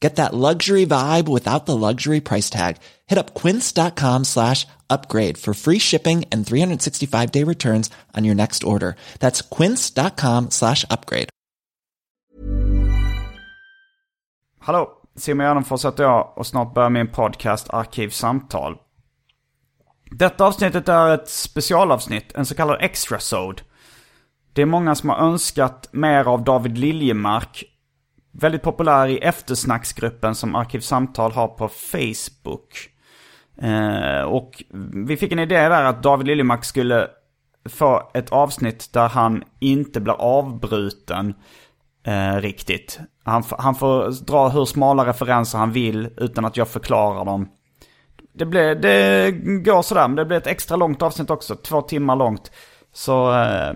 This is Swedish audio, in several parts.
Get that luxury vibe without the luxury price tag. Hit up quince.com slash upgrade for free shipping and 365 day returns on your next order. That's quince.com slash upgrade. Hallå, Simon Gärdenfors heter jag och snart börjar min podcast Arkivsamtal. Detta avsnittet är ett specialavsnitt, en så kallad extra-sode. Det är många som har önskat mer av David Liljemark. Väldigt populär i eftersnacksgruppen som Arkivsamtal har på Facebook. Eh, och vi fick en idé där att David Liljemark skulle få ett avsnitt där han inte blir avbruten eh, riktigt. Han, han får dra hur smala referenser han vill utan att jag förklarar dem. Det, blir, det går sådär, men det blir ett extra långt avsnitt också. Två timmar långt. Så eh,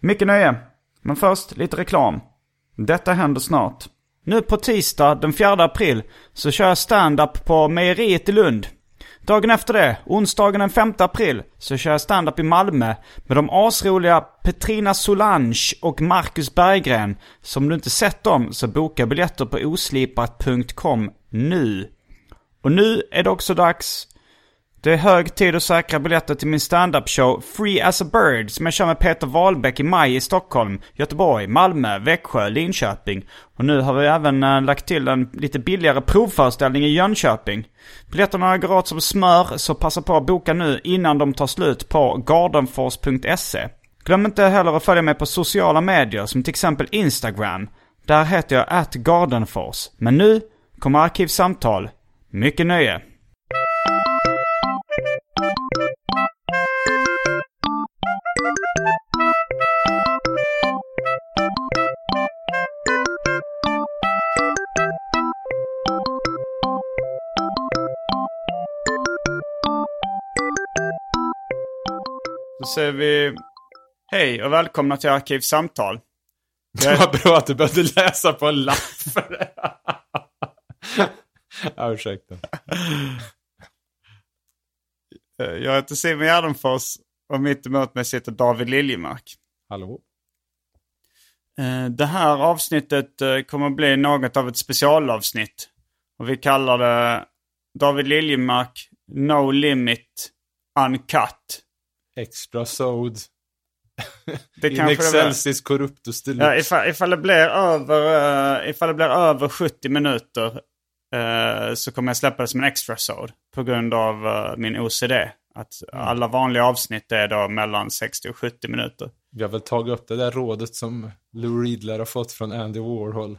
mycket nöje. Men först lite reklam. Detta händer snart. Nu på tisdag den 4 april så kör jag stand-up på Mejeriet i Lund. Dagen efter det, onsdagen den 5 april, så kör jag stand-up i Malmö med de asroliga Petrina Solange och Marcus Berggren. Så om du inte sett dem så boka biljetter på oslipat.com nu. Och nu är det också dags. Det är hög tid att säkra biljetter till min stand-up show Free as a Bird som jag kör med Peter Wahlbeck i maj i Stockholm, Göteborg, Malmö, Växjö, Linköping. Och nu har vi även äh, lagt till en lite billigare provföreställning i Jönköping. Biljetterna går åt som smör så passa på att boka nu innan de tar slut på gardenfors.se. Glöm inte heller att följa mig på sociala medier som till exempel Instagram. Där heter jag atgardenfors. Men nu kommer Arkivsamtal. Mycket nöje! Då säger vi hej och välkomna till Arkivsamtal. Det var bra att du behövde läsa på en lapp för det. ja, ursäkta. Eh, Jag heter Simon Gärdenfors och mitt emot mig sitter David Liljemark. Hallå? Eh, Det här avsnittet eh, kommer att bli något av ett specialavsnitt. Och vi kallar det David Liljemark No Limit Uncut. Extra sod. Det In excelsis corruptus deluxe. Ja, ifall, ifall, det blir över, eh, ifall det blir över 70 minuter eh, så kommer jag släppa det som en extra sod På grund av eh, min OCD. Att alla vanliga avsnitt är då mellan 60 och 70 minuter. Vi har väl tagit upp det där rådet som Lou Reedler har fått från Andy Warhol.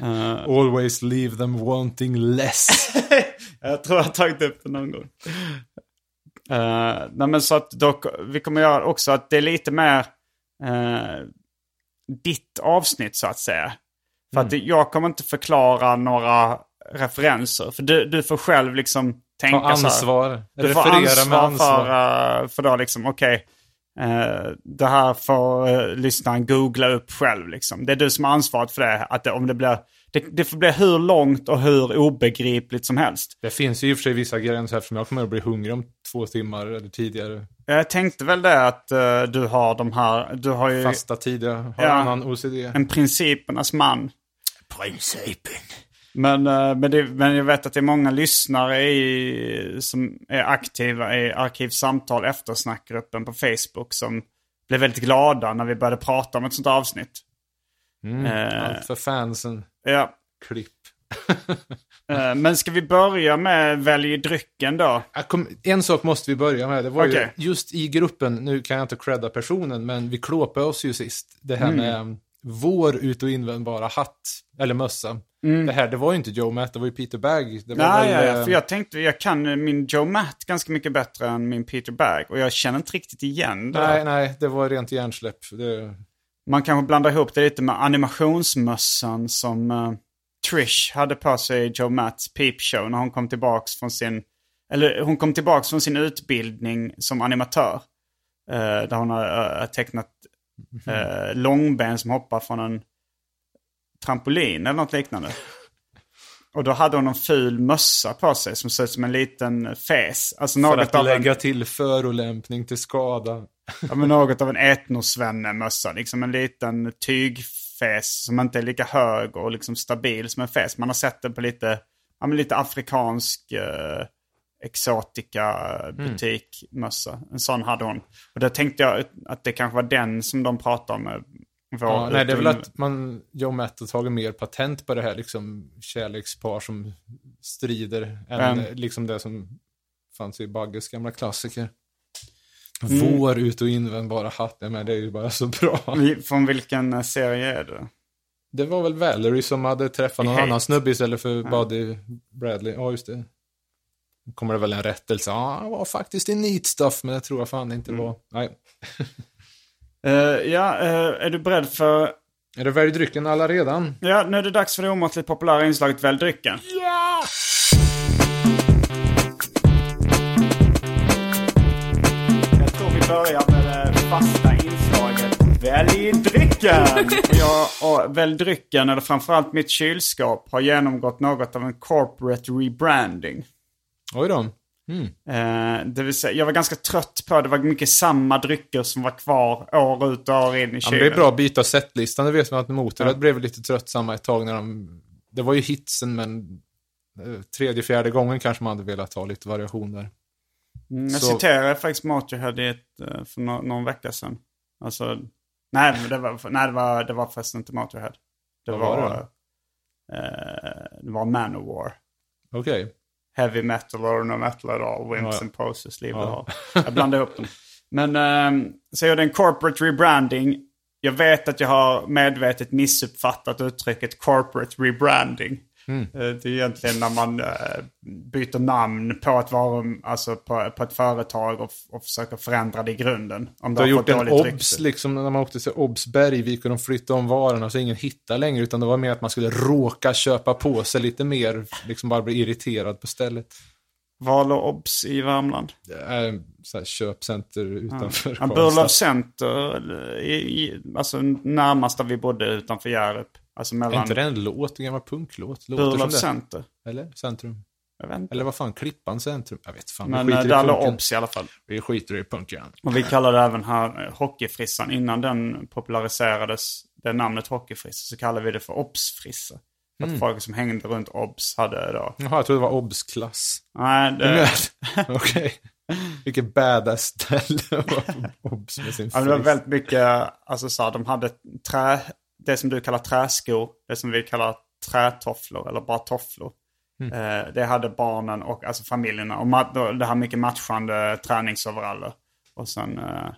Eh, Always leave them wanting less. Jag tror jag har tagit upp det någon gång. Uh, nej så att dock, vi kommer göra också att det är lite mer eh, ditt avsnitt så att säga. För att det- jag kommer inte förklara några referenser. För du, du får själv liksom tänka Ta så här. ansvar. Du får ansvar, ansvar. för, uh, för då liksom, okej. eh, det här får uh, lyssnaren googla upp själv liksom. Det är du som har ansvaret för det. Att det, om det blir... Det, det får bli hur långt och hur obegripligt som helst. Det finns ju i och för sig vissa gränser eftersom jag kommer att bli hungrig om två timmar eller tidigare. Jag tänkte väl det att eh, du har de här... Du har ju Fasta tider, har Ja. annan OCD. en principernas man. Principen. Men, eh, men, det, men jag vet att det är många lyssnare i, som är aktiva i Arkivsamtal eftersnackgruppen på Facebook som blev väldigt glada när vi började prata om ett sånt avsnitt. Mm. Eh. Allt för fansen. Ja, Klipp. Eh, Men ska vi börja med välj drycken då? En sak måste vi börja med. Det var Okej. ju just i gruppen, nu kan jag inte credda personen, men vi klåpade oss ju sist. Det här med um, vår ut och invändbara hatt, eller mössa. Det här, det var ju inte Joe Matt, det var ju Peter Bagg. Det Nej, väl, ja, ja, eh, för jag tänkte jag kan eh, min Joe Matt ganska mycket bättre än min Peter Bagg. Och jag känner inte riktigt igen det. Nej, nej, det var rent hjärnsläpp. Det, Man kanske blandar ihop det lite med animationsmössan som eh, Trish hade på sig i Joe Matts Peep Show när hon kom tillbaks från sin... Eller hon kom tillbaks från sin utbildning som animatör. Eh, där hon har eh, tecknat uh, långben som hoppar från en trampolin eller något liknande. Och då hade hon en ful mössa på sig som såg ut som en liten fes. Alltså för att av en... lägga till förolämpning till skada. Ja, men något av en etnosvenne-mössa. Liksom en liten tygfes som inte är lika hög och liksom stabil som en fes. Man har sett det på lite, ja, men lite afrikansk eh, exotika butikmössa. En sån hade hon. Och då tänkte jag att det kanske var den som de pratade om. Vår Ja, nej, det är väl att man, Joe Matt har tagit mer patent på det här, liksom kärlekspar som strider, än Vem? liksom det som fanns i Bagges gamla klassiker. Mm. Vår ut och invändbara hatt, ja, men det är ju bara så bra. Från vilken serie är det? Det var väl Valerie som hade träffat någon annan snubbe istället för Buddy Bradley. Ja, just det. Kommer det väl en rättelse. Ja, han var faktiskt i neat stuff, men det tror jag fan inte var. Nej. Eh, ja, eh, är du beredd för... Är det välj drycken alla redan? Ja, nu är det dags för det omåttligt populära inslaget Välj drycken. Ja! Jag börjar med det fasta inslaget Välj drycken! Jag och Välj drycken, eller framförallt mitt kylskåp, har genomgått något av en corporate rebranding. Oj då. Eh, det vill säga, jag var ganska trött på det. var mycket samma drycker som var kvar år ut och år in i Ja, kylen. det är bra att byta setlistan, det vet man att Motörhead blev lite tröttsamma ett tag när de... Det var ju hitsen, men eh, tredje, fjärde gången kanske man hade velat ha lite variation där. Mm, jag Så- citerade faktiskt Motorhead i ett, eh, för nå- någon vecka sedan. Alltså, nej, det var, nej det, var, det var förresten inte Motorhead. Det Vad var, var det eh, det var Manowar. Okej. Heavy metal or no metal at all. Wimps Ja, ja. and poses, leave Ja. Jag blandade upp dem. Men um, så jag gjorde en corporate rebranding. Jag vet att jag har medvetet missuppfattat uttrycket corporate rebranding. Mm. Eh, Det är egentligen när man eh, byter namn på ett, varum, alltså på, på ett företag och, och försöker förändra det i grunden. Om Du har gjort en obs, rykte. liksom när man åkte till obs Bergvik och de flyttade om varorna så ingen hittade längre, utan det var mer att man skulle råka köpa på sig lite mer, liksom bara bli irriterad på stället. Val och obs i Värmland. Här köpcenter utanför Ja, Burlöv Center, eller i, i, alltså närmast där vi bodde utanför Hjärup. Alltså Är mellan inte det en låt, en gammal punklåt? Låter Burlöv. Center. Eller? Centrum? Jag vet inte. Eller vad fan, Klippan centrum? Jag vet fan, Men vi skiter där låg obs i alla fall. Vi skiter i punken. Och vi kallade även här eh, hockeyfrissan. Innan den populariserades, det namnet hockeyfrissa, så kallade vi det för obsfrissa. För Mm. att folk som hängde runt obs hade då... Jaha, jag trodde det var obs-klass. Nej, det, Okej. Vilket badass ställe obs med sin ja, det var väldigt mycket, alltså så här, de hade trä, det som du kallar träskor, det som vi kallar trätofflor eller bara tofflor. Mm. Eh, det hade barnen och alltså familjerna. Och det här mycket matchande träningsoveraller. Och sen eh,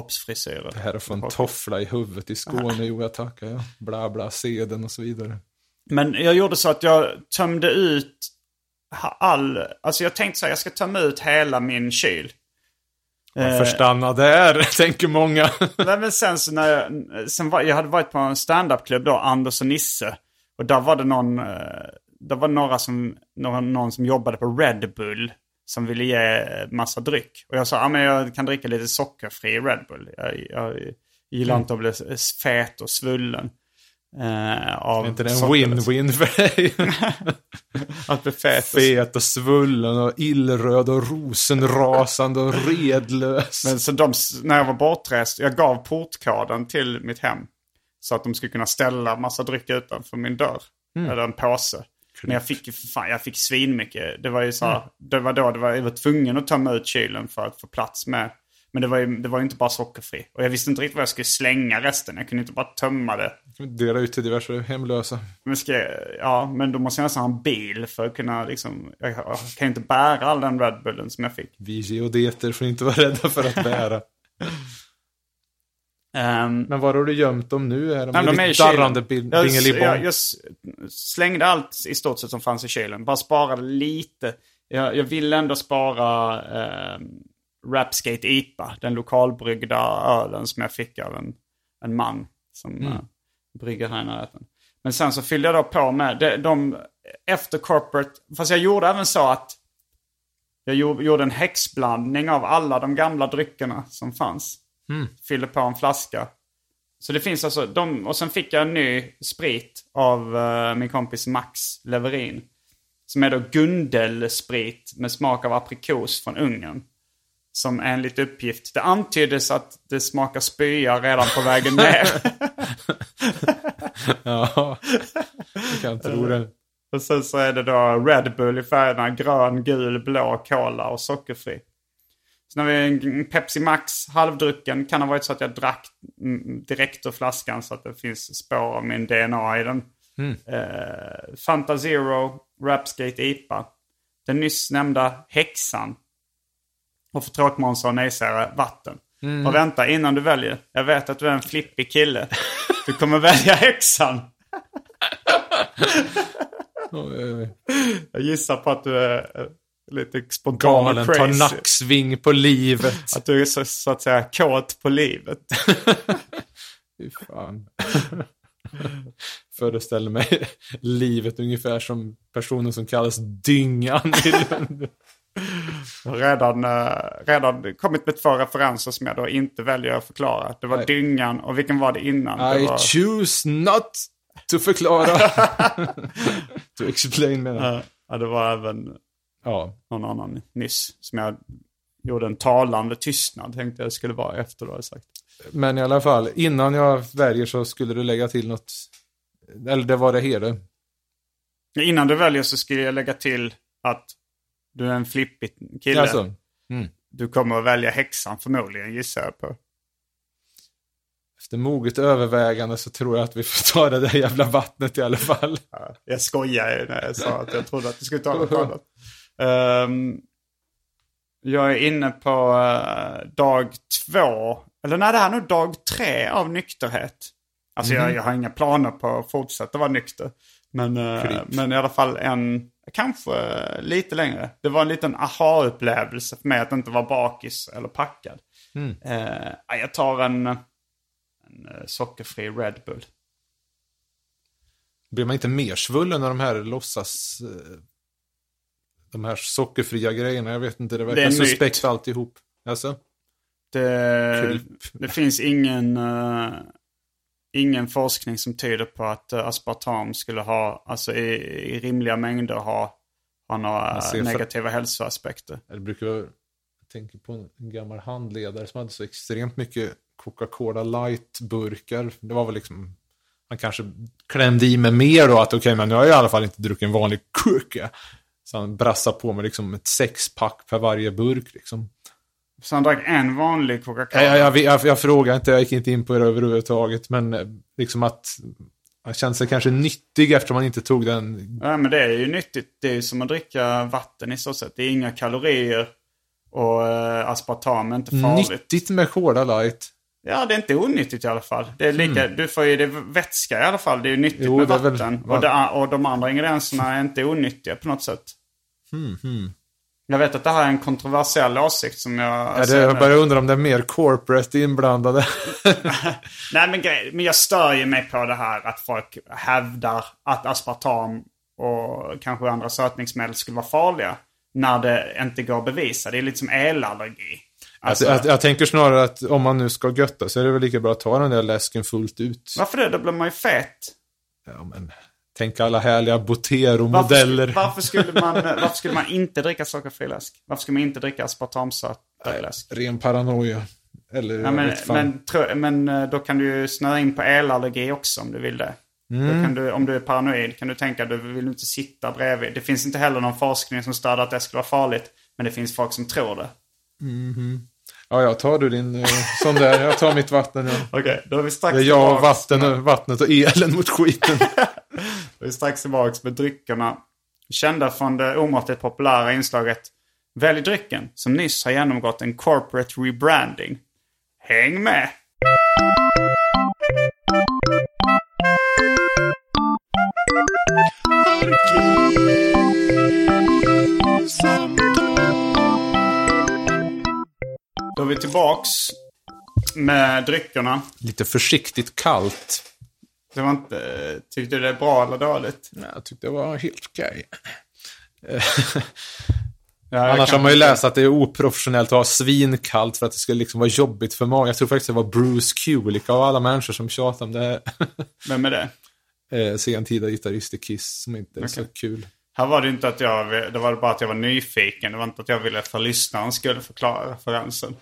obsfrisyrer. Det här att få en toffla i huvudet i Skåne, jo jag tackar ja. Bla bla, seden och så vidare. Men jag gjorde så att jag tömde ut all... Alltså jag tänkte så här, jag ska tömma ut hela min kyl. Varför stanna där, tänker många. Nej, men sen så när jag... Sen var, jag hade varit på en standupklubb då, Anders och Nisse. Och där var det någon... eh, Där var några som, någon, någon som jobbade på Red Bull. Som ville ge massa dryck. Och jag sa, ja men jag kan dricka lite sockerfri Red Bull. Jag, jag gillar inte att bli fet och svullen. Eh, av inte det en win-win för dig? Att bli fet. Fet och svullen och illröd och rosenrasande och redlös. Men så de, när jag var bortrest, jag gav portkoden till mitt hem. Så att de skulle kunna ställa massa dryck utanför min dörr. Eller en påse. Men jag fick fan, jag fick svinmycket. Det var ju så här, det var då det var, jag var tvungen att tömma ut kylen för att få plats med Men det var ju det var ju inte bara sockerfri. Och jag visste inte riktigt vad jag skulle slänga resten. Jag kunde inte bara tömma det. Dela ut till diverse hemlösa. Men, ska, jag- ja, men då måste jag nästan ha en bil för att kunna liksom... Jag, jag kan inte bära all den Red Bullen som jag fick. Vi geodeter får inte vara rädda för att bära. Ehm, Men var har du gömt dem nu? Är de, Nej, de är i darrande bingelibong? jag, jag slängde allt i stort sett som fanns i kylen. Bara sparade lite. Jag, jag ville ändå spara eh, Rapskate IPA. Den lokalbryggda ölen som jag fick av en, en man som Mm. eh, brygger här i närheten. Men sen så fyllde jag då på med de, de efter corporate. Fast jag gjorde även så att jag gjorde, en häxblandning av alla de gamla dryckerna som fanns. Fyllde på en flaska. Så det finns alltså, de, och sen fick jag en ny sprit av eh, min kompis Max Leverin. Som är då Gundelsprit med smak av aprikos från Ungern. Som enligt uppgift, det antyddes att det smakar spya redan på vägen ner. Ja, jag kan tro det. och sen så är det då Red Bull i färgerna grön, gul, blå, cola och sockerfri. Sen har vi en Pepsi Max halvdrucken. Kan ha varit så att jag drack mm, direkt ur flaskan så att det finns spår av min DNA i den. Eh, Fanta Zero, Rapskate IPA. Den nyss nämnda häxan. Och för tråkmånsar och nejsägare, vatten. Och vänta innan du väljer. Jag vet att du är en flippig kille. Du kommer välja häxan. Jag gissar på att du är eh, lite spontan och Galen, tar crazy. nacksving på livet. Att du är så, så att säga kåt på livet. Fy fan. Föreställer mig livet ungefär som personen som kallas Dyngan. i redan, eh, redan kommit med två referenser som jag då inte väljer att förklara. Det var Nej. Dyngan och vilken var det innan? Det I var, choose not to förklara. to explain menar jag. Ja, det var även Ja. någon annan nyss som jag gjorde en talande tystnad tänkte jag skulle vara efter då sagt. Men i alla fall, innan jag väljer så skulle du lägga till något. Eller det var det hela. Innan du väljer så skulle jag lägga till att du är en flippig kille. Alltså, Du kommer att välja häxan förmodligen gissar jag på. efter moget övervägande så tror jag att vi får ta det där jävla vattnet i alla fall. Ja, Jag skojar ju när jag sa att jag trodde att du skulle ta något annat. Ehm, jag är inne på eh, dag två. Eller nej, det här är nog dag tre av nykterhet. Alltså jag, jag har inga planer på att fortsätta vara nykter. Men, Kryp. men i alla fall en, kanske eh, lite längre. Det var en liten aha-upplevelse för mig att inte vara bakis eller packad. Eh, ja, jag tar en, en eh, sockerfri Red Bull. Blir man inte mer svullen när de här låtsas... eh, De här sockerfria grejerna? Jag vet inte, det Det verkar myt. suspekt alltihop. Alltså? Det, det finns ingen, eh, ingen forskning som tyder på att uh, aspartam skulle ha, alltså i, i rimliga mängder ha, ha några Man ser för- negativa hälsoaspekter. Det brukar. Jag tänker på en gammal handledare som hade så extremt mycket Coca-Cola light-burkar. Det var väl liksom... Han kanske klämde i mig mer då att okej, men nu har jag i alla fall inte druckit en vanlig Coca. Så han brassade på mig liksom ett sexpack per varje burk liksom. Så han drack en vanlig Coca-Cola. Jag, jag, jag, jag frågar inte, jag gick inte in på det överhuvudtaget, men eh, liksom att han kände sig kanske nyttig eftersom han inte tog den. Ja, men det är ju nyttigt. Det är ju som att dricka vatten i så sätt. Det är inga kalorier och uh, aspartam är inte farligt. Nyttigt med Cola light. Ja, det är inte onyttigt i alla fall. Det är lika, Du får ju det vätska i alla fall. Det är ju nyttigt. Jo, med väl- vatten. va- Och, det, och de andra ingredienserna är inte onyttiga på något sätt. Hmm, Jag vet att det här är en kontroversiell åsikt som jag... Ja, det, alltså, jag bara undrar om det är mer corporate inblandade. Nej, men, grej, men jag stör ju mig på det här att folk hävdar att aspartam och kanske andra sötningsmedel skulle vara farliga. När det inte går att bevisa. Det är lite som elallergi. Alltså, jag, jag tänker snarare att om man nu ska götta så är det väl lika bra att ta den där läsken fullt ut. Varför det? Då blir man ju fet. Ja, men, tänk alla härliga Varför, Botero-modeller. skulle- varför, skulle man, varför skulle man inte dricka sockerfri läsk? Varför skulle man inte dricka aspartamsötad läsk? Ren paranoia. Eller Ja, men, men, tro, men eh, då kan du ju snöa in på elallergi också om du vill det. Mm. du, om du är paranoid kan du tänka att du vill inte sitta bredvid. Det finns inte heller någon forskning som stöder att det skulle vara farligt. Men det finns folk som tror det. Ja, Ja, jag tar du din eh, sån där. Jag tar mitt vatten. Ja. Okej, då är vi strax Det är jag och tillbaks vatten, och- vattnet och elen mot skiten. Vi är strax tillbaka med dryckerna. Kända från det omåttligt populära inslaget Välj drycken, som nyss har genomgått en corporate rebranding. Häng med! Då är vi tillbaks med dryckerna. Lite försiktigt kallt. Det var inte... Tyckte du det är bra eller dåligt? Nej, Jag tyckte det var helt okej. Ja, Annars har man ju läst att det är oprofessionellt att ha svinkallt för att det ska liksom vara jobbigt för magen. Jag tror faktiskt det var Bruce Kulick av alla människor som tjatade om det. Vem är det? Eh, Sentida gitarrist i Kiss som inte är så Okej. kul. Här var det inte att jag, det var bara att jag var nyfiken. Det var inte att jag ville för lyssnaren skulle förklara referensen.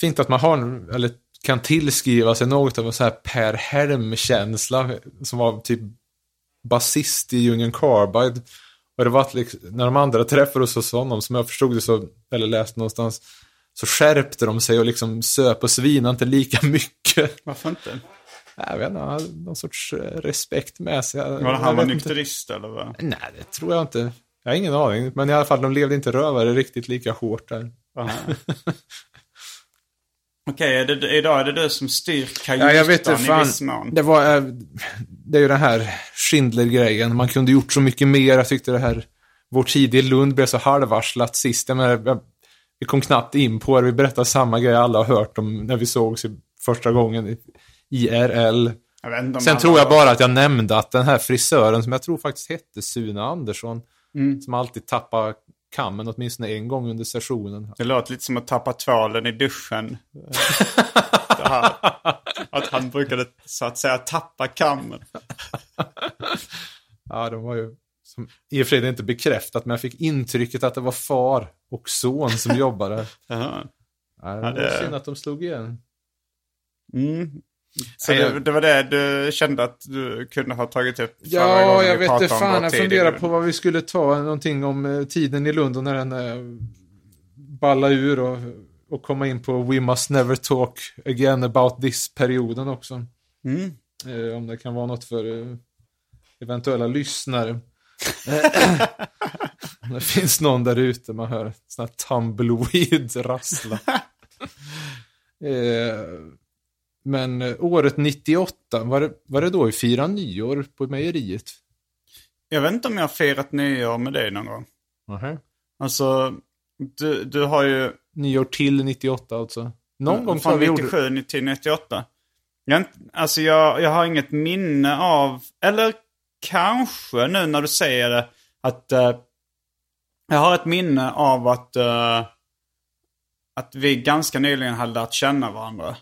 Fint att man har, eller kan tillskriva sig något av en så här Per Herm-känsla som var typ basist i Union Carbide. Och det var att liksom, när de andra träffade oss hos honom, som jag förstod det så, eller läste någonstans, så skärpte de sig och liksom söp och svinade inte lika mycket. Varför inte? Jag vet inte, han hade någon sorts eh, respekt med sig. Jag- Var han var nykterist eller vad? Nej, det tror jag inte. Jag har ingen aning. Men i alla fall, de levde inte rövare riktigt lika hårt där. Okej, är det, idag är det du som styr Ja, jag vet kajutan inte i fan. viss mån. Det var... eh, Det är ju den här Schindler-grejen. Man kunde gjort så mycket mer. Jag tyckte det här... Vår tid i Lund blev så halvarslat sist. Menar, jag- vi kom knappt in på det. Vi berättade samma grej alla har hört om när vi sågs i första gången i IRL. Sen tror jag bara att jag nämnde att den här frisören som jag tror faktiskt hette Sune Andersson, Mm. som alltid tappar kammen åtminstone en gång under sessionen. Det låter lite som att tappa tvålen i duschen. här. Att han brukade så att säga tappa kammen. Ja, de var ju, som, i och för sig inte bekräftat, men jag fick intrycket att det var far och son som jobbade. Jaha. Ja, det Ja, var det- synd att de slog igen. Mm. Så Nej, det, det var det du kände att du kunde ha tagit upp förra Ja, jag vet inte fan. Jag funderar på vad vi skulle ta, någonting om eh, tiden i Lund och när den eh, balla ur och, och komma in på We must never talk again about this-perioden också. Mm. Eh, om det kan vara något för eh, eventuella lyssnare. om det finns någon där ute man hör sån här tumbleweed rassla. men eh, året 98, var det, var det då vi firade nyår på mejeriet? Jag vet inte om jag har firat nyår med dig någon gång. Nähä. Alltså, du, du har ju... Nyår till 98 alltså. Någon gång från jag vi gjorde 97 till 98. Jag, alltså jag, jag har inget minne av, eller kanske nu när du säger det, att eh, jag har ett minne av att, eh, att vi ganska nyligen hade lärt känna varandra.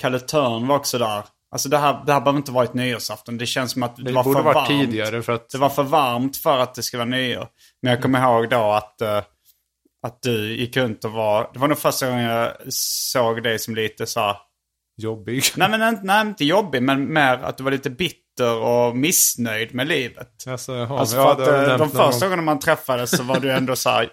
Kalle Törn var också där. Alltså det här, det här behöver inte varit nyårsafton. Det känns som att det, Det var för varit varmt. tidigare för att... Det var för varmt för att det ska vara nyår. Men jag kommer ihåg då att, eh, att du gick runt och var... Det var nog första gången jag såg dig som lite så här... Jobbig. Nej men inte, nej, inte jobbig, men mer att du var lite bitter och missnöjd med livet. Alltså, jaha, Alltså ja, för att har du eh, de första gång. gångerna man träffades så var du ändå så här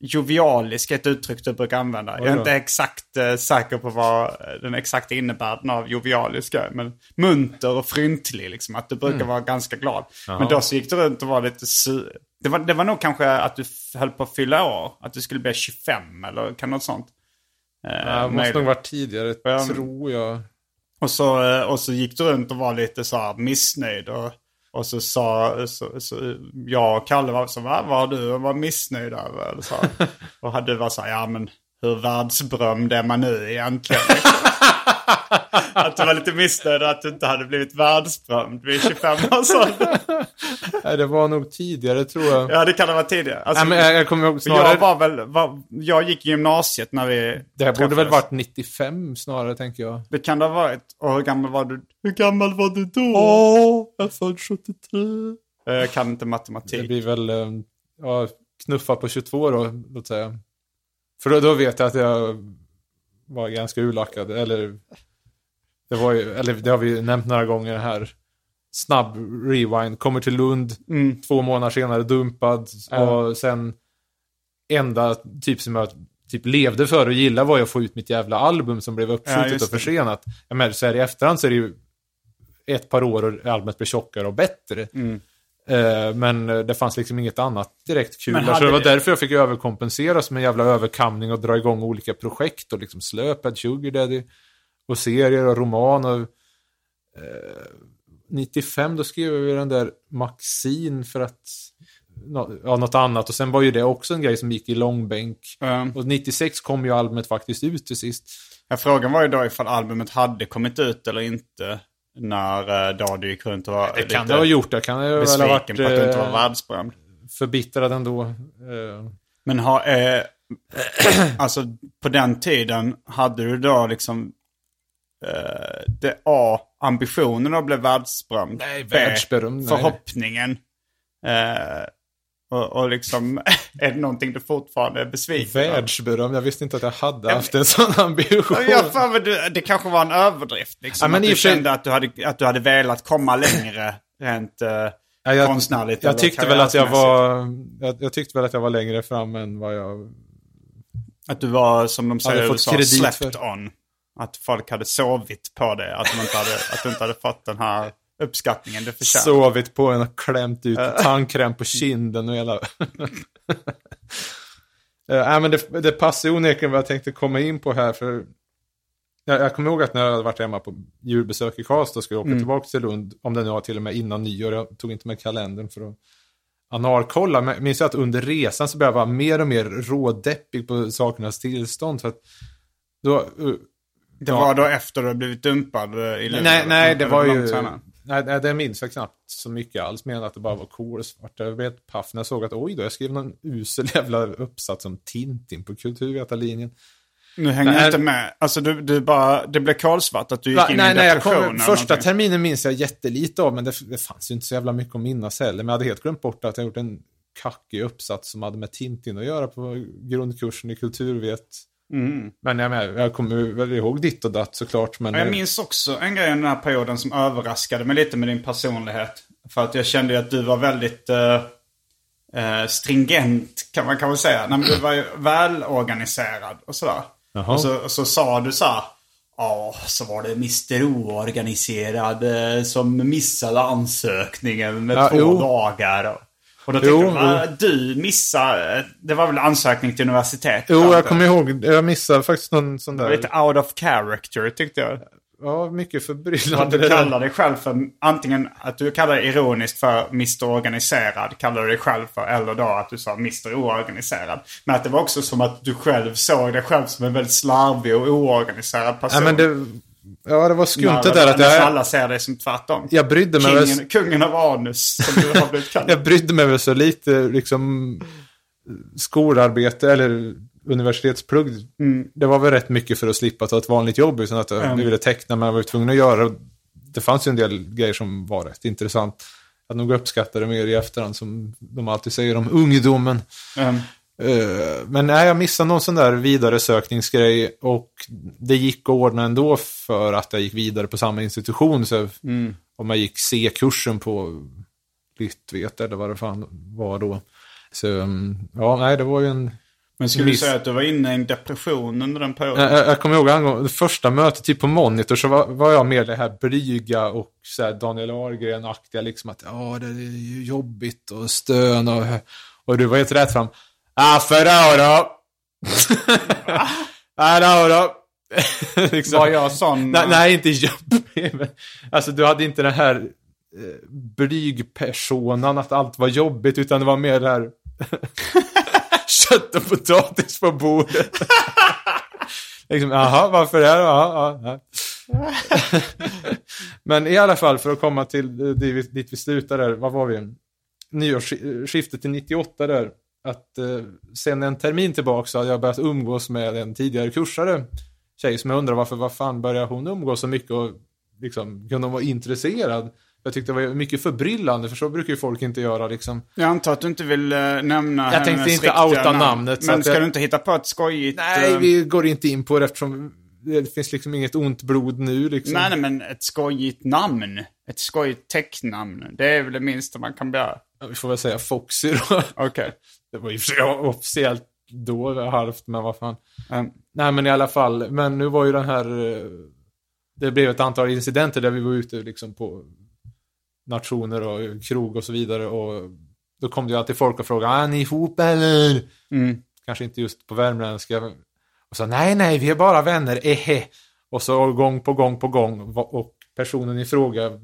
jovialisk, ett uttryck du brukar använda. Jag är inte exakt eh, säker på vad den exakta innebörden av jovialisk är. Men munter och fryntlig, liksom. Att du brukar Mm. vara ganska glad. Men då så gick du runt och var lite sur. Det var, det var nog kanske att du höll på att fylla år. Att du skulle bli 25 eller kan något sånt. Eh, Ja, det måste nog varit tidigare, Ja. tror jag. Och så, eh, och så gick du runt och var lite så här missnöjd. Och, och så sa så, så, jag och Kalle var så vad var du och var missnöjd över? Så. och hade var så här, ja men hur världsberömd är man nu egentligen? att du var lite missnöjd att du inte hade blivit världsberömd vid 25 års ålder. Nej, det var nog tidigare, tror jag. Ja det kan det vara tidigare. Alltså, Nej, men jag, jag kommer ihåg snarare... jag var väl, var, jag gick i gymnasiet när vi det här borde väl varit 95 snarare, tänker jag. Det kan det ha varit. Och hur gammal var du? Hur gammal var du då? Åh, jag född 73. Eh, Jag kan inte Det matematik. blir väl, eh, ja, knuffa på 22 då, låt säga. För då, då vet jag att jag var ganska urlackad, eller... Det var ju, eller det har vi nämnt några gånger här. Snabb rewind, kommer till Lund, Mm. två månader senare dumpad. Ja. Och sen enda typ som jag typ levde för och gillade var att få ut mitt jävla album som blev Ja, uppskjutet just och försenat. Jag menar, så här i efterhand så är det ju ett par år och albumet blir tjockare och bättre. Eh, men eh, det fanns liksom inget annat direkt kul. Men Så det var det- därför jag fick överkompensera som en jävla överkamning och dra igång olika projekt och liksom slöpad Sugar Daddy och serier och roman och eh, 95 då skrev vi den där Maxine för att ja, något annat och sen var ju det också en grej som gick i långbänk. Um, Och 96 kom ju albumet faktiskt ut till sist. ja, frågan var ju då ifall albumet hade kommit ut eller inte. När uh, Dado gick runt och var Det kan det ha gjort, det kan det väl ha varit på att du inte var eh, världsberömd. förbittrad ändå. Eh, Men ha, eh, alltså på den tiden hade du då liksom eh, det A, ambitionen att bli världsberömd. Nej, B, världsberömd, nej. Förhoppningen. Eh, och, och liksom, är det någonting du fortfarande är besviken? Världsberöm, jag visste inte att jag hade haft en sån ambition. Ja, fan, men du, det kanske var en överdrift. Liksom, Ja, men att du sig- kände att du, hade, att du hade velat komma längre rent eh, Ja, jag, konstnärligt. jag tyckte väl att jag var, jag, jag tyckte väl att jag var längre fram än vad jag... Att du var, som de säger i USA, slept för. on. Att folk hade sovit på det. Att, de inte hade, att du inte hade fått den här uppskattningen du förtjänar. Sovit på en och klämt ut tandkräm på kinden och hela... Nej, men det, det passar onekligen vad jag tänkte komma in på här. för Jag, jag kommer ihåg att när jag hade varit hemma på julbesök i Karlstad och skulle åka tillbaka till Lund, om det nu var till och med innan nyår, jag tog inte med kalendern för att analkolla, men jag minns att under resan så började jag vara mer och mer rådeppig på sakernas tillstånd. För att då, eh, Det var då efter du blivit dumpad eh, i Luleå? Nej, nej, det var ju... senare? Nej, nej, det minns jag knappt så mycket alls. Men att det bara var kolsvart. Jag blev paff när jag såg att oj då, jag skrev någon usel jävla uppsats om Tintin på kulturvetarlinjen. Nu hänger Nej. jag inte med. Alltså du, du bara, det blev kolsvart att du gick Va, in nej, i nej, jag depression kom, eller första någonting. terminen minns jag jättelite av, men det, det fanns ju inte så jävla mycket att minnas heller. Men jag hade helt glömt bort att jag gjort en kackig uppsats som hade med Tintin att göra på grundkursen i kulturvet. Mm. Men jag, menar, jag kommer väl ihåg ditt och datt såklart. Men Ja, Jag minns också en grej i den här perioden som överraskade mig lite med din personlighet. För att jag kände att du var väldigt eh, eh, stringent kan man kanske säga. Nej, men du var ju välorganiserad och sådär. Jaha. Och så, och så sa du så här. Ja, så var det Mr Oorganiserad eh, som missade ansökningen med Ja, två jo. dagar. Och, då Jo, jag, "Va, du missade, det var väl ansökning till universitet? Jo, jag kommer ihåg, jag missade faktiskt någon sån där... Lite out of character tyckte jag. Ja, mycket Att förbryllande. du det där. kallar dig själv för, antingen att du kallar dig ironiskt för Mr Organiserad, kallar du dig själv för, eller då att du sa Mr Oorganiserad. Men att det var också som att du själv såg dig själv som en väldigt slarvig och oorganiserad person. Ja, men det, ja, det var skumt det där att jag, alla ser dig som tvärtom. jag brydde mig väl, Kingen, kungen av anus, som du har blivit kallad. jag brydde mig väl så lite liksom skolarbete eller universitetsplugg. Mm. Det var väl rätt mycket för att slippa ta ett vanligt jobb utan att jag Mm. ville teckna men jag var tvungen att göra. Det fanns ju en del grejer som var rätt intressant. Jag nog uppskattade mer i efterhand som de alltid säger om ungdomen. Eh, Men nej, jag missade någon sån där vidaresökningsgrej och det gick att ordna ändå för att jag gick vidare på samma institution. Så om jag gick C-kursen på Lyttvet eller vad det fan var då. Så mm, ja, nej, det var ju en... men skulle du Miss- säga att du var inne i en depression under den perioden? Jag, jag, jag kommer ihåg en gång, det första mötet typ på Monitor så var, var jag mer det här blyga och så här Daniel Ahlgren-aktiga liksom att ja, det är jobbigt och stön och, och du var helt rätt fram. Ah, för då då. ah, då då. liksom. Var jag sån? Nej, nej, inte jobbig. men- Alltså du hade inte den här eh, blygpersonan att allt var jobbigt utan det var mer det här kött och potatis på bordet. liksom, jaha, varför det? Ja, ja, ja. Men i alla fall för att komma till eh, dit vi slutade där, vad var vi? Nyårsskiftet till 98 där. Att eh, sen en termin tillbaka så hade jag börjat umgås med en tidigare kursare tjej som jag undrar varför, vad fan börjar hon umgås så mycket och liksom, kunde hon vara intresserad? Jag tyckte det var mycket förbryllande, för så brukar ju folk inte göra liksom. Jag antar att du inte vill uh, nämna Jag tänkte inte outa namn. namnet, Men ska jag- du inte hitta på ett skojigt... Nej, eh, vi går inte in på det eftersom det finns liksom inget ont blod nu liksom. Nej, nej, men ett skojigt namn. Ett skojigt täcknamn. Det är väl det minsta man kan begära. Ja, Vi får väl säga Foxy då. Okej. Det var ju officiellt då halvt, men vad fan. Um, Nej men i alla fall, men nu var ju den här, eh, det blev ett antal incidenter där vi var ute liksom på nationer och krog och så vidare och då kom det ju alltid folk och frågade, är ni ihop eller? mm. Kanske inte just på värmländska. Och så, nej nej, vi är bara vänner, ehe. Och så gång på gång på gång och personen i fråga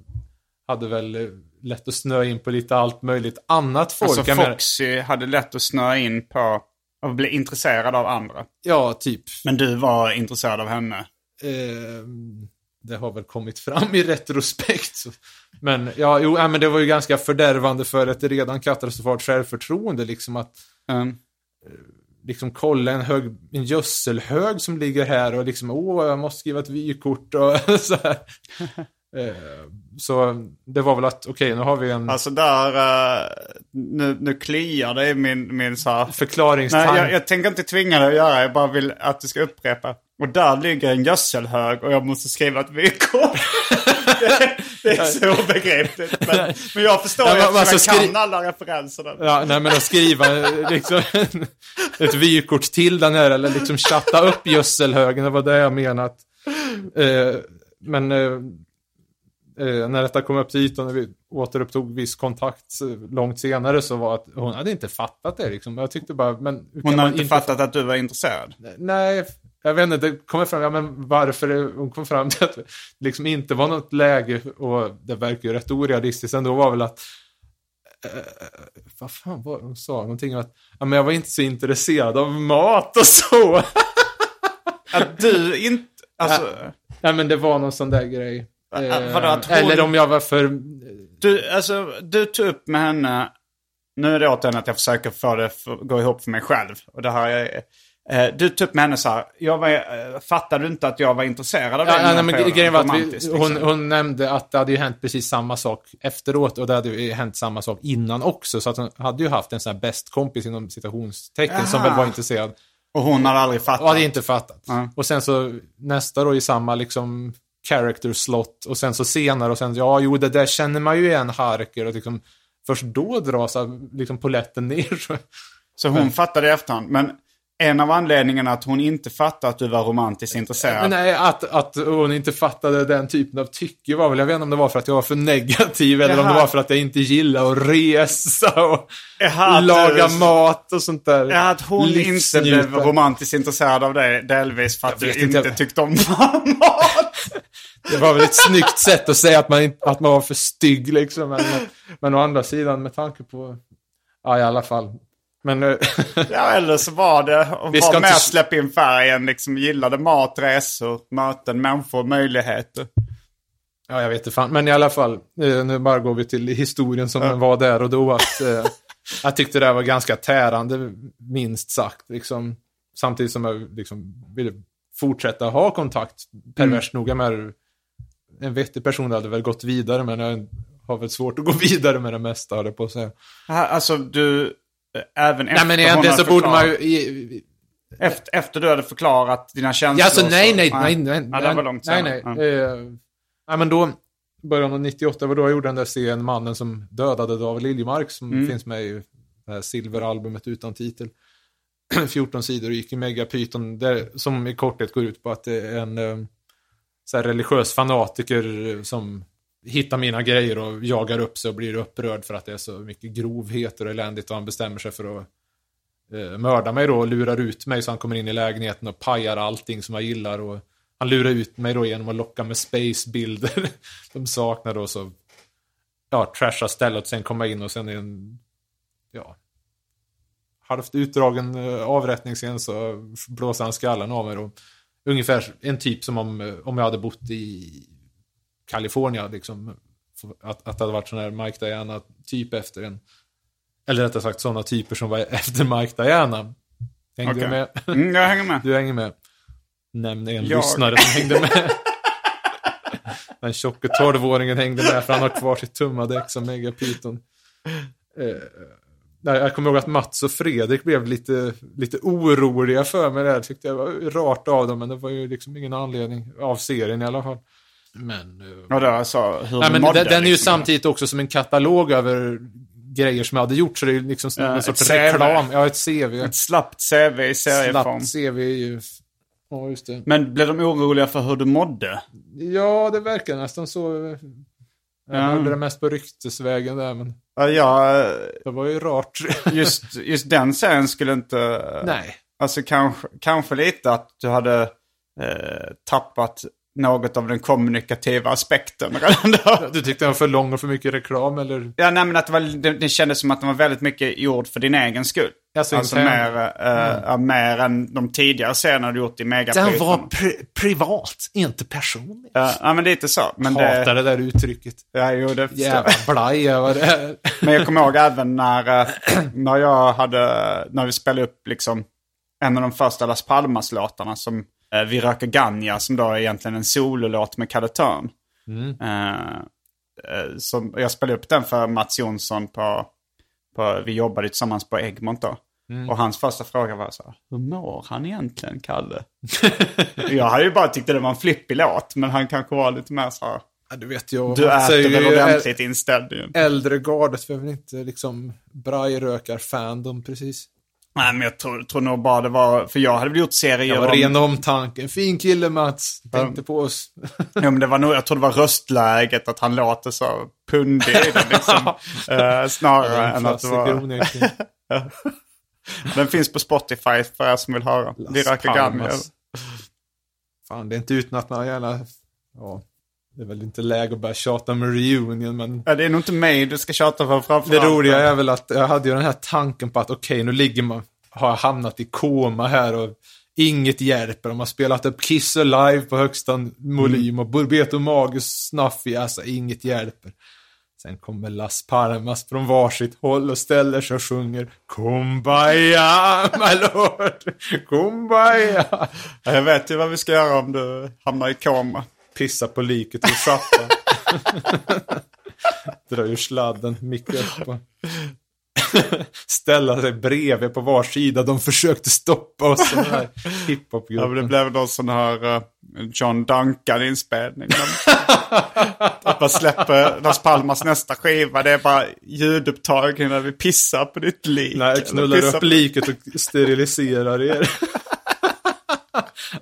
hade väl eh, lätt att snöa in på lite allt möjligt annat folk. Alltså menar- Foxy hade lätt att snöa in på och bli intresserad av andra. Ja, typ. Men du var intresserad av henne. Eh, det har väl kommit fram i retrospekt. Så. Men ja, jo, ja, men det var ju ganska fördärvande för ett redan katastrofalt självförtroende. Liksom att Um, liksom kolla en, hög, en gödselhög som ligger här och liksom åh, jag måste skriva ett vykort och så här. Eh, så det var väl att, okej, nu har vi en alltså där, eh, nu, nu kliar det i min, min så här... förklaringstanke. Nej, jag, jag tänker inte tvinga dig att göra, jag bara vill att du ska upprepa. Och där ligger en gödselhög och jag måste skriva ett vykort. det, det är så obegripligt. Men, men jag förstår Ja, ju alltså, jag skri- kan alla referenserna. Ja, nej men att skriva eh, liksom ett vykort till den här eller liksom chatta upp gödselhögen, det var det jag menat. Men eh, när detta kom upp till ytan och vi återupptog viss kontakt eh, långt senare så var att hon hade inte fattat det liksom. Jag tyckte bara, men... Hon man inte fattat att du var intresserad. Nej, jag vet inte, det kommer fram, ja men varför, är- hon kom fram till att det liksom inte var något läge och det verkar ju rätt orealistiskt ändå var väl att eh, vad fan var det hon sa? Någonting om att ja, men jag var inte så intresserad av mat och så. Att du inte... Alltså, ja, men det var någon sån där grej. Eh, vadå, att hon- Eller om jag var för... du, alltså, du tog upp med henne... Nu är det återigen att jag försöker få det att gå ihop för mig själv. Och det här är, eh, du tog upp med henne så här. Jag var, eh, fattade du inte att jag var intresserad av dig? Ja, nej, men perioden? grejen var att vi, Romantiskt, hon, liksom. hon nämnde att det hade ju hänt precis samma sak efteråt och det hade ju hänt samma sak innan också. Så att hon hade ju haft en sån här bäst kompis inom citationstecken som väl var intresserad. Och hon hade aldrig fattat? Och hade inte fattat. Ja. Och sen så nästa då i samma liksom character slot och sen så senare och sen ja, jo det där känner man ju igen Harker och liksom först då dras liksom poletten ner. Så. Hon fattade i efterhand. Men en av anledningarna att hon inte fattade att du var romantiskt intresserad. Men nej, att, att hon inte fattade den typen av tycke var väl, jag vet inte om det var för att jag var för negativ eller om det var för att jag inte gillar att resa och Jaha, laga du- mat och sånt där. Ja, att hon inte Livsnjuta. blev romantiskt intresserad av dig delvis för att du inte. inte tyckte om mat. Det var väl ett snyggt sätt att säga att man, att man var för stygg liksom. Men, men å andra sidan med tanke på, ja i alla fall. Men eh, Ja, eller så var det Vi vara med inte- och släppa in färgen. Liksom gillade mat, resor, möten, människor, möjligheter. Ja, jag vet inte fan. Men i alla fall, eh, nu bara går vi till historien som den var där och då. Att, eh, jag tyckte det var ganska tärande, minst sagt. Liksom, samtidigt som jag liksom, ville fortsätta ha kontakt. Perverst noga med en vettig person hade väl gått vidare, men jag har väl svårt att gå vidare med det mesta, höll på att säga. Alltså du, eh, även efter Nej, men egentligen så borde man ju... Efter, efter du hade förklarat dina känslor. Ja, alltså nej, nej, nej, nej. Ja, det var långt nej, senare. nej. Ja. Eh, nej, men då, början av 98 var då jag gjorde den där serien Mannen som dödade David Liljemark som Mm. finns med i det här silveralbumet utan titel. 14 sidor och gick i Megapyton, där, som i korthet går ut på att det är en eh, så här religiös fanatiker som hittar mina grejer och jagar upp sig och blir upprörd för att det är så mycket grovheter och eländigt och han bestämmer sig för att eh, mörda mig då och lurar ut mig så han kommer in i lägenheten och pajar allting som jag gillar och han lurar ut mig då genom att locka med spacebilder de saknar då så ja, trasha stället och sen komma in och sen i en ja halvt utdragen avrättning avrättningsscen så blåser han skallen av mig då. Ungefär en typ som om, eh, om jag hade bott i Kalifornien liksom. Att, att det hade varit sån här Mike Diana typ efter en eller rättare sagt sådana typer som var efter Mike Diana. Hängde du Okej. med? Mm, jag hänger med. Du hänger med. Nämn en Jag. lyssnare som hängde med. Den tjocke tolvåringen hängde med för han har kvar sitt tummadäck som megapyton. Eh, jag kommer ihåg att Mats och Fredrik blev lite, lite oroliga för mig där. Tyckte jag var rart av dem, men det var ju liksom ingen anledning av serien i alla fall. Men... eh, Och då alltså hur Nej, du men mådde. den, den är ju liksom. samtidigt också som en katalog över grejer som jag hade gjort. Så det är liksom Ja, en sorts CV. reklam. Ja, ett CV. Ett slappt CV i serieform. Slappt CV är ju... Ja, just det. Men blev de oroliga för hur du mådde? Ja, det verkar nästan så. Jag Ja. hörde det mest på ryktesvägen där, men Ja, det var ju rart. just, just den serien skulle inte... Nej. Alltså kanske, kanske lite att du hade eh, tappat något av den kommunikativa aspekten. Du tyckte den var för lång och för mycket reklam, eller? Ja, nej, men att det, var, det, det kändes som att den var väldigt mycket gjord för din egen skull. Alltså, Alltså mer, eh, ja, mer än de tidigare serierna du gjort i Megapyton. pri- privat, inte personlig. Ja, ja, men lite så. Men Hatar det, det där uttrycket. ja, jo, det. Jävla blaj det. Men jag kommer ihåg även när, eh, när jag hade, när vi spelade upp liksom en av de första Las Palmas-låtarna som Vi röker Ganja som då är egentligen en sololåt med Kalle Törn. Eh, eh, som, jag spelade upp den för Mats Jonsson på, på vi jobbade tillsammans på Egmont då. Och hans första fråga var så här, hur mår han egentligen, Kalle? jag hade ju bara tyckt att det var en flippig låt, men han kanske var lite mer så här, Ja, du vet jag. du äter väl ordentligt inställd ju. Äldre gardet, för jag vill inte liksom brajrökar-fandom precis. Nej, men jag tror, tror nog bara det var, för jag hade väl gjort serier Jag var om... ren omtanke. Fin kille Mats. Tänkte på oss. Ja, men det var nog, jag tror det var röstläget, att han låter så pundig liksom. eh, snarare än att det var... Den finns på Spotify för er som vill höra. Vi Las röker Ganja. Palmas. Fan, det är inte utan att man gärna... Ja, det är väl inte läge att börja tjata med reunion, men... Ja, det är nog inte mig du ska tjata för framförallt. Det roliga är väl att jag hade ju den här tanken på att okej, nu ligger man, har jag hamnat i koma här och inget hjälper. De har spelat upp Kiss Alive på högsta volym och Burbeto Magus Snuffy, alltså inget hjälper. Sen kommer Las Palmas från varsitt håll och ställer sig och sjunger Kumbaya, my lord, Kumbaya. Ja, Jag vet ju vad vi ska göra om du hamnar i koma. Pissa på liket och sappa. Dra ur sladden, micka upp ställa sig bredvid på var sida. De försökte stoppa oss den här Ja, men det hiphopgruppen. blev någon sån här eh, John Duncan-inspelning. att man släpper Las Palmas nästa skiva. Det är bara ljudupptagning när vi pissar på ditt lik. Nej, knullar upp liket och steriliserar er.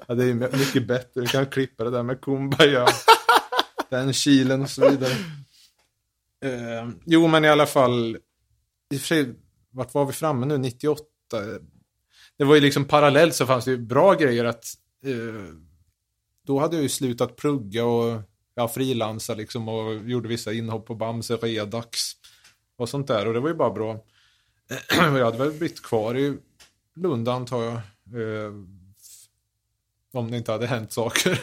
ja, det är mycket bättre. Du kan klippa det där med kumbaya. Den kilen och så vidare. Eh, jo, men i alla fall. I och för sig, vart var vi framme nu? 98? Det var ju liksom parallellt så fanns det ju bra grejer att eh, då hade jag ju slutat plugga och ja, frilansa liksom och gjorde vissa inhopp på Bamse Redax och sånt där och det var ju bara bra. jag hade väl blivit kvar i Lund antar jag. Eh, om det inte hade hänt saker.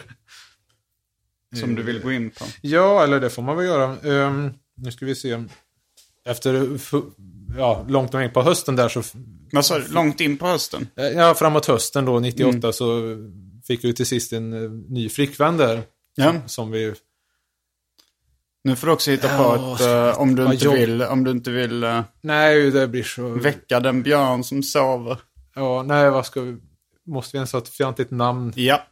Som du vill gå in på. Ja, eller det får man väl göra. Ehm, nu ska vi se. Efter ja, långt in på hösten där så... Men så långt in på hösten. eh, Ja, framåt hösten då, 98, Mm. så fick vi till sist en eh, ny flickvän där. Ja. Som vi... Nu får du också hitta på Ja, ett, eh, om du vad inte jobb- vill, om du inte vill Nej, det blir så... väcka den björn som sover. Ja, nej, vad ska vi... Måste vi ens ha ett fjantigt namn? Ja.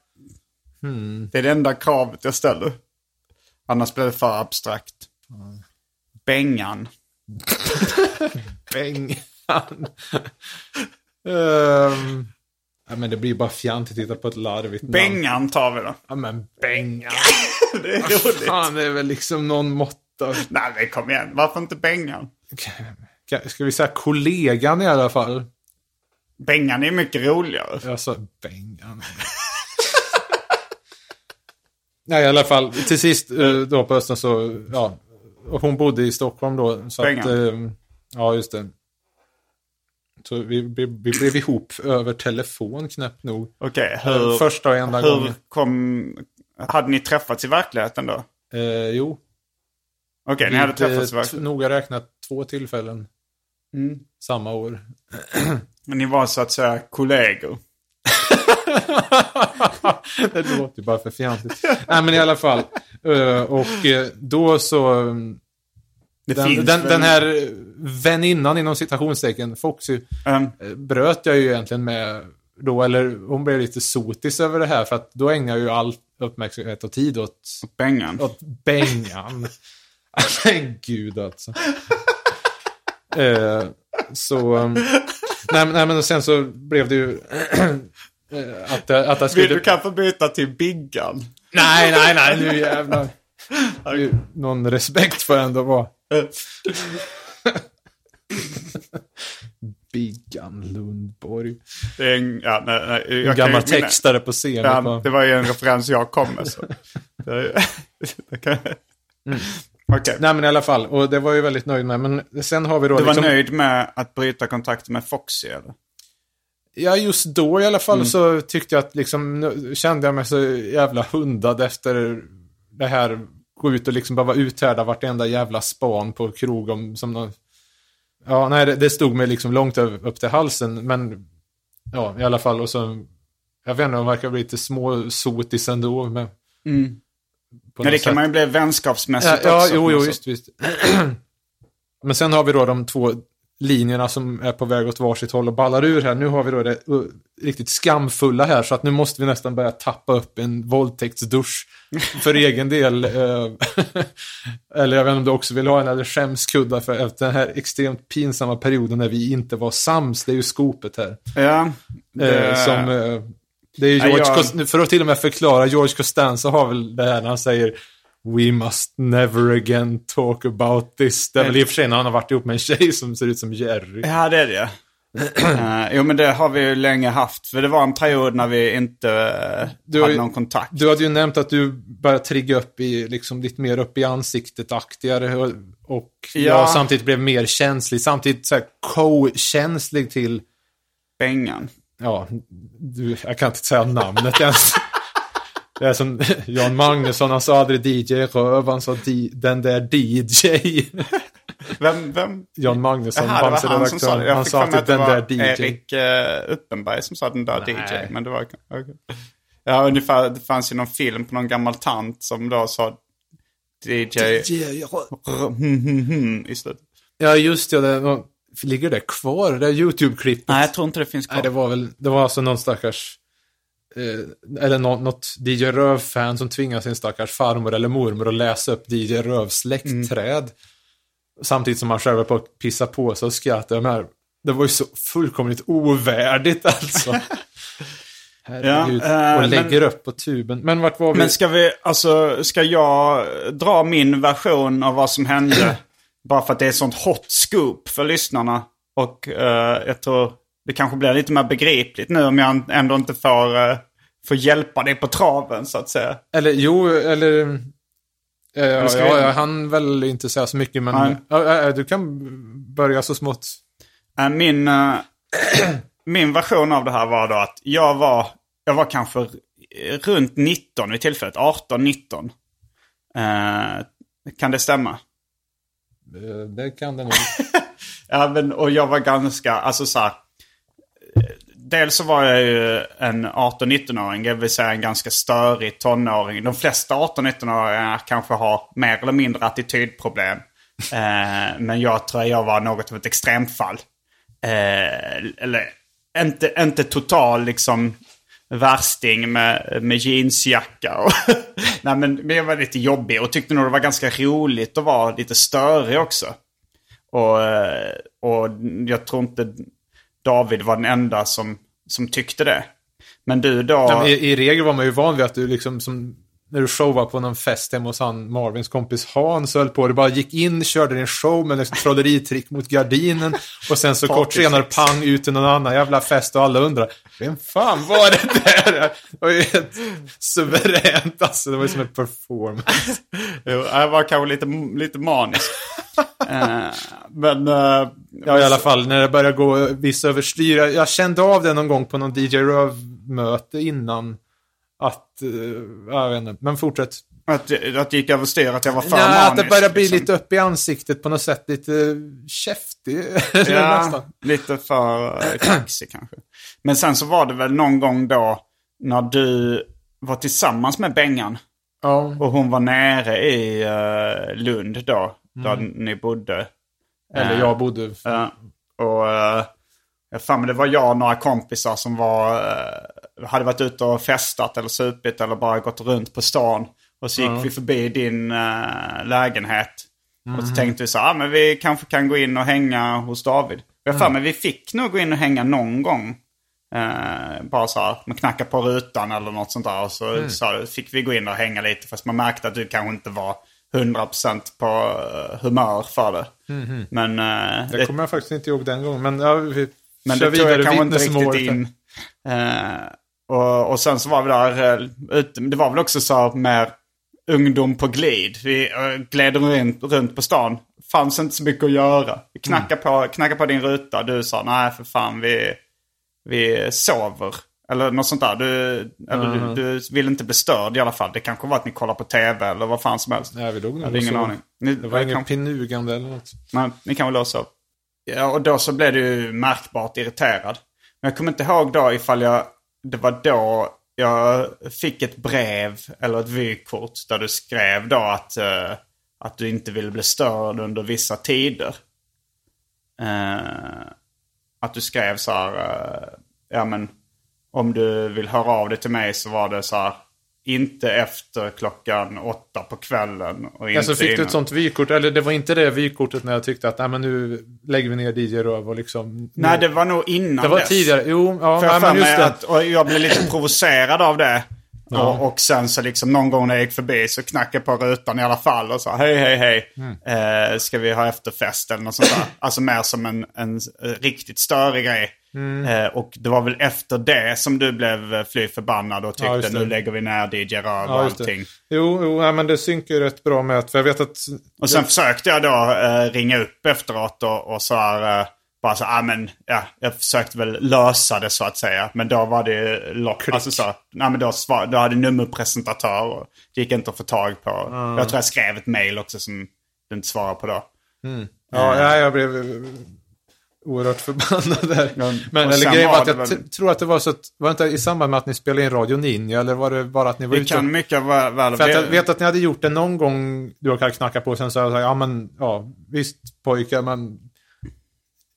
Hmm. Det är det enda kravet jag ställer. Annars blir det för abstrakt. Bengan. Bengan. Ehm, ja, men det blir bara fjantigt att titta på ett larvigt namn. Bengan tar vi då. Ja, men Bengan. Det är roligt. Fan, det är väl liksom någon måtta. Nej, men kom igen. Varför inte Bengan? Ska vi säga kollegan i alla fall? Bengan är mycket roligare. Jag sa Bengan. Nej, i alla fall. Till sist eh, då på hösten så, ja. Hon bodde i Stockholm då. Så att, Bengan. eh, ja, just det. Så vi, vi, vi blev ihop över telefon knäppt nog. Okej, hur, Första och enda hur gången. kom... Hade ni träffats i verkligheten då? Eh, jo. Okej, ni hade träffats i eh, verkligheten. Noga räknat två tillfällen. Mm. Samma år. Men ni var så att säga kollegor. det låter ju bara för fjantigt. Nej, men i alla fall. Eh, och eh, då så... mm, Det Den, den, den här väninnan inom citationstecken, Foxy, eh, bröt jag ju egentligen med då, eller hon blev lite sotis över det här för att då ägnar jag ju all uppmärksamhet och tid åt, Bengan. åt Bengan. Men gud alltså. Eh, så... um, nej, nej, men sen så blev det ju... eh, att, att jag skulle... Vill du kanske byta till Biggan? Nej, nej, nej, nu jävlar. Nu, någon respekt får ändå vara. Biggan Lundborg. Det är en, ja, nej, nej, jag En gammal ju- mina- textare på scen. Ja, det var ju en referens jag kom med. Så. Det, det kan... Okej. Nej men i alla fall, och det var jag ju väldigt nöjd med. Men sen har vi då Du var liksom... nöjd med att bryta kontakten med Foxy eller? Ja, just då i alla fall Mm. så tyckte jag att liksom, nu kände jag mig så jävla hundad efter det här. Gå ut och liksom bara vara uthärda vartenda jävla span på krog om, som någon... Ja, nej, det, det stod mig liksom långt upp till halsen, men ja, i alla fall. Och så, jag vet inte, de verkar bli lite små sotis ändå. Men, på Men det kan sätt. man ju bli vänskapsmässigt Ja, ja också. jo, på jo, något visst, sätt. visst. Men sen har vi då de två linjerna som är på väg åt varsitt håll och ballar ur här. Nu har vi då det uh, riktigt skamfulla här, så att nu måste vi nästan börja tappa upp en våldtäktsdusch för egen del. eh, eller jag vet inte om du också vill ha en eller skämskudda för efter den här extremt pinsamma perioden när vi inte var sams. Det är ju skopet här. Ja. Det, Eh, som, eh, det är George jag- Cost- för att till och med förklara, George Costanza har väl det här när han säger We must never again talk about this. Det är väl i och för sig när han har varit ihop med en tjej som ser ut som Jerry. ja, det är det. uh, jo, men det har vi ju länge haft. För det var en period när vi inte eh, Du hade ju- någon kontakt. Du hade ju nämnt att du började trigga upp i, liksom lite mer upp i ansiktet-aktigare och, och Ja. jag samtidigt blev mer känslig, samtidigt så här co-känslig till, Bengan. Ja, du, jag kan inte säga namnet ens. Det är som Jan Magnusson, han sa aldrig DJ Röv, han sa den där DJ. Vem? vem? Jan Magnusson, Jaha, det var han som sa det. Jag Han sa alltid den där DJ. Erik uh, Uppenberg som sa den där Nej. DJ. Men det var... okej. Ja, ungefär. Det fanns ju någon film på någon gammal tant som då sa DJ i slutet. Ja, just det. det var- ligger det kvar, det där YouTube-klippet? Nej, jag tror inte det finns kvar. Nej, det var väl, det var alltså någon stackars, eh, eller nå, något DJ Röv-fan som tvingade sin stackars farmor eller mormor att läsa upp DJ Rövs släktträd. Samtidigt som han själv var på att pissa på sig och skratta. Menar, det var ju så fullkomligt ovärdigt alltså. Herregud. Ja, eh, och lägger men- upp på tuben. Men vart var vi? Men ska vi, alltså, ska jag dra min version av vad som hände? bara för att det är sånt hot scoop för lyssnarna. Och eh, jag tror det kanske blir lite mer begripligt nu om jag ändå inte får, uh, får hjälpa dig på traven så att säga. Eller jo, eller... Eh, ja, ja, vi- jag hann väl inte säga så mycket, men ja, ja, du kan börja så smått. Min, min version av det här var då att jag var, jag var kanske runt 19 vid tillfället. 18-19. Eh, kan det stämma? Eh, det kan det nog. Ja, men, och jag var ganska, alltså så här. Eh, dels så var jag ju en 18-19-åring, det vill säga en ganska störig tonåring. De flesta 18-19-åringar kanske har mer eller mindre attitydproblem. Eh, men jag tror jag var något av ett extremfall. Eh, eller inte, inte total liksom värsting med, med jeansjacka. Och Nej, men, men jag var lite jobbig och tyckte nog det var ganska roligt att vara lite störig också. Och, eh, och jag tror inte David var den enda som, som tyckte det. Men du då... Nej, men i, I regel var man ju van vid att du liksom, som, när du showade på någon fest hemma hos han, Marvins kompis Hans höll på. Du bara gick in, körde din show med liksom trolleritrick mot gardinen och sen så kort senare pang ut till någon annan jävla fest och alla undrar Vem fan var det där? Det var ju helt suveränt alltså. Det var ju som en performance. Jo, jag var kanske lite, lite manisk. Eh, men... eh, Ja, i alla fall när det började gå viss överstyr. Jag, jag kände av det någon gång på någon DJ Röv-möte innan. Att, eh, jag vet inte, men fortsätt. Att, att det gick överstyr, att jag var för Ja, manisk. att det börjar bli liksom. lite upp i ansiktet på något sätt. Lite käftig. Eller Ja, lite för uh, kaxig kanske. Men sen så var det väl någon gång då när du var tillsammans med Bengan. Ja. Och hon var nere i eh, Lund då, där ni bodde. Eller jag bodde... Ja, och uh, jag fan, men det var jag och några kompisar som var, eh, hade varit ute och festat eller supit eller bara gått runt på stan. Och så gick vi förbi din eh, lägenhet. Och så tänkte vi så här, ah, men vi kanske kan gå in och hänga hos David. Jag för mig vi fick nog gå in och hänga någon gång. Eh, bara så här, man knackar på rutan eller något sånt där. Och så, så fick vi gå in och hänga lite. Fast man märkte att du kanske inte var 100% på eh, humör för det. Men, eh, Det kommer jag faktiskt inte ihåg den gången. Men ja, vi men det tror jag kanske inte riktigt in. Eh, och, och sen så var vi där, eh, ute, det var väl också så mer ungdom på glid. Vi uh, gled runt, runt på stan. Fanns inte så mycket att göra. Vi knackade, på, knackade på din ruta. Du sa nej för fan vi, vi sover. Eller något sånt där. Du, eller du, du vill inte bli störd i alla fall. Det kanske var att ni kollar på tv eller vad fan som helst. Nej, vi låg nog Jag hade och ingen sov. aning. Ni, Det var inget kan- pinugande eller något. Nej, ni kan väl låsa upp. Ja, och då så blev du märkbart irriterad. Men jag kommer inte ihåg då ifall jag... Det var då jag fick ett brev eller ett vykort där du skrev då att, uh, att du inte ville bli störd under vissa tider. Uh, att du skrev så här, uh, ja men om du vill höra av dig till mig så var det så här, inte efter klockan åtta på kvällen. Och Alltså fick du ett sånt vykort, eller det var inte det vykortet när jag tyckte att nej, men nu lägger vi ner DJ Röv och liksom... Nej, nu- det var nog innan det var dess. tidigare. Jo, ja, För nej, jag men just det. att, och jag blev lite provocerad av det. Ja. Och, och sen så liksom någon gång när jag gick förbi så knackade jag på rutan i alla fall och sa hej hej hej. Mm. Eh, ska vi ha efterfest eller något sånt där. alltså mer som en, en riktigt störig grej. Mm. Eh, och det var väl efter det som du blev eh, fly förbannad och Ja, tyckte det. nu lägger vi ner DJ Röv och Ja, det. allting. Jo, jo nej, men det synkar ju rätt bra med att, för jag vet att... Och sen försökte jag då eh, ringa upp efteråt och, och så här, eh, bara så ah, men ja, jag försökte väl lösa det så att säga. Men då var det lock. Alltså så, nej, men då, svar, då hade nummerpresentatör och det gick inte att få tag på. Jag tror jag skrev ett mail också som du inte svarade på då. Ja, nej, jag blev eh, oerhört förbannad där. Men och eller sen grejen var att det jag väl- tror att det var så att, var det inte i samband med att ni spelade in Radio Ninja, eller var det bara att ni var Det ute? kan mycket väl... väl För att jag vet att ni hade gjort det någon gång, du har knackat på, sen sa jag så här, ja men, ja, visst pojkar, men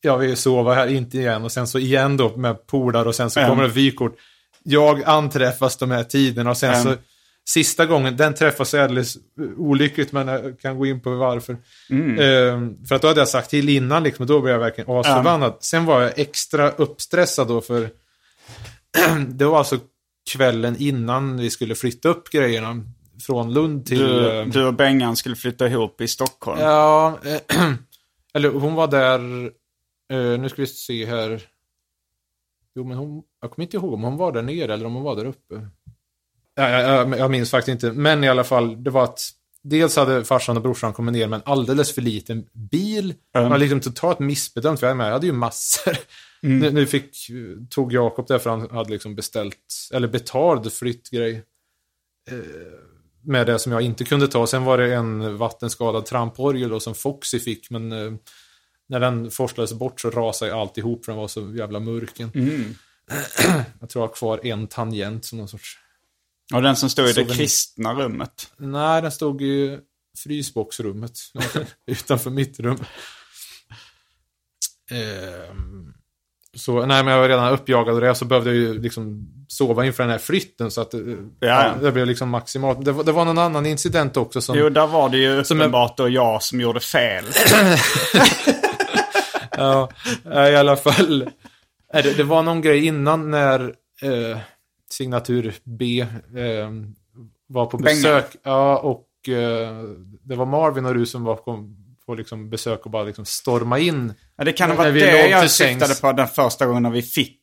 jag vill sova här, inte igen. Och sen så igen då med polar och sen så Mm. kommer det vykort. Jag anträffas de här tiderna och sen Mm. så sista gången, den träffas alldeles olyckligt, men jag kan gå in på varför. Mm. Ehm, för att då hade jag sagt till innan, liksom, och då blev jag verkligen asförbannad. Sen var jag extra uppstressad då, för det var alltså kvällen innan vi skulle flytta upp grejerna från Lund till... du, eh, du och Bengan skulle flytta ihop i Stockholm. Ja, eller hon var där, eh, nu ska vi se här. Jo, men hon, jag kommer inte ihåg om hon var där nere eller om hon var där uppe. Ja, ja, ja, jag minns faktiskt inte, men i alla fall, det var att dels hade farsan och brorsan kommit ner med en alldeles för liten bil. Mm. Var liksom totalt missbedömt, för jag med, jag hade ju massor. Nu, nu fick, tog Jakob det för han hade liksom beställt, eller betald flyttgrej med det som jag inte kunde ta. Sen var det en vattenskadad tramporgel då som Foxy fick, men eh, när den forslades bort så rasade alltihop för den var så jävla mörken. Mm. jag tror jag har kvar en tangent som någon sorts... Och den som stod i det kristna rummet. Nej, den stod i frysboxrummet utanför mitt rum. Ehm, så nej, men jag var redan uppjagad och det, så behövde jag ju liksom sova inför den här flytten så att eh, ja, det blev liksom maximalt. Det var, det var någon annan incident också som... Jo, där var det ju Som uppenbart då jag som gjorde fel. Ja, i alla fall. Det, det var någon grej innan när eh, signatur B eh, var på Benga. besök. Ja, och eh, det var Marvin och du som var på liksom besök och bara liksom storma in. Ja, det kan ha varit det jag syftade på den första gången när vi fick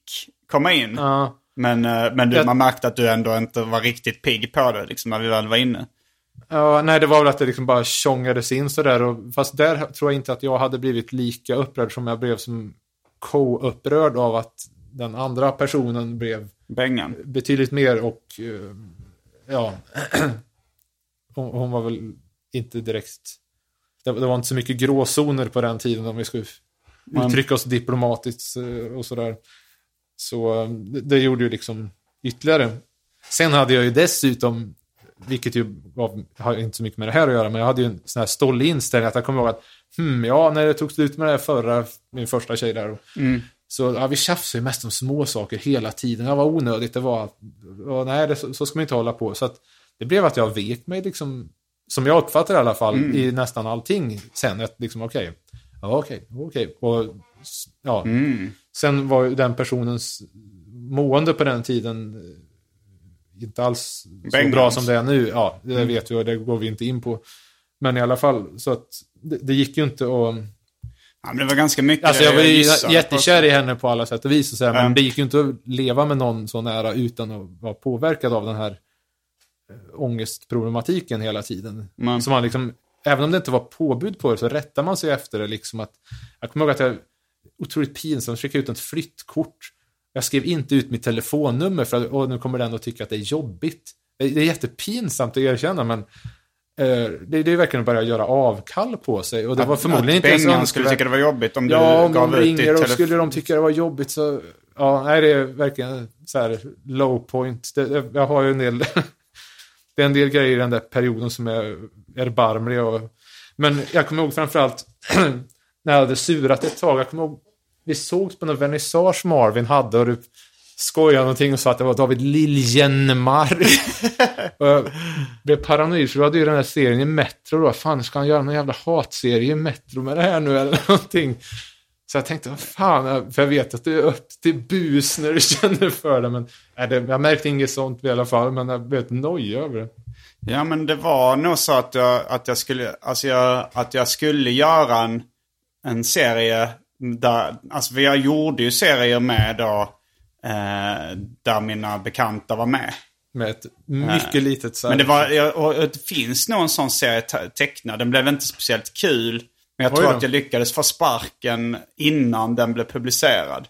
komma in. Ja, Men, eh, men du, Jag- man märkte att du ändå inte var riktigt pigg på det liksom, när vi väl var inne. ja, nej, det var väl att det liksom bara tjongades in sådär. Och, fast där tror jag inte att jag hade blivit lika upprörd som jag blev som co-upprörd av att den andra personen blev Bengan. betydligt mer och eh, ja, hon, hon var väl inte direkt, det, det var inte så mycket gråzoner på den tiden om vi skulle uttrycka oss diplomatiskt eh, och sådär. Så eh, det, det gjorde ju liksom ytterligare. Sen hade jag ju dessutom, vilket ju var, har inte så mycket med det här att göra, men jag hade ju en sån här stollig inställning att jag kommer ihåg att hmm, ja, när det tog slut med det här förra, min första tjej där, så ja, vi tjafsade ju mest om små saker hela tiden. Ja, vad onödigt det var. Ja, nej, det, så, så ska man inte hålla på. Så att det blev att jag vek mig liksom som jag uppfattar i alla fall, i nästan allting sen. Att liksom, okej, ja okej, okej. Och s- ja, Mm. sen var ju den personens mående på den tiden eh, inte alls så Bengans. bra som det är nu. Ja, det vet vi och det går vi inte in på. Men i alla fall, så att det, det gick ju inte att... Ja, men det var ganska mycket Alltså jag var ju jättekär i henne på alla sätt och vis. Och så här, men Mm. det gick ju inte att leva med någon så nära utan att vara påverkad av den här eh, ångestproblematiken hela tiden. Men- Så man liksom, även om det inte var påbud på det så rättar man sig efter det. Liksom att, jag kommer ihåg att jag otroligt pinsamt skickade ut ett flyttkort. Jag skrev inte ut mitt telefonnummer för att åh, nu kommer den att tycka att det är jobbigt. Det är jättepinsamt att erkänna men det, det är verkligen att börja göra avkall på sig. Och det var förmodligen inte ens Bengan skulle önskvärt. tycka det var jobbigt om Ja, du om gav ut ringer och skulle de tycka det var jobbigt så... Ja, nej, det är verkligen så här low point. Det, jag har ju en del... det är en del grejer i den där perioden som är erbarmliga. Och, men jag kommer ihåg framförallt när jag hade surat ett tag. Jag kommer ihåg, vi sågs på någon vernissage Marvin hade och du skojade någonting och sa att det var David Liljenmark. och jag blev paranoid för du hade ju den här serien i Metro då. Fan, ska han göra någon jävla hatserie i Metro med det här nu eller någonting? Så jag tänkte, vad fan, för jag vet att det är upp till bus när du känner för det. Men nej, det, jag märkte inget sånt i alla fall, men jag blev nöjd över det. Ja men det var nog så att jag, att jag, skulle, alltså jag, att jag skulle göra en, en serie där, alltså jag gjorde ju serier med då, eh, där mina bekanta var med. Med ett mycket litet så här. Men det var, jag, och det finns nog en sån serie te- tecknad, den blev inte speciellt kul. Men jag Oj tror då. att jag lyckades få sparken innan den blev publicerad.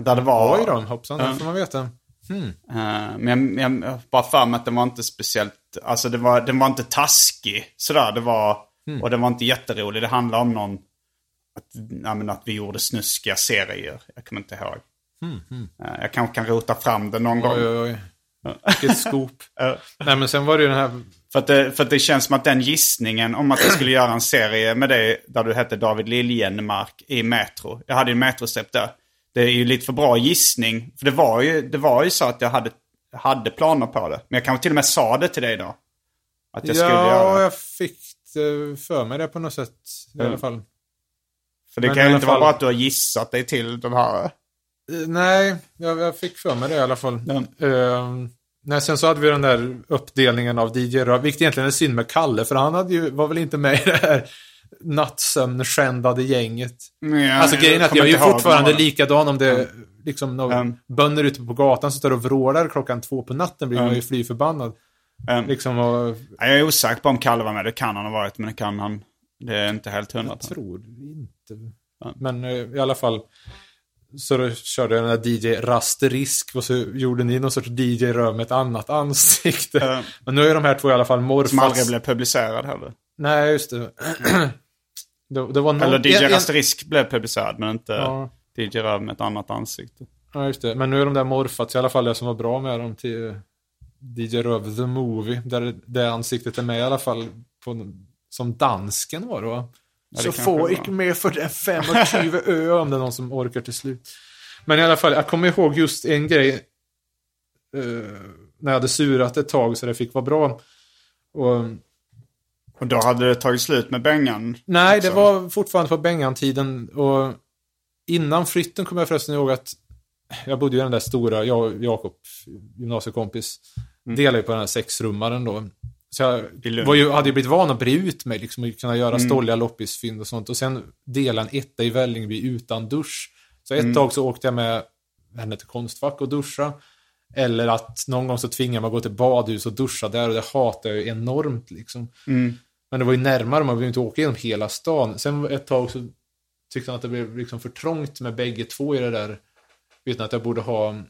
Där det var... Oj då, hoppsan, det får man veta. Eh, men jag, jag bara för mig att den var inte speciellt, alltså det var, den var inte taskig sådär. Det var, Hmm. och den var inte jätterolig. Det handlade om någon, att, ja, men att vi gjorde snuskiga serier. Jag kommer inte ihåg. Eh, jag kanske kan rota fram den någon gång. Hmm, Oj, oj, oj. Vilket. Eh, Nej, men sen var det ju den här... för, att det, för att det känns som att den gissningen om att jag skulle göra en serie med dig där du hette David Liljenmark i Metro. Jag hade ju en Metro-stepp där. Det är ju lite för bra gissning. För det var ju, det var ju så att jag hade, hade planer på det. Men jag kanske till och med sa det till dig då. Att jag skulle Ja, göra det. jag fick det för mig det på något sätt i alla fall. För det Men kan ju inte vara fall- bara att du har gissat dig till den här. Eh, Nej, jag, jag fick för mig det i alla fall. Ja. Ehm, nej, sen så hade vi den där uppdelningen av DJ Röv, vilket egentligen är synd med Kalle, för han hade ju, var väl inte med i det här nattsömnskändade gänget. Ja, alltså grejen är att jag är ju ihåg fortfarande var. likadan om det liksom några Mm. bönder ute på gatan som står och vrålar klockan två på natten blir man ju fly förbannad. Mm. Liksom och, Ja, Jag är osäker på om Kalle var med. Det kan han ha varit, men det kan han. Det är inte helt hundra. jag tror inte. Men eh, i alla fall så då körde jag den där DJ Rasterisk och så gjorde ni någon sorts DJ Röv med ett annat ansikte. Ja. Men nu är de här två i alla fall morfars. Som aldrig blev publicerad heller. Nej, just det. det, det var någon... Eller DJ en- en- Rasterisk blev publicerad, men inte Ja. DJ Röv med ett annat ansikte. Ja, just det. Men nu är de där morfats, i alla fall det som var bra med dem till DJ Röv The Movie. Där det ansiktet är med i alla fall på, som dansken var det det Så få det gick med för den 25 ö om det är någon som orkar till slut. Men i alla fall, jag kommer ihåg just en grej. eh, när jag hade surat ett tag så det fick vara bra. Och, Och då hade det tagit slut med Bengan. nej, det också. var fortfarande på Bengan-tiden. Och innan flytten kommer jag förresten ihåg att jag bodde i den där stora, jag och Jakob, gymnasiekompis, delade ju på den här sexrummaren då. Så jag var ju, hade ju blivit van att bre ut mig liksom, och kunna göra stolliga loppisfynd och sånt. Och sen dela en etta i Vällingby utan dusch. Så ett tag så åkte jag med henne till Konstfack och duscha. Eller att någon gång så tvingade man gå till badhus och duscha där och det hatar jag ju enormt liksom. Men det var ju närmare, man behövde inte åka genom hela stan. Sen ett tag så tyckte han att det blev liksom för trångt med bägge två i det där. Utan att jag borde ha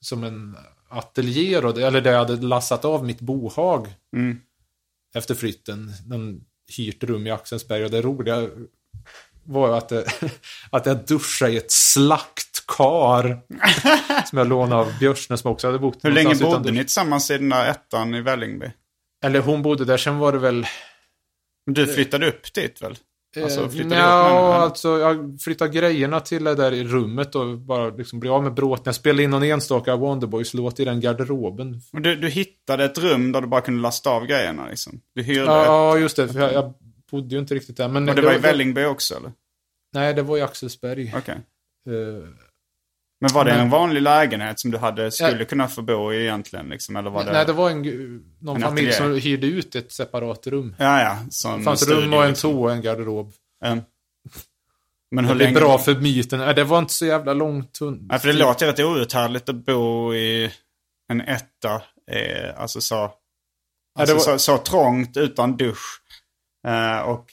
som en ateljé då, eller där jag hade lassat av mitt bohag efter flytten. En hyrt rum i Axelsberg och det roliga var att, det, att jag duschade i ett slaktkar som jag lånade av Björsne som också hade bott Hur länge bodde ni tillsammans i den där ettan i Vällingby? Eller hon bodde där, sen var det väl Men Du flyttade upp dit väl? Alltså, Eh, med henne, eller? alltså jag flyttade grejerna till det där i rummet och bara liksom blev av med bråten. Jag spelade in någon enstaka Wonderboys-låt i den garderoben. Och Du, du hittade ett rum där du bara kunde lasta av grejerna liksom? Du hyrde Ja, ett. just det. För jag, jag bodde ju inte riktigt där. Men Och det var i Vällingby också eller? Nej, det var i Axelsberg. Okej. Eh, Men var det en vanlig lägenhet som du hade, skulle Ja. kunna få bo i egentligen liksom? Eller var det... Nej, det var en, någon En familj som hyrde ut ett separat rum. Ja, ja. Som Det fanns studio, rum och en liksom. toa och en garderob. Ja. Men hur Det är länge... bra för myten. Nej, det var inte så jävla långt. Ja, för det låter rätt outhärdligt att bo i en etta. Eh, alltså så... Alltså var- så, så trångt utan dusch. Eh, och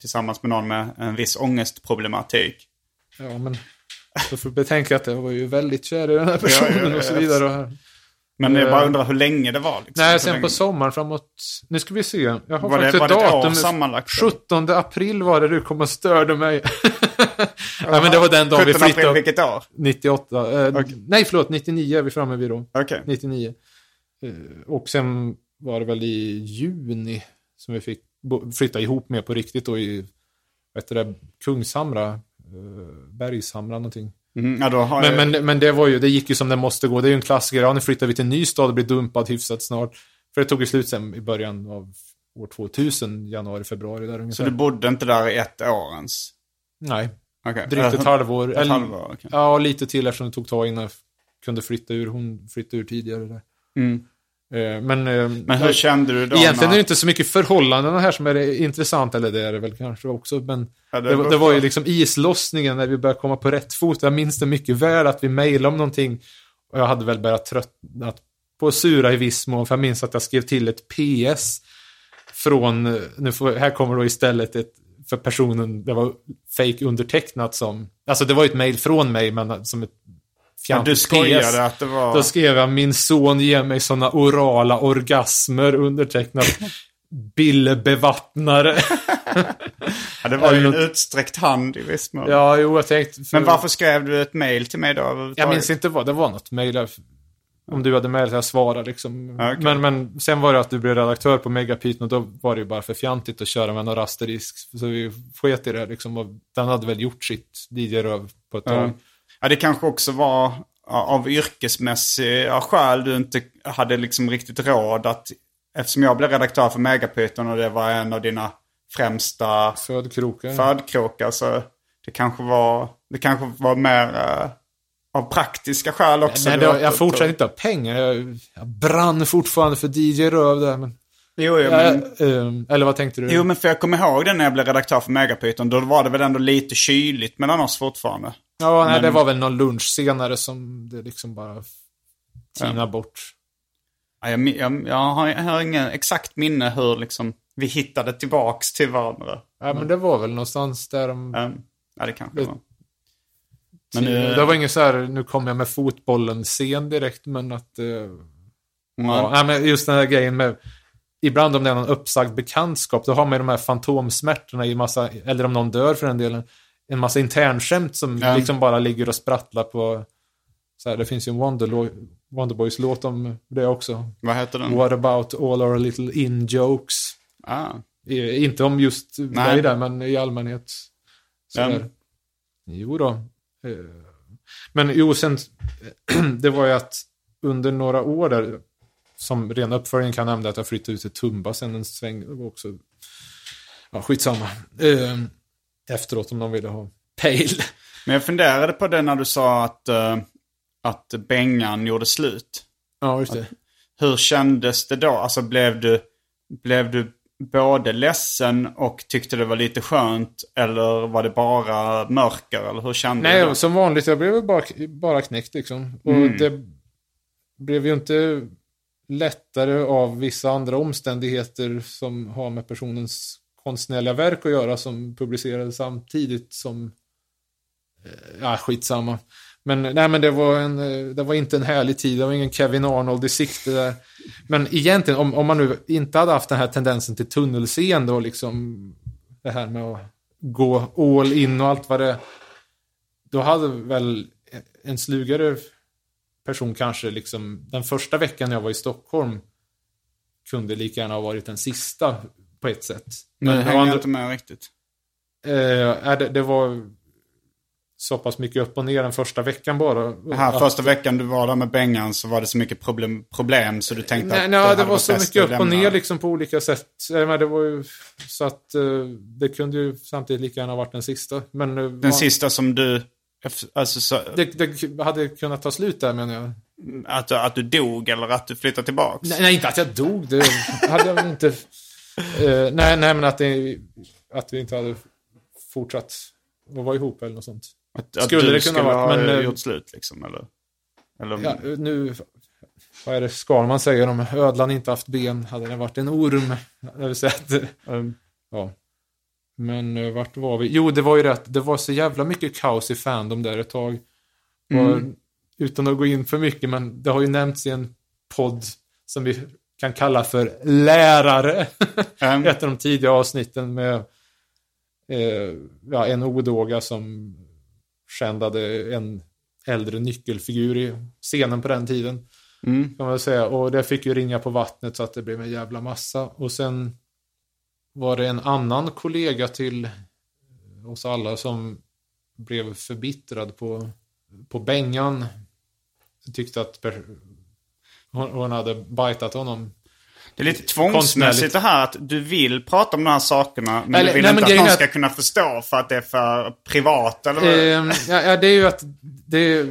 tillsammans med någon med en viss ångestproblematik. Ja, men... Du får betänka att jag var ju väldigt kär i den här personen Ja, ja, och så vidare. Men jag Eh. bara undrar hur länge det var. Liksom. Nej, sen länge... på sommaren framåt... Nu ska vi se. Jag har Var faktiskt det ett datum. sammanlagt? 17 april var det du kom och störde mig. Nej, men det var den dagen vi 17 april, flyttade. vilket år? 98. Eh, Okej. Nej, förlåt. 99 är vi framme vid då. Okej. 99. Eh, Och sen var det väl i juni som vi fick flytta ihop med på riktigt då i, vad heter det, Kungshamra, Bergshamra någonting. Mm, ja, då har Men, jag... men, men det var ju, det gick ju som det måste gå. Det är ju en klassiker. Ja, nu flyttar vi till en ny stad och blir dumpad hyfsat snart. För det tog ju slut sen i början av år 2000, januari, februari där Så ungefär. du bodde inte där i ett år ens? Nej, Okej. drygt ett Eh, halvår. Ett Eller- halvår, okej. Ja, och lite till eftersom det tog tag innan jag kunde flytta ur. Hon flyttade ur tidigare där. Mm. Eh, Men, eh, Men hur kände du då? Egentligen är det inte så mycket förhållandena här som är det intressant, eller det är det väl kanske också, men Ja, det, beror det var ju liksom islossningen när vi började komma på rätt fot. Jag minns det mycket väl att vi mejlade om någonting och jag hade väl börjat tröttna på sura i viss mån, för jag minns att jag skrev till ett PS från, eh, nu får, här kommer då istället ett, för personen, det var fake undertecknat som, alltså det var ju ett mejl från mig, men som ett Ja, du skojade att det var... Då skrev jag min son ger mig såna orala orgasmer undertecknat Bille Bevattnare. Ja, det var ju en utsträckt hand i viss mån. ja, jo, jag tänkte... för- Men varför skrev du ett mail till mig då? Jag minns inte vad, det var något där. Om du hade mejlat, jag svarade liksom. Okej. men, men sen var det att du blev redaktör på Megapyton och då var det ju bara för fjantigt att köra med några asterisk. Så vi sket i det liksom. Och den hade väl gjort sitt DJ-röv på ett tag. Ja, det kanske också var av yrkesmässiga skäl du inte hade liksom riktigt råd att... Eftersom jag blev redaktör för Megapyton och det var en av dina främsta Födkrokar. födkrokar så det kanske var, det kanske var mer eh, av praktiska skäl också. Nej, det, var- jag fortsatte inte ha pengar. Jag, jag brann fortfarande för DJ-röv där. Men, Jo, jo, men, ehm, eller vad tänkte du? jo, men för jag kommer ihåg det när jag blev redaktör för Megapyton. Då var det väl ändå lite kyligt mellan oss fortfarande. Ja, nej, Men- det var väl någon lunch senare som det liksom bara tinade bort. Ja, jag, jag, jag, har, jag har ingen exakt minne hur liksom vi hittade tillbaks till varandra. Ja, men det var väl någonstans där de... Ja, det kanske Det- var. Men nu, det var inget så här, nu kom jag med fotbollen sen direkt, men att... eh, ja, nej, men just den här grejen med... Ibland om det är någon uppsagd bekantskap, då har man ju de här fantomsmärtorna i massa, eller om någon dör för den delen, en massa internskämt som Ja. liksom bara ligger och sprattlar på... Så här, det finns ju en Wonderlo- Wonderboys-låt om det också. Vad heter den? What about all our little in-jokes? Ah, Inte om just Nej. dig där, men i allmänhet. Sådär. Vem? Jo då. Eh, Men jo, sen, det var ju att under några år där, som ren uppföljning kan jag nämna att jag flyttade ut till Tumba sen en sväng. Det var också, ja skitsamma. Eh, Efteråt om de ville ha pejl. men jag funderade på det när du sa att, eh, att Bengan gjorde slut. Ja, just det. Hur kändes det då? Alltså blev du, blev du både ledsen och tyckte det var lite skönt? Eller var det bara mörker? Eller hur kände du då? Nej, som vanligt. Jag blev bara, bara knäckt liksom. Och Mm. det blev ju inte lättare av vissa andra omständigheter som har med personens konstnärliga verk att göra som publicerades samtidigt som... Eh, ja, skitsamma. Men nej, men det var, en, eh, det var inte en härlig tid. Det var ingen Kevin Arnold i sikte där. Men egentligen, om, om man nu inte hade haft den här tendensen till tunnelseende och liksom det här med att gå all in och allt vad det då hade väl en slugare person kanske liksom, den första veckan jag var i Stockholm kunde lika gärna ha varit den sista på ett sätt. Men det hänger andra- inte med riktigt. Eh, det, det var så pass mycket upp och ner den första veckan bara. Här, att, första veckan du var där med Bengan så var det så mycket problem, problem så du tänkte nej, att nej, det, det var så mycket upp och ner liksom på olika sätt. Men det var ju så att uh, det kunde ju samtidigt lika gärna varit den sista. Men, uh, den var, sista som du... Alltså, så, det, det, hade kunnat ta slut där menar jag. Att, att du dog eller att du flyttade tillbaks? Nej, nej inte att jag dog. Det hade jag väl inte. Uh, nej, nej, men att, det, att vi inte hade fortsatt att vara ihop eller något sånt. Att, att skulle det kunna vara men, ha gjort slut liksom, eller? eller... Ja, nu, vad är det Skalman säger om ödlan inte haft ben, hade den varit en orm. Det vill säga att, um, ja. Men uh, vart var vi? Jo, det var ju rätt. Det var så jävla mycket kaos i Fandom där ett tag. Mm. Och, utan att gå in för mycket, men det har ju nämnts i en podd som vi kan kalla för lärare. Mm. Ett av de tidiga avsnitten med eh, ja, en odåga som skändade en äldre nyckelfigur i scenen på den tiden. Mm. Kan man säga. Och det fick ju ringa på vattnet så att det blev en jävla massa. Och sen var det en annan kollega till oss alla som blev förbittrad på, på Bengan. Tyckte att hon, hon hade bajtat honom det är lite tvångsmässigt det här att du vill prata om de här sakerna men eller, du vill nej, inte att någon ska att... kunna förstå för att det är för privat eller? Eh, ja, ja, det är ju att det är...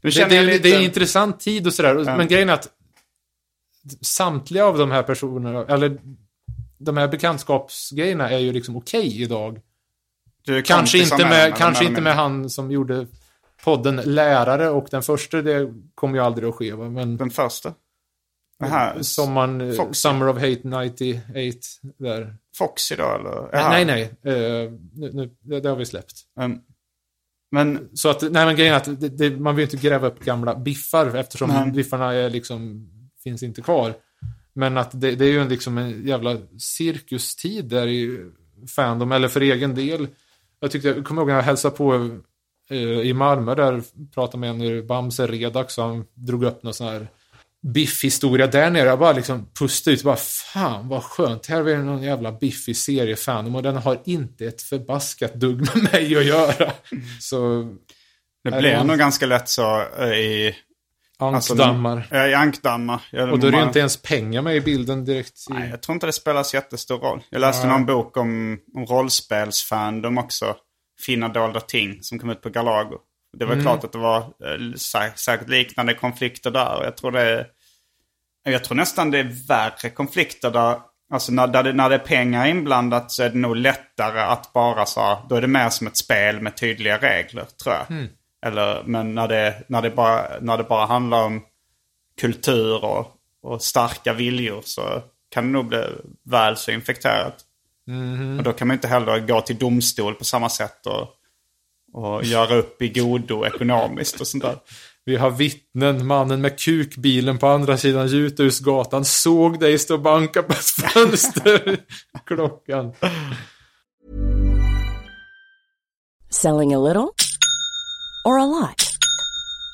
Det, det, lite... det, är en intressant tid och sådär. Mm. Men grejen är att samtliga av de här personerna, eller de här bekantskapsgrejerna är ju liksom okej okay idag. Kanske inte, med, kanske inte med han som gjorde podden Lärare och den första, det kommer ju aldrig att ske. Men... Den första? Aha, Sommaren, eh, Foxy. Summer of Hate 98 där. Foxy då eller? Aha. Nej, nej. Uh, nu, nu, det har vi släppt. Um, men... Så att, nej men grejen är att det, det, man vill inte gräva upp gamla biffar eftersom mm. biffarna är liksom, finns inte kvar. Men att det, det är ju en, liksom en jävla cirkustid där i Fandom, eller för egen del. Jag tyckte, jag kommer ihåg när jag hälsade på i Malmö där, pratade med en Bamse Redax, och han drog upp någon sån här biff-historia där nere. Jag bara liksom pustade ut bara fan vad skönt. Här har vi någon jävla biffig seriefandom och den har inte ett förbaskat dugg med mig att göra. Så... Det blir man... nog ganska lätt så eh, i... Ankdammar. Alltså, I ankdammar. Och då är det inte ens pengar med i bilden direkt. I... Nej, jag tror inte det spelar så jättestor roll. Jag läste ja. någon bok om, om rollspelsfandom också. Fina dolda ting som kom ut på Galago. Det var mm. klart att det var äh, säkert liknande konflikter där. Jag tror det Jag tror nästan det är värre konflikter där, alltså när, där det, när det är pengar inblandat så är det nog lättare att bara så, då är det mer som ett spel med tydliga regler tror jag. Mm. Eller, men när det, när, det bara, när det bara handlar om kultur och, och starka viljor så kan det nog bli väl så infekterat. Mm. Och då kan man inte heller gå till domstol på samma sätt. Och, och göra upp i godo ekonomiskt och sånt där. Vi har vittnen, mannen med kukbilen på andra sidan Juthusgatan såg dig stå och banka på ett fönster. Klockan. Selling a little or a lot?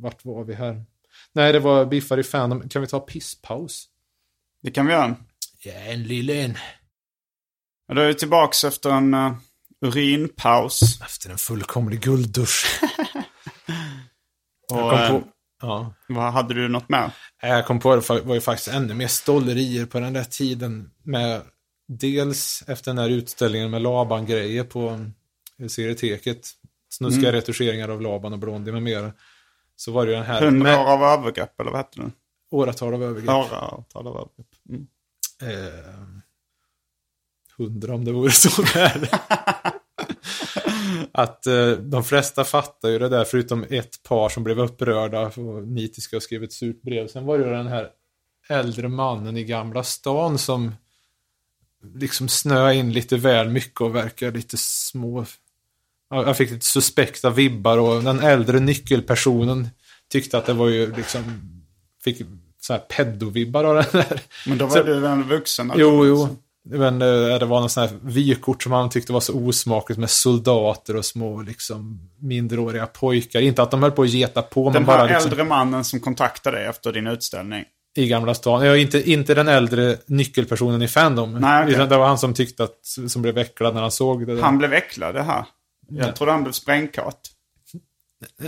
Vart var vi här? Nej, det var biffar i Fandom. Kan vi ta pisspaus? Det kan vi göra. Ja, en liten. Då är vi tillbaks efter en uh, urinpaus. Efter en fullkomlig gulddusch. Och, Jag kom eh, på, ja. vad hade du något med? Jag kom på det var ju faktiskt ännu mer stollerier på den där tiden. Med dels efter den här utställningen med Laban-grejer på eh, serieteket. Snuskiga retuscheringar av Laban och Blondie med mera. Så var det ju den här Hundra år av övergrepp, eller vad hette den? åratal av övergrepp. Åratal av övergrepp. Mm. Eh, hundra om det vore så väl. att eh, de flesta fattar ju det där, förutom ett par som blev upprörda och nitiska och skrev ett surt brev. Sen var det ju den här äldre mannen i Gamla stan som liksom snöade in lite väl mycket och verkar lite små... Ja, Jag fick lite suspekta vibbar och den äldre nyckelpersonen tyckte att det var ju liksom... Fick så här pedovibbar av den där. Men då var Så- du väl vuxen? Jo, jo. Men eh, det var någon sån här vykort som han tyckte var så osmakligt med soldater och små liksom mindreåriga pojkar. Inte att de höll på att geta på, men Den bara här liksom, äldre mannen som kontaktade dig efter din utställning. i Gamla stan. Ja, inte, inte den äldre nyckelpersonen i Fandom. Nej. Utan Det var han som tyckte att, som blev äcklad när han såg det. där. Han blev äcklad det här. Jag trodde han blev sprängkåt.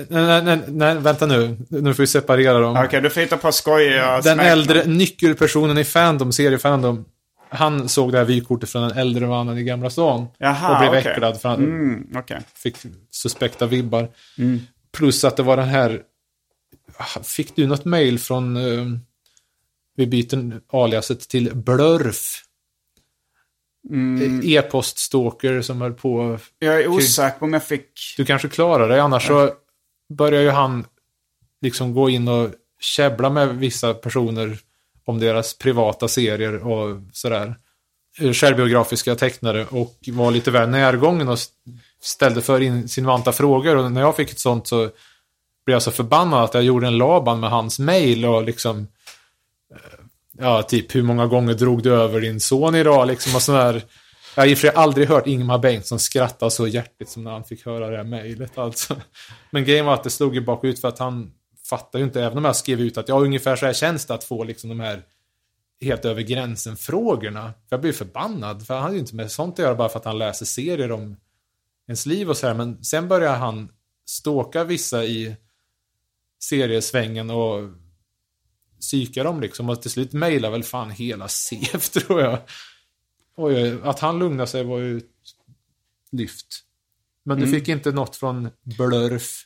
Nej, nej, nej, vänta nu. Nu får vi separera dem. Okej, du får hitta på skojiga Den äldre nyckelpersonen i Fandom, seriefandom, han såg det här vykortet från den äldre mannen i Gamla stan. Jaha, och blev okej. äcklad för han, Mm, okej. fick suspekta vibbar. Plus att det var den här... Fick du något mail från... eh, vi byter aliaset till Blurf. Mm. Eh, E-poststalker som höll på... Jag är osäker på om jag fick... Du kanske klarar det, annars så börjar ju han liksom gå in och käbbla med vissa personer om deras privata serier och sådär. Eh, Självbiografiska tecknare och var lite väl närgången och ställde för insinuanta frågor. Och när jag fick ett sånt så blev jag så förbannad att jag gjorde en laban med hans mail och liksom Ja, typ hur många gånger drog du över din son idag liksom och sådär. Jag har i och för sig aldrig hört Ingmar Bengtsson skratta så hjärtligt som när han fick höra det här mejlet alltså. Men grejen var att det slog ju bakut för att han fattar ju inte, även om jag skrev ut att ja, ungefär så här känns det att få liksom de här helt över gränsen-frågorna. Jag blev förbannad, för han hade ju inte med sånt att göra bara för att han läser serier om ens liv och så här. Men sen började han ståka vissa i seriesvängen och psyka dem liksom. Och till slut mejlade väl fan hela CF tror jag. Oj, att han lugnade sig var ju lyft. Men du fick inte något från Blurf.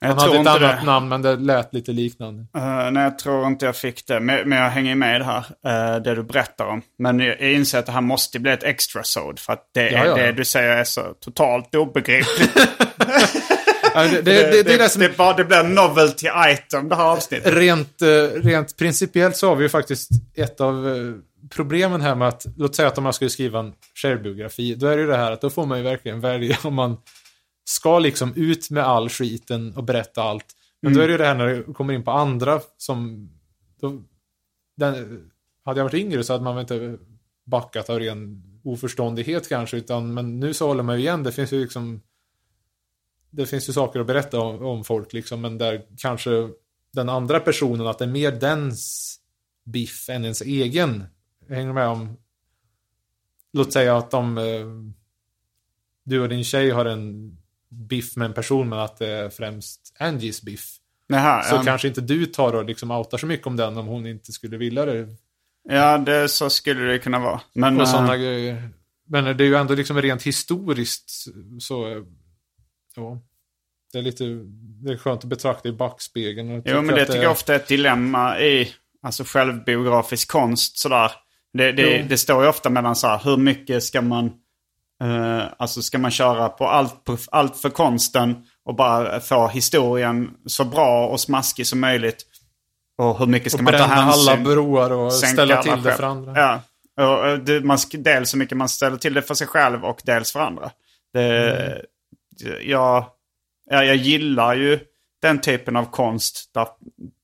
Han hade ett annat det. namn, men det lät lite liknande. Uh, nej, jag tror inte jag fick det. Men, men jag hänger med här, eh, det du berättar om. Men jag, jag inser att det här måste bli ett extra sod För att det, Ja, ja. det du säger är så totalt obegripligt. Det, det, det, är som... det, bara, det blir en novelty item det här avsnittet. Rent, eh, rent principiellt så har vi ju faktiskt ett av eh, problemen här med att, låt säga att om man skulle skriva en självbiografi, då är det ju det här att då får man ju verkligen välja om man ska liksom ut med all skiten och berätta allt. Men då är det ju det här när det kommer in på andra som, då, den, hade jag varit yngre så hade man väl inte backat av ren oförståndighet kanske, utan men nu så håller man ju igen, det finns ju liksom det finns ju saker att berätta om, om folk liksom, men där kanske den andra personen, att det är mer dens biff än ens egen. Jag hänger med om, låt säga att de, eh, du och din tjej har en biff med en person, men att det är främst Angies biff. Jaha, Så ja. kanske inte du tar och liksom outar så mycket om den om hon inte skulle vilja det. ja, det, så skulle det kunna vara. Men, Och eh, sådana grejer. Men det är ju ändå liksom rent historiskt så, eh, ja. Det är lite, det är skönt att betrakta i backspegeln. och Jo, men det tycker jag ofta är ett dilemma i alltså, självbiografisk konst. Sådär. Det, det, det står ju ofta mellan så här, hur mycket ska man, eh, alltså ska man köra på allt, på allt för konsten och bara få historien så bra och smaskig som möjligt. Och hur mycket ska Och man ta hänsyn? alla broar och ställa till det för andra. Ja. Och, eh, det, man, dels så mycket man ställer till det för sig själv och dels för andra. Det, Mm. Jag, jag, gillar ju den typen av konst där,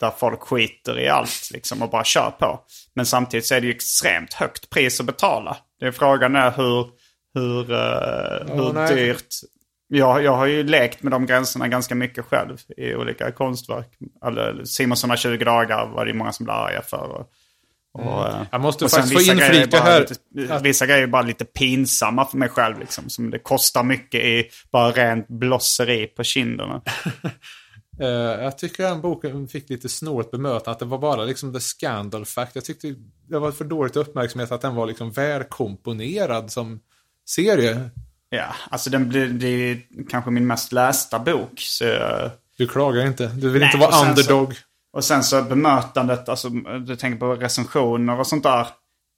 där folk skiter i allt liksom och bara kör på. Men samtidigt så är det ju extremt högt pris att betala. Det är frågan är hur, hur, uh, hur nej. dyrt. Jag, jag har ju lekt med de gränserna ganska mycket själv i olika konstverk. Eller Simonsson har 20 dagar var det många som blev arga för. Och, och, eh, Jag måste faktiskt få inflika här Lite, Vissa grejer är bara lite pinsamma för mig själv. Liksom, som det kostar mycket i bara rent blosseri på kinderna. Eh, jag tycker den boken fick lite snålt bemötande. Att det var bara liksom the scandal fact. Jag tyckte det var för dåligt uppmärksamhet att den var liksom välkomponerad som serie. Ja, alltså den blir, det är kanske min mest lästa bok. Så, Du klagar inte. Du vill Nej, inte vara sen så- underdog. Och sen så bemötandet, alltså du tänker på recensioner och sånt där.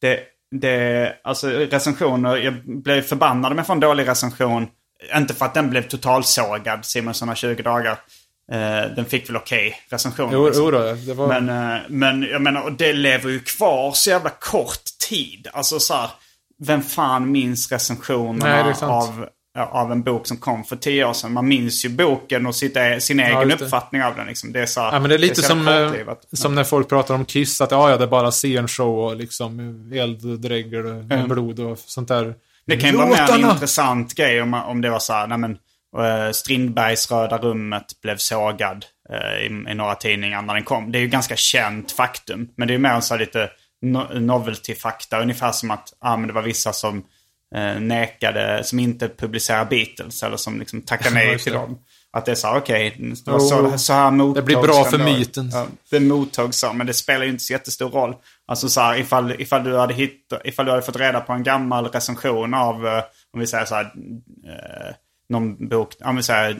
Det, det, alltså recensioner, jag blev förbannad om jag får en dålig recension. Inte för att den blev totalsågad, Simonsson har 20 dagar. Eh, den fick väl okej recensioner. Jo, liksom. då, det var... Men, eh, men jag menar, och det lever ju kvar så jävla kort tid. Alltså så här, vem fan minns Nej, recensionerna sant. av, av en bok som kom för tio år sedan? Man minns ju boken och sitt, e- sin egen just det. uppfattning av den. Liksom. Det är så Ja, men det är lite så som, jävla eh, som när folk pratar om Kiss, att ja, ja, det är bara scenshow och liksom elddrägger och blod och sånt där. Det kan ju vara mer en intressant grej om, om det var så här, nej men eh, Strindbergs Röda rummet blev sågad eh, i, i några tidningar när den kom. Det är ju ganska känt faktum. Men det är ju mer så här lite no, novelty-fakta. Ungefär som att ah, men det var vissa som eh, nekade, som inte publicerade Beatles eller som liksom tackade nej till dem. Att det är så här, okej, det var Jo, så, så här mottogs det blir bra för då. myten. Ja, det mottogs så, men det spelar ju inte så jättestor roll. Alltså så här, ifall, ifall, du hade hittat, ifall du hade fått reda på en gammal recension av, eh, om vi säger så här, eh, någon bok, om vi säger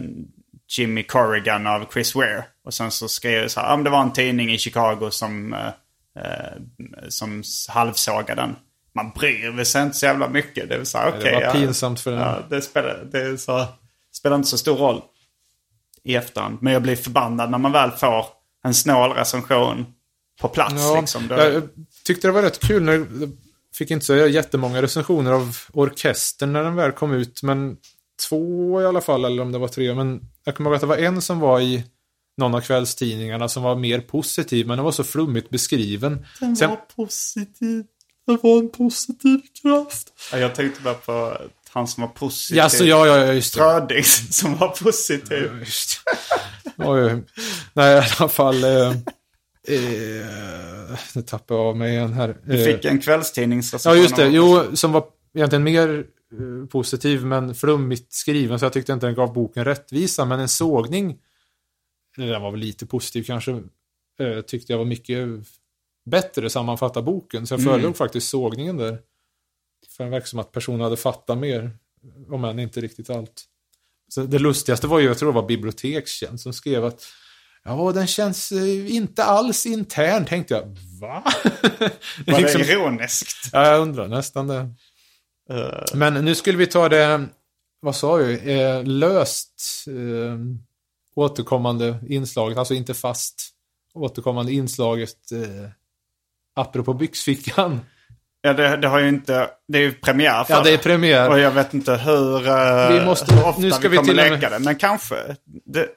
Jimmy Corrigan av Chris Ware. Och sen så skrev det så här, om det var en tidning i Chicago som, eh, eh, som halvsågade den. Man bryr sig inte så jävla mycket. Det är så här, Det okej. var pinsamt för den. Ja, det spelar, det så, spelar inte så stor roll i efterhand. Men jag blir förbannad när man väl får en snål recension på plats. Ja, liksom. Då- jag tyckte det var rätt kul när jag fick inte så jättemånga recensioner av orkestern när den väl kom ut, men två i alla fall, eller om det var tre. Men jag kommer ihåg att det var en som var i någon av kvällstidningarna som var mer positiv, men den var så flummigt beskriven. Den Sen, positiv. Det var en positiv kraft. Ja, jag tänkte bara på han som var positiv. Ja, så ja, ja, ja, just det. Frödings som var positiv. Ja, just. Oj. Nej, i alla fall. Eh, eh, nu tappar jag av mig igen här. Du Eh, fick en kvällstidningsrecension. Ja, just det. Jo, som var egentligen mer eh, positiv, men flummigt skriven, så jag tyckte inte den gav boken rättvisa. Men en sågning, den var väl lite positiv kanske, eh, tyckte jag var mycket bättre sammanfatta boken. Så jag Mm. föredrog faktiskt sågningen där. För det verkar som att personen hade fattat mer, om än inte riktigt allt. Så det lustigaste var ju, jag tror det var Bibliotekstjänst som skrev att Ja, den känns eh, inte alls intern, tänkte jag. Va? Var Liksom- det ironiskt? Ja, jag undrar nästan det. Eh, Men nu skulle vi ta det, vad sa vi, eh, löst eh, återkommande inslaget, alltså inte fast återkommande inslaget eh, apropå byxfickan. ja, det, det har ju inte... Det är ju premiär för Ja, det är premiär. Och jag vet inte hur, eh, Vi måste- hur ofta nu ska vi vi kommer till och med- leka det. Men kanske. Det,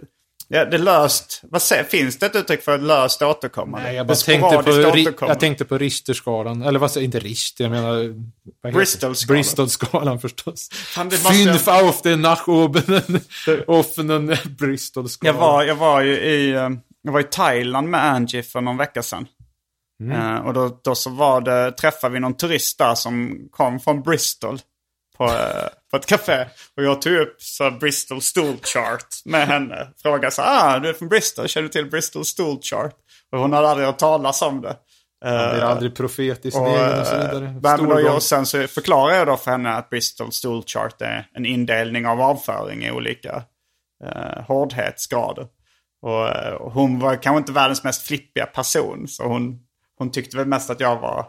ja, det löst. Vad säger, finns det ett uttryck för löst återkommande? Nej, jag, bara tänkte på, jag tänkte på Richterskalan, eller vad säger inte Richter, jag menar... Bristolskalan. Bristolskalan förstås. Fan, det Fünf jag- auf den nach oben, offenen Bristolskalan. Jag var, jag var ju i, eh, jag var i Thailand med Angie för någon vecka sedan. Eh, och då, då så var det, träffade vi någon turist där som kom från Bristol. På, eh, på ett café. Och jag tog upp så Bristol Stool Chart med henne. Frågade så ah du är från Bristol, känner du till Bristol Stool Chart? Och hon hade aldrig hört talas om det. Man blir aldrig profet i sin Och, egen och så eh, vidare. nej, jag, sen så förklarar jag då för henne att Bristol Stool Chart är en indelning av avföring i olika eh, hårdhetsgrader. Och, och hon var kanske inte världens mest flippiga person. Så hon, hon tyckte väl mest att jag var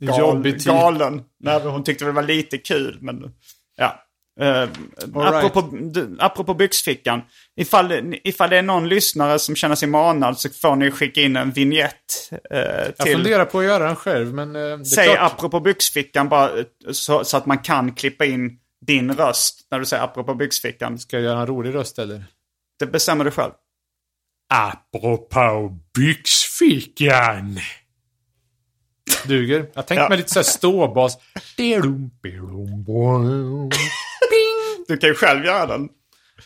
gal, typ. galen. Nej, hon tyckte väl det var lite kul. Men ja. Uh, apropå, du, apropå byxfickan. Ifall, ifall det är någon lyssnare som känner sig manad så får ni skicka in en vignett Jag till... funderar på att göra den själv, men är Säg klart. apropå byxfickan bara så, så att man kan klippa in din röst när du säger apropå byxfickan. Ska jag göra en rolig röst eller? Det bestämmer du själv. Apropå byxfickan. Duger. Jag tänkte Ja. mig lite såhär ståbas. Du kan ju själv göra den.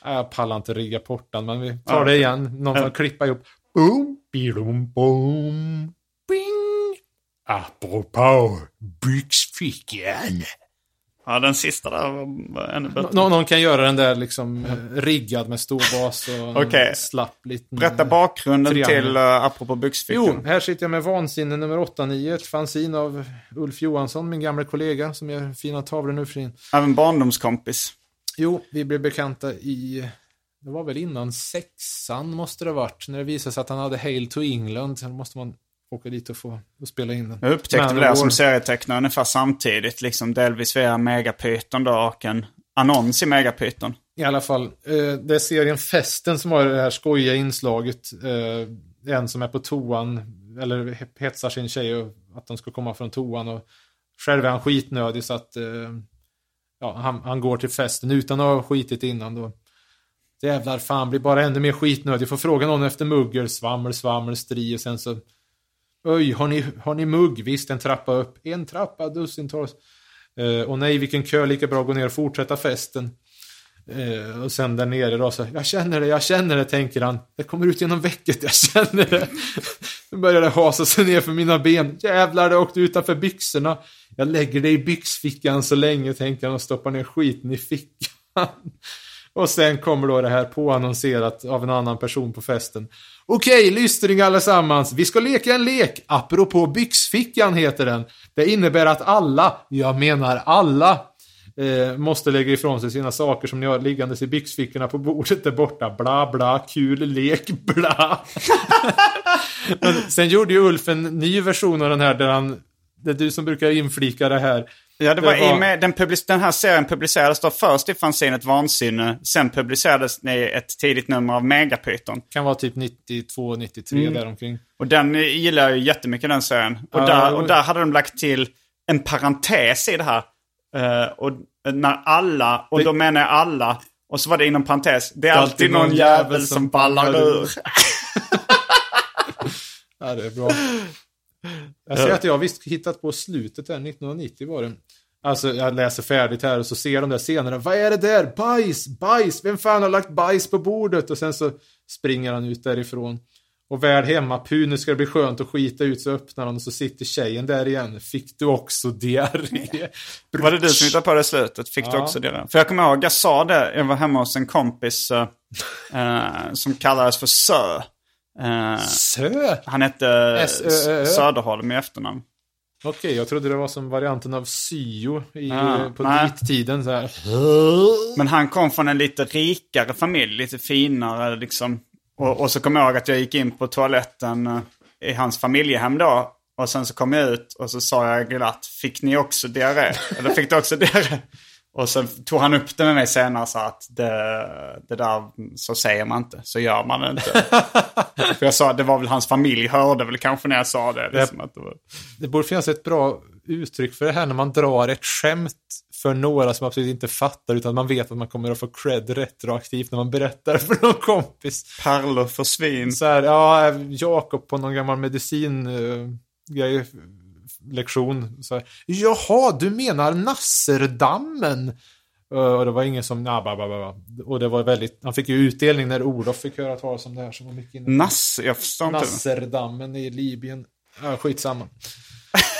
Jag pallar inte rigga portan, men vi tar Ja. det igen. Någon får klippa ihop. Boom, bidum, boom, bing. Apropå byxfickan. Ja, den sista där var, ännu bättre. Nå- någon kan göra den där liksom eh, riggad med ståbas och Okej. en slapp liten... Berätta bakgrunden Triangel. till uh, apropå byxfickan. Jo, här sitter jag med Vansinne nummer 8-9, ett fanzine av Ulf Johansson, min gamla kollega som gör fina tavlor nu för tiden. Även barndomskompis. Jo, vi blev bekanta i, det var väl innan sexan måste det ha varit, när det visade sig att han hade Hail to England. Sen måste man åka dit och få och spela in den. Jag upptäckte väl det som serietecknare ungefär samtidigt. Liksom delvis via Megapyton då och en annons i Megapyton. I alla fall, eh, det är serien Festen som har det här skojiga inslaget. Eh, en som är på toan, eller he- hetsar sin tjej och att de ska komma från toan. Och själv är han skitnödig så att eh, ja, han, han går till festen utan att ha skitit innan. Då. Jävlar fan, blir bara ännu mer skitnödig. Får fråga någon efter mugger, svammel, svammel, stri och sen så Öj, har ni, har ni mugg? Visst, en trappa upp. En trappa, dussintals. Eh, och nej, vilken kö, lika bra att gå ner och fortsätta festen. Eh, och sen där nere då så, jag känner det, jag känner det, tänker han. Det kommer ut genom väcket, jag känner det. Nu börjar det hasa sig ner för mina ben. Jävlar, det åkte utanför byxorna. Jag lägger det i byxfickan så länge, tänker han och stoppar ner skiten i fickan. Och sen kommer då det här påannonserat av en annan person på festen. Okej, lystring allesammans. Vi ska leka en lek. Apropå byxfickan heter den. Det innebär att alla, jag menar alla, eh, måste lägga ifrån sig sina saker som ni har liggandes i byxfickorna på bordet där borta. Bla, bla, kul lek, bla. Men sen gjorde ju Ulf en ny version av den här där han, det är du som brukar inflika det här. Ja, det var, Det var- i med, den, public, den här serien publicerades då först i fanzinet Vansinne. Sen publicerades i ett tidigt nummer av Megapyton. Kan vara typ 92, 93 däromkring. Och den eh, gillar jag ju jättemycket den serien. Och, Ja, där, och- där hade de lagt till en parentes i det här. Eh, och när alla, och Det- då menar jag alla, och så var det inom parentes. Det är alltid någon jävel som ballar ur. Ja, det är bra. Jag ser att jag visst hittat på slutet där, 1990 var det. Alltså, jag läser färdigt här och så ser de där scenerna. Vad är det där? Bajs! Bajs! Vem fan har lagt bajs på bordet? Och sen så springer han ut därifrån. Och väl hemma, pu, nu ska det bli skönt att skita ut, så öppnar han och så sitter tjejen där igen. Fick du också diarré? Var det du som hittade på det slutet? Fick du Ja. också det? där? För jag kommer ihåg, jag sa det, jag var hemma hos en kompis eh, eh, som kallades för Sö. Eh, Sö? han hette S-Ö-Ö-Ö. Söderholm i efternamn. Okej, jag trodde det var som varianten av syo i, Ah, på nej. dittiden. Så här. Men han kom från en lite rikare familj, lite finare liksom. Och, och så kommer jag ihåg att jag gick in på toaletten eh, i hans familjehem då. Och sen så kom jag ut och så sa jag glatt, fick ni också diarré? Eller fick du också diarré? Och så tog han upp det med mig senare sa att det, det där, så säger man inte, så gör man inte. För jag sa, det var väl hans familj hörde väl kanske när jag sa det. Liksom, att det var... Det borde finnas ett bra uttryck för det här när man drar ett skämt för några som absolut inte fattar utan man vet att man kommer att få cred retroaktivt när man berättar för någon kompis. Pärlor för svin. Så här, ja, Jakob på någon gammal medicin grej, lektion. Så här, Jaha, du menar Nasserdammen? Eh, och det var ingen som, nah, ba, ba, ba, ba. Och det var väldigt, han fick ju utdelning när Olof fick höra talas om det här som var mycket inne. Nass, jag förstår inte. Nasserdammen i Libyen. Ja, skitsamma.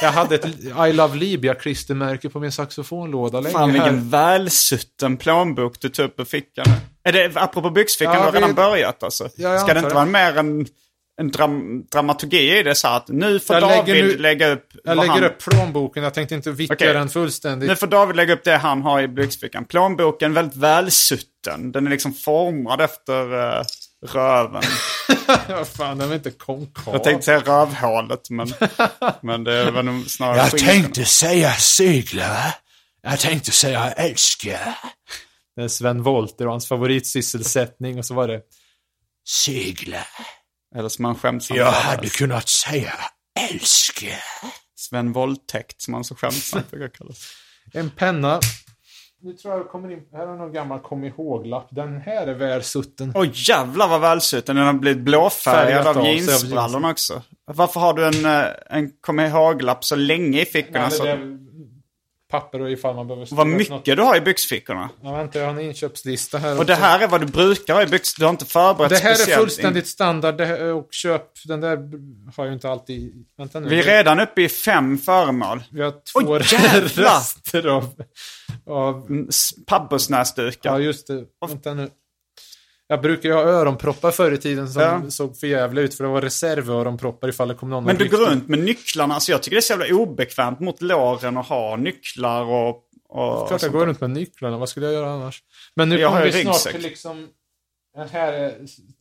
Jag hade ett I Love Libya-klistermärke på min saxofonlåda länge. Fan vilken välsutten plånbok du tog upp ur fickan. Är det, apropå byxfickan, Ja, du har redan vi- börjat alltså? Ja, Ska det inte vara mer en, en dram, dramaturgi i det så att nu får Jag David nu- lägga upp Jag lägger han, upp plånboken, jag tänkte inte vittja Okej. den fullständigt. Nu får David lägga upp det han har i byxfickan. Plånboken väldigt välsutten. Den är liksom formad efter uh, röven. Vad fan, den är inte konkav. Jag tänkte säga rövhålet men, men det var nog snarare skinkan. säga segla. Jag tänkte säga älska. Det är Sven Wollter och hans favoritsysselsättning och så var det segla. Eller som han skämtsamt Jag hade kunnat säga älska. Sven Våldtäkt som han så skämtsamt brukar kallas. En penna Nu tror jag kommer in... Här har någon gammal kom ihåg-lapp. Den här är välsutten. Oj jävlar vad välsutten. Den har blivit blåfärgad av jeansbrallorna också. Varför har du en, eh, en kom ihåg-lapp så länge i fickorna? Nej, så? det är papper och ifall man behöver... Vad mycket något. du har i byxfickorna. Ja, vänta, jag har en inköpslista här. Och det också. här är vad du brukar ha i byxor. Du har inte förberett Det här är speciellt fullständigt standard. Det här, och köp, den där har jag inte alltid... Vänta nu. Vi är redan uppe i fem föremål. Vi har två jävlar! rester av... av Mm, Pappersnäsdukar. ja, just det. Vänta nu. Jag brukar ju ha öronproppar förr i tiden som Ja. såg för jävla ut för det var reservöronproppar ifall det kom någon Men du går runt med nycklarna. Alltså jag tycker det är så jävla obekvämt mot låren att ha nycklar och... och Klart jag går runt med nycklarna. Vad skulle jag göra annars? Men nu kommer vi snart till liksom... Den här är,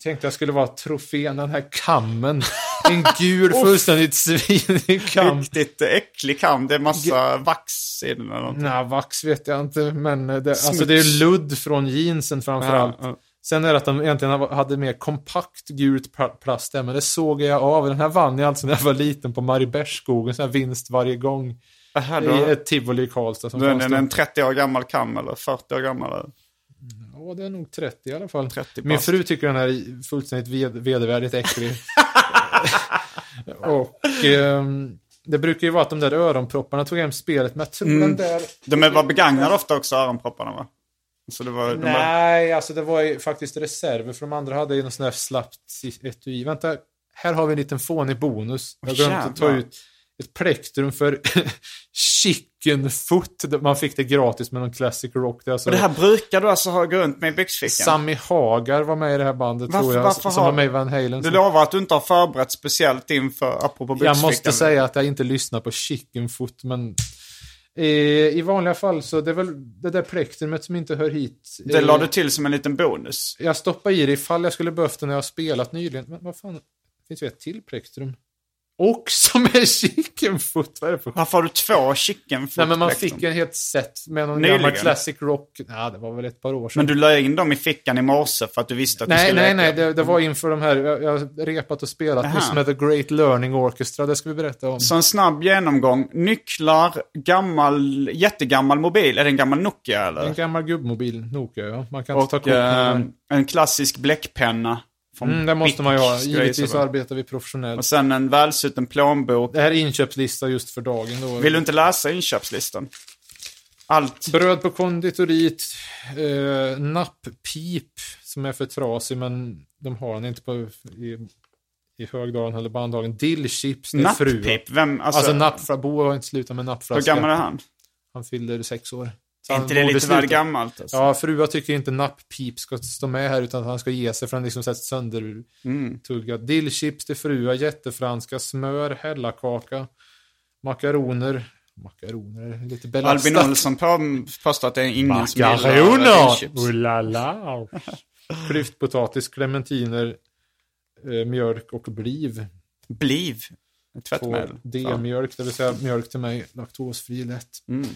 tänkte jag skulle vara trofén, den här kammen. En gul, fullständigt svinig kam. Riktigt äcklig kam. Det är massa vax i den eller något. Nej, vax vet jag inte, men eh, det, alltså det är ludd från jeansen framförallt. Ja, ja. Sen är det att de egentligen hade mer kompakt gult pla- plast där, men det såg jag av. Den här vann jag alltså när jag var liten på Mariebergsskogen, så här vinst varje gång. Aha, I då, ett tivoli i Karlstad. Som då är den en 30 år gammal kam eller 40 år gammal. eller? Ja, det är nog 30 i alla fall. 30 Min fru tycker den är fullständigt ved, vedervärdigt äcklig. och ehm, det brukar ju vara att de där öronpropparna tog hem spelet, men jag tror Mm. den där... De var begagnade ofta också, öronpropparna va? Så det var... De var Nej, alltså det var ju faktiskt reserver, för de andra hade ju någon sån där slappt etui. Vänta, här har vi en liten fånig bonus. Jag glömt att ta ut ett plektrum för chicken foot. Man fick det gratis med någon classic rock. Det alltså och det här brukar du alltså ha runt med i byxfickan? Sammy Hagar var med i det här bandet Varför- tror jag. varför som har- var med i Van Halen. Du lovar att du inte har förberett speciellt inför, apropå byxfickan? Jag måste säga att jag inte lyssnar på chicken foot, men i vanliga fall så det är väl det där plektrumet som inte hör hit. Det Eh, la du till som en liten bonus. Jag stoppar i det ifall jag skulle behövt det när jag har spelat nyligen. Men vad fan, finns det ett till plektrum? Och som är chicken foot, vad är det för Varför har du två chicken Nej men man fick en helt set med någon Nyligen. gammal classic rock. Ja, det var väl ett par år sedan. Men du la in dem i fickan i morse för att du visste att du Nej, skulle nej, leka. nej, det, det var inför de här, jag, har repat och spelat Aha. just med The Great Learning Orchestra, det ska vi berätta om. Så en snabb genomgång. Nycklar, gammal, jättegammal mobil. Är det en gammal Nokia eller? En gammal gubbmobil, Nokia ja. Man kan inte ta Och kort med eh, en klassisk bläckpenna. Mm, det måste man ju ha. Givetvis arbetar vi professionellt. Och sen en välsutten plånbok. Det här är inköpslista just för dagen då. Vill du inte läsa inköpslistan? Allt. Bröd på konditoriet, eh, napppip som är för trasig men de har den inte på i, i Högdalen eller Bandhagen. Dillchips, det är. Napppip? Vem? Alltså, Alltså nappfra, Bo har inte slutat med hur nappflaska. gammal är han? Han fyllde sex år. Så Är inte det lite väl gammalt? Alltså? Ja, frua tycker inte napppip ska stå med här utan att han ska ge sig för han liksom sett sönder Mm. Dillchips till frua, jättefranska, smör, hällakaka, makaroner. Makaroner, lite belastat. Albin Olsson på, påstår att det är ingen som gillar dillchips. Klyftpotatis, clementiner, eh, mjölk och bliv. Bliv. Tvättmedel. D-mjölk, det vill säga mjölk till mig, laktosfri lätt. Mm.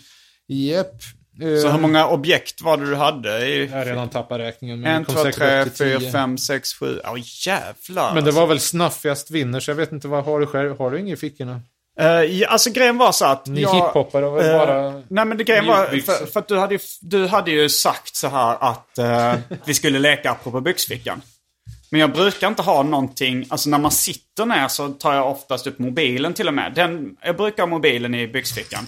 Så hur många objekt var det du hade? I... Jag har redan tappat räkningen. Men En, det kom två, säkert tre, upp till fyra, tio. fem, sex, sju. Åh jävlar. Men det alltså. var väl snaffigast vinner, så jag vet inte vad har du själv? Har du inget i fickorna? Eh, ja, alltså grejen var så att... Ni jag, hiphoppare väl eh, bara Nej men det grejen var, för, för att du hade, du hade ju sagt så här att eh, vi skulle leka apropå byxfickan. Men jag brukar inte ha någonting, alltså när man sitter ner så tar jag oftast upp mobilen till och med. Den, jag brukar ha mobilen i byxfickan.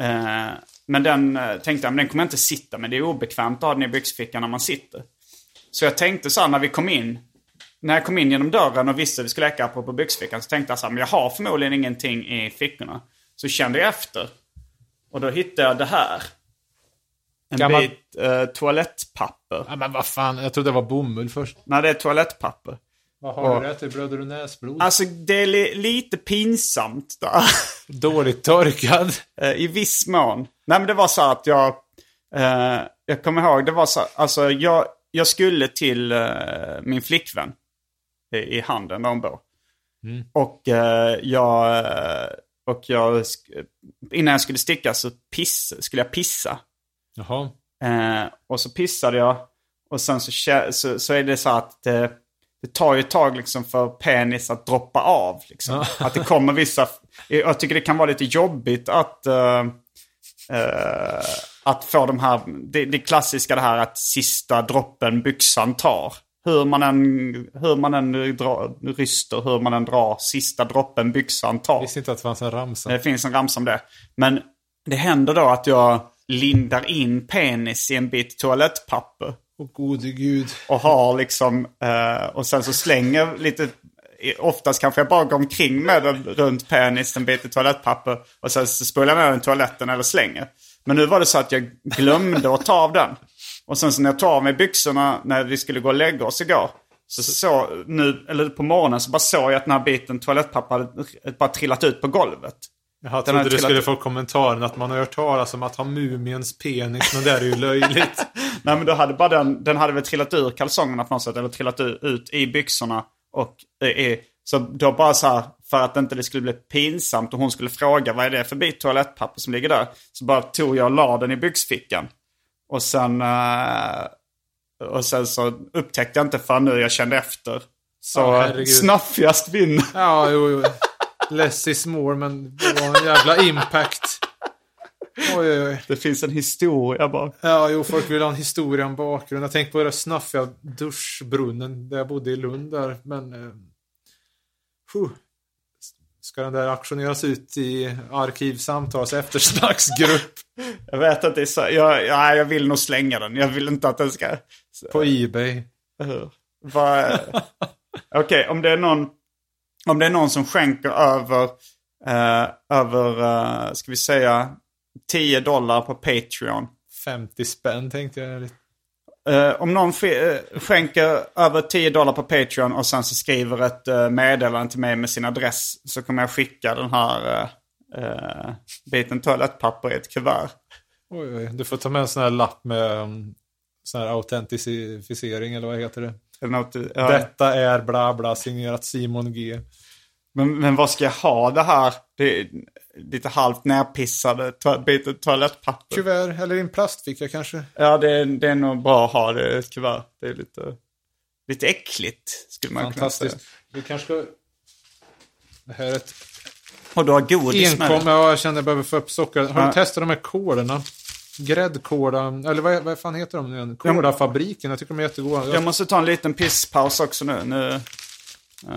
Eh, men den eh, tänkte jag, men den kommer jag inte sitta med. Det är obekvämt att ha den i byxfickan när man sitter. Så jag tänkte så här när vi kom in. När jag kom in genom dörren och visste att vi skulle leka apropå byxfickan så tänkte jag så här, men jag har förmodligen ingenting i fickorna. Så kände jag efter. Och då hittade jag det här. En Gammal- bit eh, toalettpapper. Ja, men vad fan, jag trodde det var bomull först. Nej, det är toalettpapper. Vad har Ja. du till? Bröder och näsblod? Alltså det är li- lite pinsamt där. Dåligt torkad. Eh, I viss mån. Nej men det var så att jag... Eh, jag kommer ihåg, det var så alltså jag, jag skulle till eh, min flickvän i, i handen där hon bor. Och eh, jag... eh, Och jag... Innan jag skulle sticka så piss, skulle jag pissa. Jaha. Eh, och så pissade jag. Och sen så, så, så är det så att det, tar ju ett tag liksom för penis att droppa av. Liksom. Att det kommer vissa... Jag tycker det kan vara lite jobbigt att... eh, eh, att få de här, det, det klassiska det här att sista droppen byxan tar. Hur man än, hur man än drar, ryster, hur man än drar, sista droppen byxan tar. Jag visste inte att det fanns en ramsa. Det finns en ramsa om det. Men det händer då att jag lindar in penis i en bit toalettpapper. Och gode gud. Och har liksom, eh, och sen så slänger lite, oftast kanske jag bara går omkring med den runt penis en bit toalettpapper. Och sen så spolar jag ner den i toaletten eller slänger. Men nu var det så att jag glömde att ta av den. Och sen så när jag tar av mig byxorna när vi skulle gå och lägga oss igår. Så, så nu, eller på morgonen så bara såg jag att den här biten toalettpapper hade bara trillat ut på golvet. Jag trodde du skulle ut. få kommentaren att man har hört talas om att ha mumiens penis, men det är ju löjligt. Nej men då hade bara den, den hade väl trillat ur kalsongerna på något sätt. Eller trillat ut, i byxorna. Och eh, i, så då bara så här, för att inte det skulle bli pinsamt och hon skulle fråga vad är det för bit toalettpapper som ligger där. Så bara tog jag och la den i byxfickan. Och sen, eh, och sen så upptäckte jag inte förrän nu jag kände efter. Så herregud. snaffigast vinner. Ja, jo, jo. Less is more, men det var en jävla impact. Oj, oj, oj. Det finns en historia bara. Ja, jo, folk vill ha en historia om bakgrund. Jag tänkte på den snaffiga duschbrunnen där jag bodde i Lund där, men... Huh. Ska den där auktioneras ut i arkivsamtals eftersnacksgrupp Jag vet inte, så, jag, ja, jag vill nog slänga den. Jag vill inte att den ska... på Ebay? Vad- Okej, om det är någon... Om det är någon som skänker över... Eh, över, eh, ska vi säga, 10 dollar på Patreon. 50 spänn tänkte jag. lite. Eh, om någon eh, skänker över 10 dollar på Patreon och sen så skriver ett uh, meddelande till mig med sin adress så kommer jag skicka den här uh, uh, biten toalettpapper i ett kuvert. Oj, oj. Du får ta med en sån här lapp med um, sån här autentificering, eller vad heter det? Eller något, ja. Detta är bla bla signerat Simon G. Men, men vad ska jag ha det här? Det lite halvt nerpissade to- biten toalettpapper. Kuvert, eller en plastficka kanske? Ja, det är, det är nog bra att ha det ett kuvert. Det är lite, lite äckligt, skulle man kunna säga. Vi kanske ska... Det här är ett Och du har godis med enkom... det. Ja, jag kände att jag behöver få upp socker. Har Ja. du testat de här koderna? Gräddkola, eller vad, vad fan heter de nu igen? Kodafabriken, jag tycker de är jättegoda. Jag måste ta en liten pisspaus också nu. Nu, eh,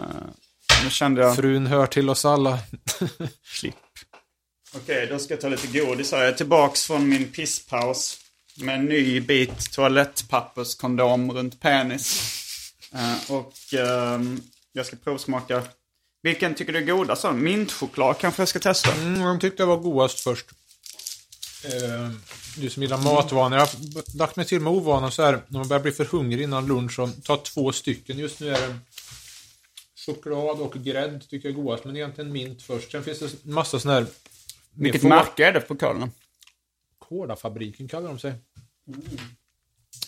nu kände jag... Frun hör till oss alla. Klipp. Okej, då ska jag ta lite godis här. Jag är tillbaks från min pisspaus. Med en ny bit toalettpapperskondom runt penis. Eh, och ehm, jag ska provsmaka. Vilken tycker du är godast? Mintchoklad kanske jag ska testa. Mm, de tyckte jag var godast först. Eh, du som gillar matvanor. Jag har lagt mig till med ovanan så här. När man börjar bli för hungrig innan lunch så ta två stycken. Just nu är det choklad och grädd tycker jag är godast. Men egentligen mint först. Sen finns det massa sån här... Vilket märke är det på kolen? Kodafabriken kallar de sig.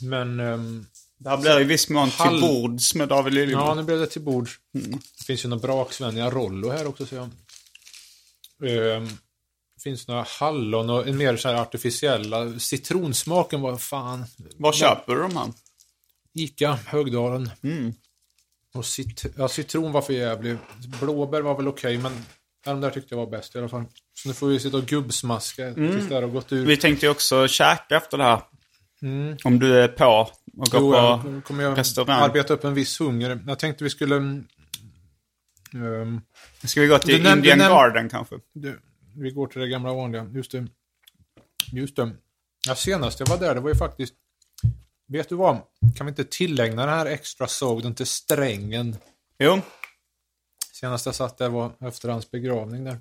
Men... ehm, Det här blir i viss mån till Hall- bords med David Liljeborg. Ja, nu blev det till bords. Det finns ju några braksvänliga Rollo här också, ser jag. Ehm, finns några hallon och en mer så här artificiella. Citronsmaken var fan... Var köper du de här? Ica, Högdalen. Och cit ja, citron var för jävlig. Blåbär var väl okej, men ja, de där tyckte jag var bäst i alla fall. Så nu får vi sitta och gubbsmaska tills det här har gått ur. Vi tänkte ju också käka efter det här. Om du är på och gå Jo, på ja, kommer jag restaurang. arbeta upp en viss hunger. Jag tänkte vi skulle... mm, ehm, Ska vi gå till Indian Garden kanske? Du, vi går till det gamla vanliga. Just det. Just det. Ja, senast jag var där, det var ju faktiskt... Vet du vad? Kan vi inte tillägna den här extra sågden till strängen? Jo. Senast jag satt där var efter hans begravning där.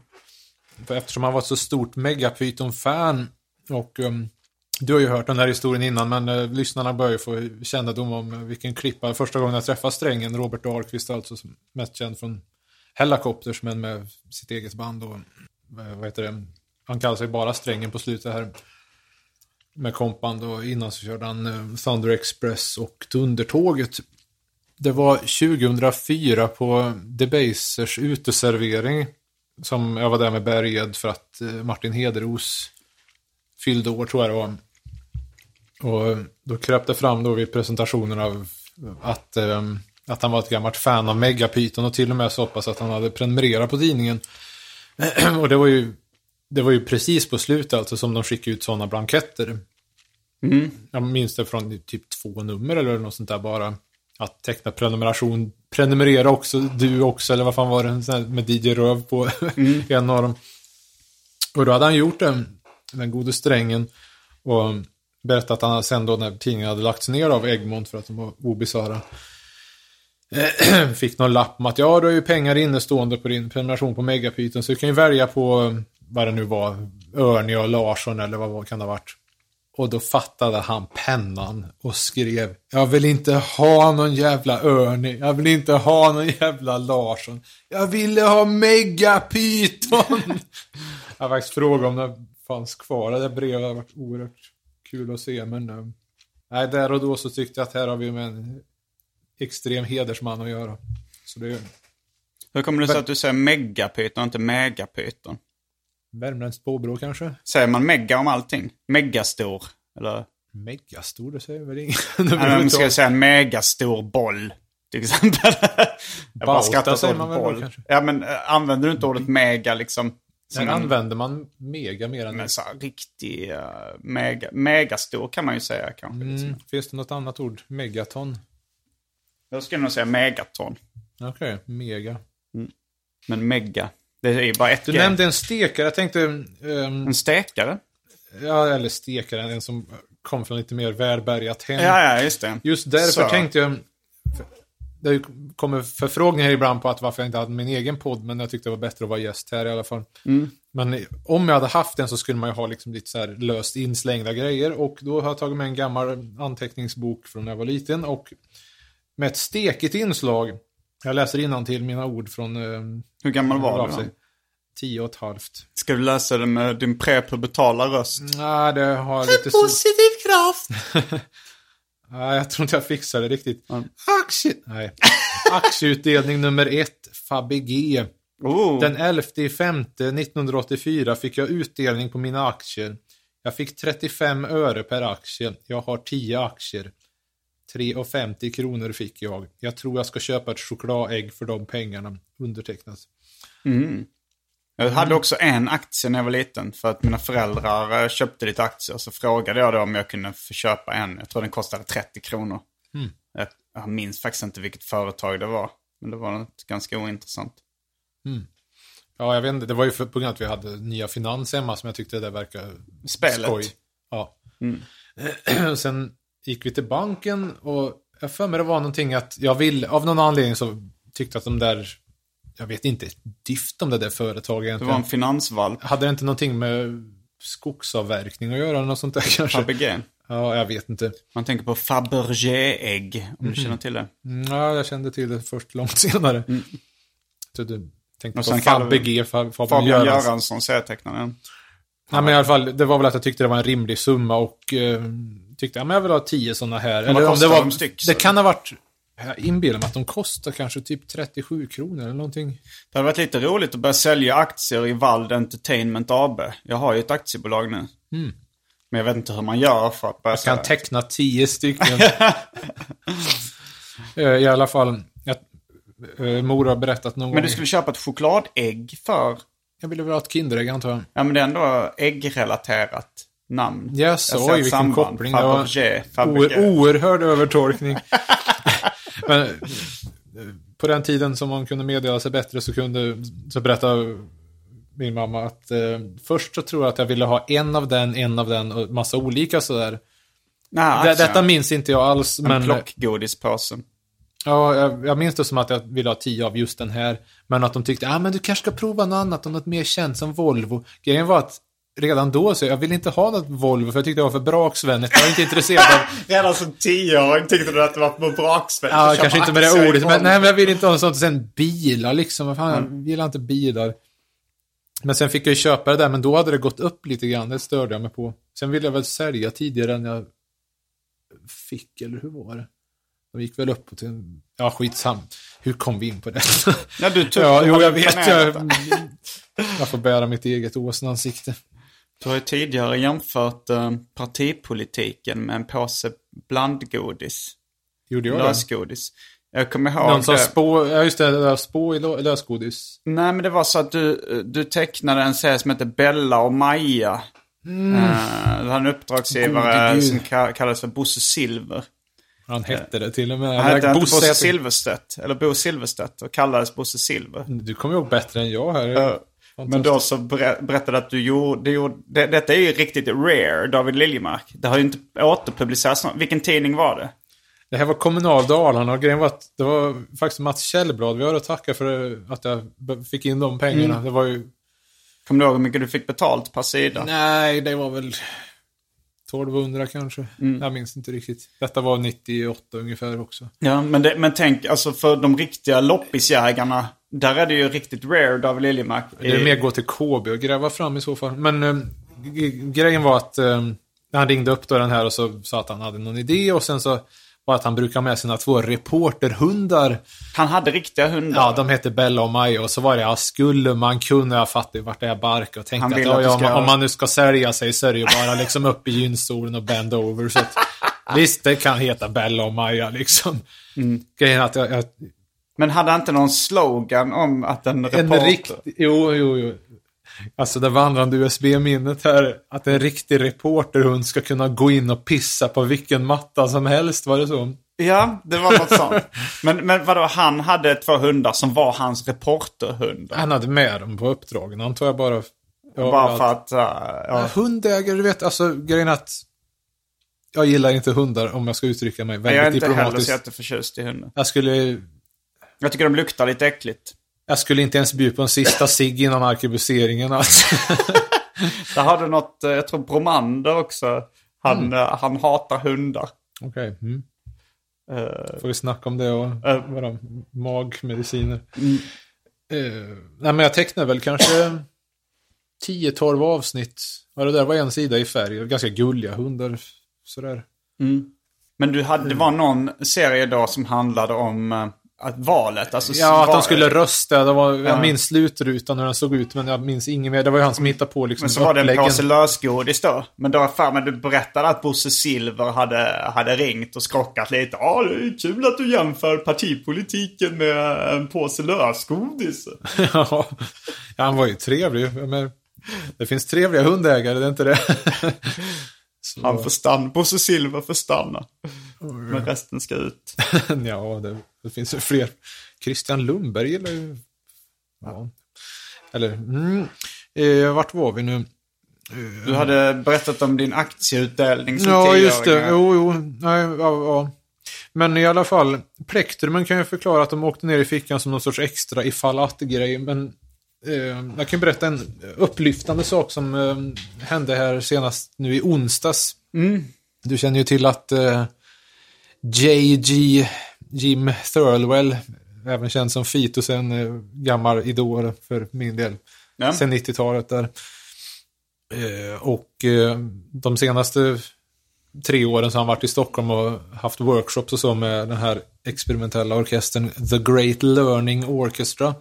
För eftersom han var ett så stort Megapython-fan och um, du har ju hört den här historien innan men uh, lyssnarna bör ju få kännedom om uh, vilken klippa. Första gången jag träffade strängen, Robert Dahlqvist alltså, som mest känd från Hellacopters men med sitt eget band och Eh, vad heter det? Han kallar sig bara strängen på slutet här. Med kompband och innan så körde han eh, Thunder Express och Dundertåget. Det var 2004 på Debasers uteservering. Som jag var där med Berged för att eh, Martin Hederos fyllde år tror jag det var. Och då kröp det fram då vid presentationen av att, att han var ett gammalt fan av Megapyton och till och med så pass att han hade prenumererat på tidningen. och det var ju, det var ju precis på slutet alltså som de skickade ut sådana blanketter. Jag minns det från typ två nummer eller något sånt där bara. Att teckna prenumeration, prenumerera också, du också, eller vad fan var det, med DJ Röv på en av dem. Och då hade han gjort det, den gode strängen. Och berättat att han sen då när tidningen hade lagts ner av Egmont för att de var obisarra. Fick någon lapp om att ja, du har ju pengar innestående på din prenumeration på Megapyton. Så du kan ju välja på vad det nu var, Örni och Larsson eller vad kan det ha varit. Och då fattade han pennan och skrev Jag vill inte ha någon jävla Örni. Jag vill inte ha någon jävla Larsson. Jag ville ha Megapyton. jag har faktiskt frågat om det fanns kvar. Det där brevet har varit oerhört kul att se. Men eh, nej, där och då så tyckte jag att här har vi med en extrem hedersman att göra. Så det är Hur kommer det sig att du säger megapyton och inte megapyton? värmländskt påbrå kanske. Säger man mega om allting? Megastor? Eller? Megastor, det säger väl ingen. Eller om ska jag säga en megastor boll? Till exempel. jag bara skrattar säger man väl då boll. kanske? Ja men äh, använder du inte ordet mega liksom? Sen en- använder man mega mer än Men så här, riktig uh, mega, megastor kan man ju säga kanske. Liksom. Mm. Finns det något annat ord? Megaton? Jag skulle nog säga megaton. Okej, mega. Men mega, det är bara ett Du G. nämnde en stekare, jag tänkte... ehm, En stekare? ja, eller stekare, en som kom från lite mer välbärgat hem. Ja, ja, just det. Just därför Så. tänkte jag... Det kommit förfrågningar ibland på att varför jag inte hade min egen podd, men jag tyckte det var bättre att vara gäst här i alla fall. Mm. Men om jag hade haft den så skulle man ju ha liksom lite så här löst inslängda grejer och då har jag tagit med en gammal anteckningsbok från när jag var liten och med ett stekigt inslag. Jag läser till mina ord från... Eh, Hur gammal var du då? Tio och ett halvt. Ska du läsa det med din prepubertala röst? Nej, det har lite... Positiv kraft! Nej, jag tror inte jag fixar det riktigt. Aktie... Nej. Aktieutdelning nummer ett, Fabege. Oh. Den 11 femte 1984 fick jag utdelning på mina aktier. Jag fick 35 öre per aktie. Jag har 10 aktier. 3,50 kronor fick jag. Jag tror jag ska köpa ett chokladägg för de pengarna. Undertecknat. Jag hade också en aktie när jag var liten. För att mina föräldrar eh, köpte lite aktier. Så frågade jag då om jag kunde få köpa en. Jag tror den kostade 30 kronor. Jag, jag minns faktiskt inte vilket företag det var. Men det var något ganska ointressant. Ja, jag vet inte. Det var ju för, på grund av att vi hade nya finans hemma som jag tyckte det verkar Spelet. skoj. Ja. Sen gick vi till banken och jag för mig det var någonting att jag ville, av någon anledning så tyckte att de där, jag vet inte ett dyft om det där företaget Det egentligen. var en finansvalp. Hade det inte någonting med skogsavverkning att göra eller något sånt där kanske? Fabege. Ja, jag vet inte. Man tänker på Fabergé-ägg. Om du känner till det. Mm, Ja, jag kände till det först långt senare. Så du tänkte Och på Fabege, Fabian, Göransson. Göransson, serietecknaren. Ja, men i alla fall, det var väl att jag tyckte det var en rimlig summa och eh, tyckte att jag vill ha tio sådana här. vad om det var, de styck? Det kan ha varit, jag inbillar mig att de kostar kanske typ 37 kronor eller någonting. Det hade varit lite roligt att börja sälja aktier i Vald Entertainment AB. Jag har ju ett aktiebolag nu. Men jag vet inte hur man gör för att börja Mm. Jag kan sälja. teckna tio stycken. Eh, I alla fall, jag, eh, Mor har berättat någon Men du skulle köpa ett chokladägg för... Jag ville väl ha ett Kinderägg antar jag. Ja men det är ändå äggrelaterat namn. Jag sa ser ju vilken samband. koppling. Fabergé. oer, Fabergé. oerhörd övertolkning. Men eh, på den tiden som man kunde meddela sig bättre så kunde så berättade min mamma att eh, först så tror jag att jag ville ha en av den, en av den och massa olika sådär. Det, aktier. detta minns inte jag alls, En men plockgodispåse. ja, jag, jag minns det som att jag ville ha tio av just den här. Men att de tyckte, ja ah, men du kanske ska prova något annat, och något mer känt som Volvo. Grejen var att redan då så jag ville inte ha något Volvo för jag tyckte det var för braksvänligt. Jag var inte intresserad av Redan som tioåring tyckte du att det var på braksvänligt Ja, kanske inte med det ordet, men, nej, men jag vill inte ha något sånt. Sen bilar liksom, vad fan, jag gillar inte bilar. Men sen fick jag ju köpa det där, men då hade det gått upp lite grann, det störde jag mig på. Sen ville jag väl sälja tidigare än jag fick, eller hur var det? De gick väl upp till en... Ja, skitsam. Hur kom vi in på det? Ja, du tog- ja, jo, jag vet. Jag, jag får bära mitt eget åsneansikte. Du har ju tidigare jämfört eh, partipolitiken med en påse blandgodis. Gjorde jag det? Lösgodis. Jag kommer ihåg Någon det. spå... Ja, just det, det spå i lö- lösgodis. Nej, men det var så att du, du tecknade en serie som heter Bella och Maja. Eh, du hade en uppdragsgivare Gud. som ka- kallades för Bosse Silver. Han hette det till och med. Han hette Bosse Bosse Silverstedt, eller Bo Silverstedt, och kallades Bosse Silver. Du kommer ihåg bättre än jag här. Eh, Men då så ber- berättade att du gjorde, du gjorde det, detta är ju riktigt rare, David Liljemark. Det har ju inte återpublicerats Vilken tidning var det? Det här var Kommunal Dalarna och grejen var att det var faktiskt Mats Källblad. Vi har att tacka för att jag fick in de pengarna. Mm. Det var ju... Kommer du ihåg hur mycket du fick betalt per sida? Nej, det var väl 1200 kanske. Mm. Jag minns inte riktigt. Detta var 98 ungefär också. Ja, men, det, men tänk, alltså för de riktiga loppisjägarna, där är det ju riktigt rare, David Liljemark. Det är mer gå till KB och gräva fram i så fall. Men eh, grejen var att eh, han ringde upp då den här och så sa att han hade någon idé och sen så var att han brukar med sina två reporterhundar. Han hade riktiga hundar. Ja, de heter Bella och Maja och så var det, ja, skulle man kunna, jag fattar ju vart det är bark och tänkte att, att ja, ska- om, om man nu ska sälja sig så är det ju bara liksom upp i gynstolen och bend over. Så att, visst, det kan heta Bella och Maja liksom. Mm. Grejen är att jag, jag Men hade han inte någon slogan om att en reporter... En riktig... Jo, jo, jo. Alltså det vandrande USB-minnet här, att en riktig reporterhund ska kunna gå in och pissa på vilken matta som helst, var det så? Ja, det var något sånt. Men, men vadå, han hade två hundar som var hans reporterhundar? Han hade med dem på uppdragen, antar jag bara. Ja, Bara för att... uh, ja. Hundägare, du vet, alltså grejen att jag gillar inte hundar om jag ska uttrycka mig Jag väldigt är inte heller diplomatiskt. så jätteförtjust i hundar. Jag skulle, Jag tycker de luktar lite äckligt. jag skulle inte ens bjuda på en sista cigg innan arkebuseringen. Alltså. Där har du något, eh, jag tror Bromander också. Han, Mm. eh, han hatar hundar. Okej. Mm. Eh, Får vi snacka om det och Eh. våra magmediciner. Mm. Eh, nej men jag tecknar väl kanske 10-12 avsnitt. Ja, det där var en sida i färg. Ganska gulliga hundar. Sådär. Men du hade, det var någon serie då som handlade om att valet. Alltså, Ja, att de skulle rösta. Det var, Ja. Jag minns slutrutan hur den såg ut, men jag minns inget mer. Det var ju han som hittade på liksom Men så var det en påse lösgodis då. Men då för mig du berättade att Bosse Silver hade, hade ringt och skrockat lite. Ja, det är kul att du jämför partipolitiken med en påse lösgodis. ja, han var ju trevlig. Men det finns trevliga hundägare, det är inte det? Han får stanna. Bosse Silver får stanna. Men resten ska ut. ja, det, det finns ju fler. Christian Lundberg gillar ju... Ja. Eller, mm. eh, vart var vi nu? Du hade berättat om din aktieutdelning som Ja, just det. Jo, jo. Nej, ja, ja. Men i alla fall, plektrumen kan ju förklara att de åkte ner i fickan som någon sorts extra ifall att-grej. Men eh, jag kan berätta en upplyftande sak som eh, hände här senast nu i onsdags. Du känner ju till att eh, JG Jim Thirlwell, även känd som Fitus, en eh, gammal idol för min del. Ja. Sen 90-talet där. Eh, och eh, de senaste tre åren så har han varit i Stockholm och haft workshops och så med den här experimentella orkestern The Great Learning Orchestra.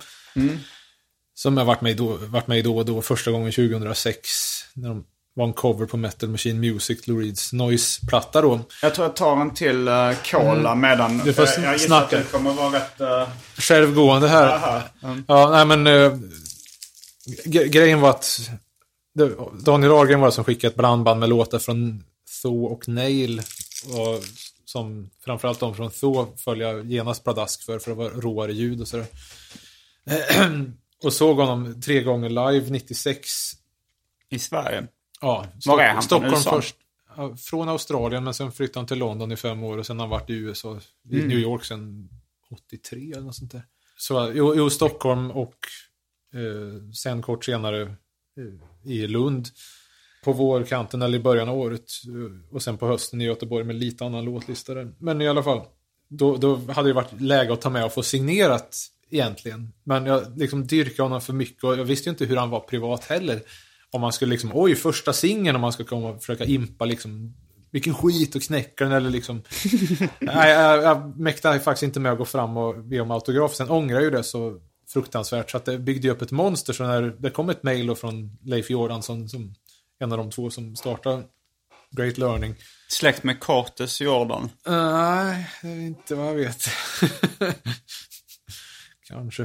Som jag varit med, i då, varit med i då och då. Första gången 2006. När de var en cover på Metal Machine Music, Lou Reeds Noise-platta då. Jag tror jag tar en till uh, cola medan... Mm. Du får jag, jag gissar snacka. att det kommer vara rätt... Uh, Självgående här. Mm. Ja, nej men... eh, gre- grejen var att... det- Daniel Ahlgren var det som skickade ett blandband med låtar från Tho och Nail. Och som framförallt de från Tho föll jag genast pladask för, för det var råare ljud och sådär. och såg honom tre gånger live, 96. I Sverige. Ja, Var är han Stockholm USA? först. Från Australien, men sen flyttade han till London i fem år och sen har han varit i USA, i Mm. New York sen 83 eller något sånt där. Så jo, jo Stockholm och eh, sen kort senare eh, i Lund. På vårkanten eller i början av året. eh, Och sen på hösten i Göteborg med lite annan låtlista där. Men i alla fall. Då, då hade det varit läge att ta med och få signerat egentligen. Men jag liksom dyrkade honom för mycket och jag visste ju inte hur han var privat heller. Om man skulle liksom, oj, första singeln om man ska komma och försöka impa liksom vilken skit och knäcka den eller liksom. Nej, jag, jag mäktade faktiskt inte med att gå fram och be om autograf. Sen ångrar jag ju det så fruktansvärt så att det byggde ju upp ett monster. Så när det kom ett mejl då från Leif Jordansson som en av de två som startade Great Learning. Släkt med Cortes Jordan. Nej, det är inte vad jag vet. Kanske.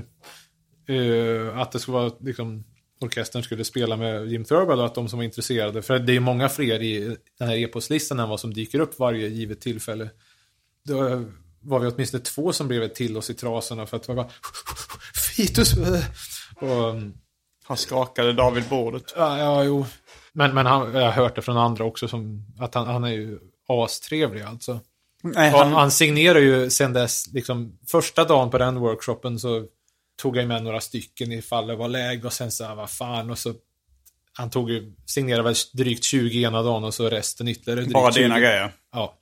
Eh, att det skulle vara liksom orkestern skulle spela med Jim Thurber och att de som var intresserade, för det är ju många fler i den här e-postlistan än vad som dyker upp varje givet tillfälle. Då var vi åtminstone två som blev till oss i trasorna för att det var bara Fitus! Och, Han skakade David bordet. ja, ja, jo. Men, men han, jag har hört det från andra också, som, att han, han är ju astrevlig alltså. Nej, Han, han, han signerar ju sen dess, liksom, första dagen på den workshopen så tog jag med några stycken ifall det var läge och sen så, här, vad fan, och så han tog ju, signerade väl drygt 20 ena dagen och så resten ytterligare drygt bara 20. dina grejer. Ja.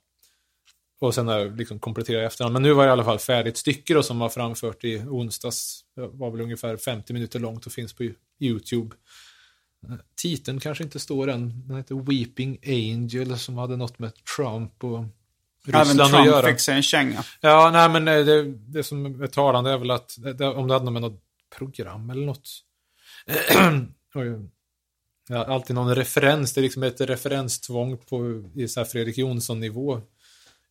Och sen har jag liksom kompletterat efterhand. Men nu var det i alla fall färdigt stycke då som var framfört i onsdags. Det var väl ungefär 50 minuter långt och finns på YouTube. Titeln kanske inte står än. Den heter Weeping Angel som hade något med Trump och Även Ryssland att Trump göra. fick sig en känga. Ja, nej men eh, det, det som är talande är väl att det, om det hade med något program eller något. Ja, alltid någon referens, det är liksom ett referenstvång på i så här Fredrik Jonsson-nivå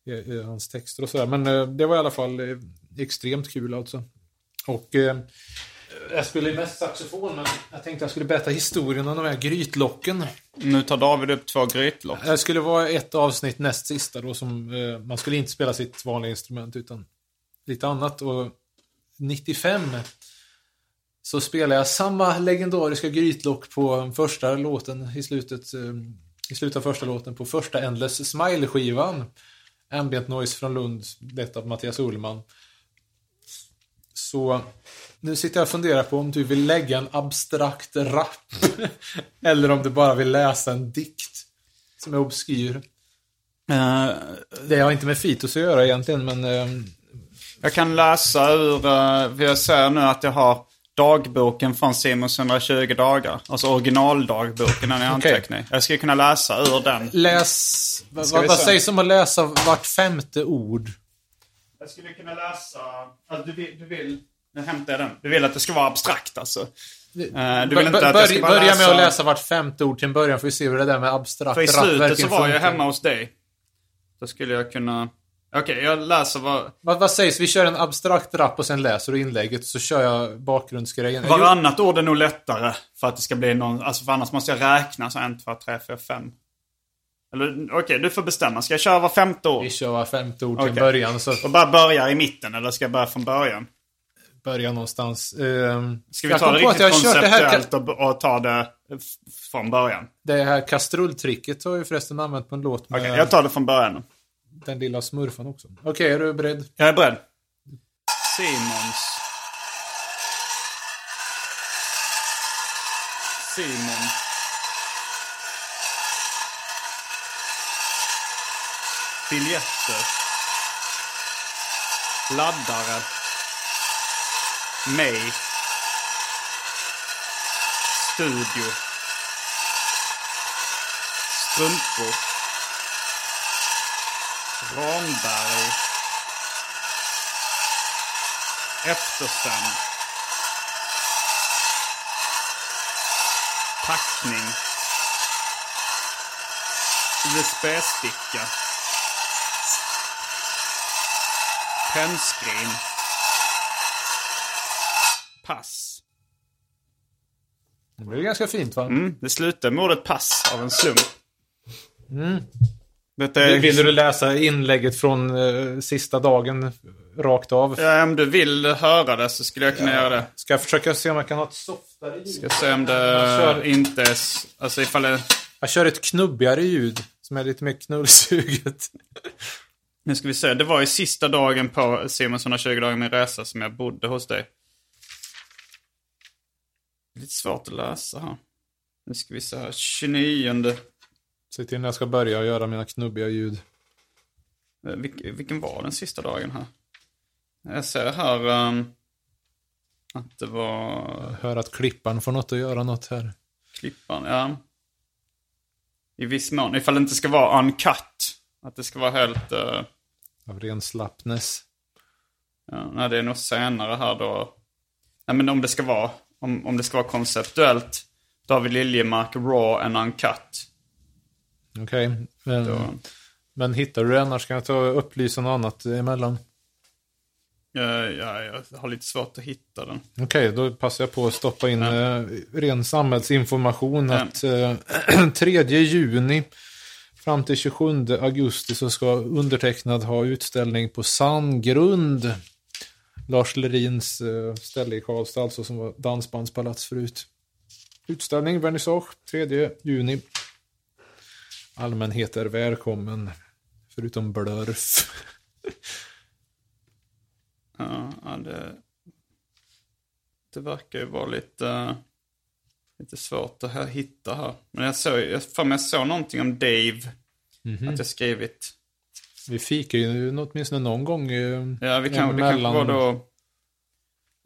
i, i hans texter och sådär. Men eh, det var i alla fall eh, extremt kul alltså. Och eh, jag spelar ju mest saxofon, men jag tänkte jag skulle berätta historien om de här grytlocken. Nu tar David upp två grytlock. Det skulle vara ett avsnitt näst sista då som eh, man skulle inte spela sitt vanliga instrument utan lite annat. Och 95 så spelade jag samma legendariska grytlock på första låten i slutet, eh, i slutet av första låten på första Endless Smile-skivan. Ambient Noise från Lund, lett av Mattias Ullman. Så nu sitter jag och funderar på om du vill lägga en abstrakt rap eller om du bara vill läsa en dikt som är obskyr. Eh, Det har inte med Fitos att göra egentligen, men eh, jag kan läsa ur, uh, jag ser nu att jag har dagboken från Simons 120 dagar. Alltså originaldagboken, den är anteckning. Jag skulle kunna läsa ur den. läs... Vad, vad sägs om att läsa vart femte ord? Jag skulle kunna läsa, alltså, du, vill, du vill, nu hämtar jag den. Du vill att det ska vara abstrakt alltså. Eh, du vill inte att jag ska bara börja läsa... med att läsa vart femte ord till en början, får vi se hur det där med abstrakt För i slutet så var jag hemma hos dig. Då skulle jag kunna... Okej, jag läser vad... Vad, vad sägs? Vi kör en abstrakt rap och sen läser du inlägget så kör jag bakgrundsgrejen. Varannat ord är nog lättare för att det ska bli någon... Alltså för annars måste jag räkna så en, två, tre, fyra, fem. Eller okej, du får bestämma. Ska jag köra var femte ord? vi kör var femte ord till Okej. början, så Och bara börja i mitten eller ska jag börja från början? Börja någonstans. Ehm, Ska vi ta det riktigt här, konceptuellt och, och ta det från början? det här kastrulltricket har jag förresten använt på en låt med Okej, jag tar det från början. den lilla smurfen också. Okej, är du beredd? Jag är beredd. Simons. Simon. Biljetter. Laddare. Mig. Studio. Strumpor. Ramberg. Eftersänd. Packning. USB-sticka. Pennskrin. Pass. Det blir ganska fint va? Mm, det slutar med ordet pass av en slump. Detta är... Vill, du läsa inlägget från eh, sista dagen rakt av? Ja, om du vill höra det så skulle jag kunna göra det. Ska jag försöka se om jag kan ha ett softare ljud? Ska se om det kör. inte är... Alltså ifall det... Jag kör ett knubbigare ljud som är lite mer knullsuget. Nu ska vi se. Det var ju sista dagen på Simons 120 dagar min resa som jag bodde hos dig. Det är lite svårt att läsa här. Nu ska vi se här. 29. Se till när jag ska börja göra mina knubbiga ljud. Eh, Vilk, vilken var den sista dagen här? Jag ser här ehm, att det var Jag hör att klippan får något att göra något här. klippan. Ja. I viss mån. Ifall det inte ska vara uncut. Att det ska vara helt... eh, Av ren slappness. Ja, nej, det är nog senare här då. Nej, men om det ska vara, om, om det ska vara konceptuellt. David Liljemark, raw and uncut. Okej. Men, Då, men hittar du det annars kan jag ta och upplysa något annat emellan. Eh, ja, jag har lite svårt att hitta den. Okej, då passar jag på att stoppa in eh, ren samhällsinformation. Ja. Att eh, 3 juni fram till 27 augusti så ska undertecknad ha utställning på Sandgrund. Lars Lerins eh, ställe i Karlstad, alltså som var dansbandspalats förut. Utställning, vernissage, 3 juni. Allmänhet är välkommen, förutom Blörf. Ja, det, det verkar ju vara lite, lite svårt att här, hitta här. Men jag såg, jag, mig jag såg någonting om Dave. Att jag skrivit. Vi fikar ju åtminstone någon gång. eh, Ja, vi kan, det kanske mellan- var då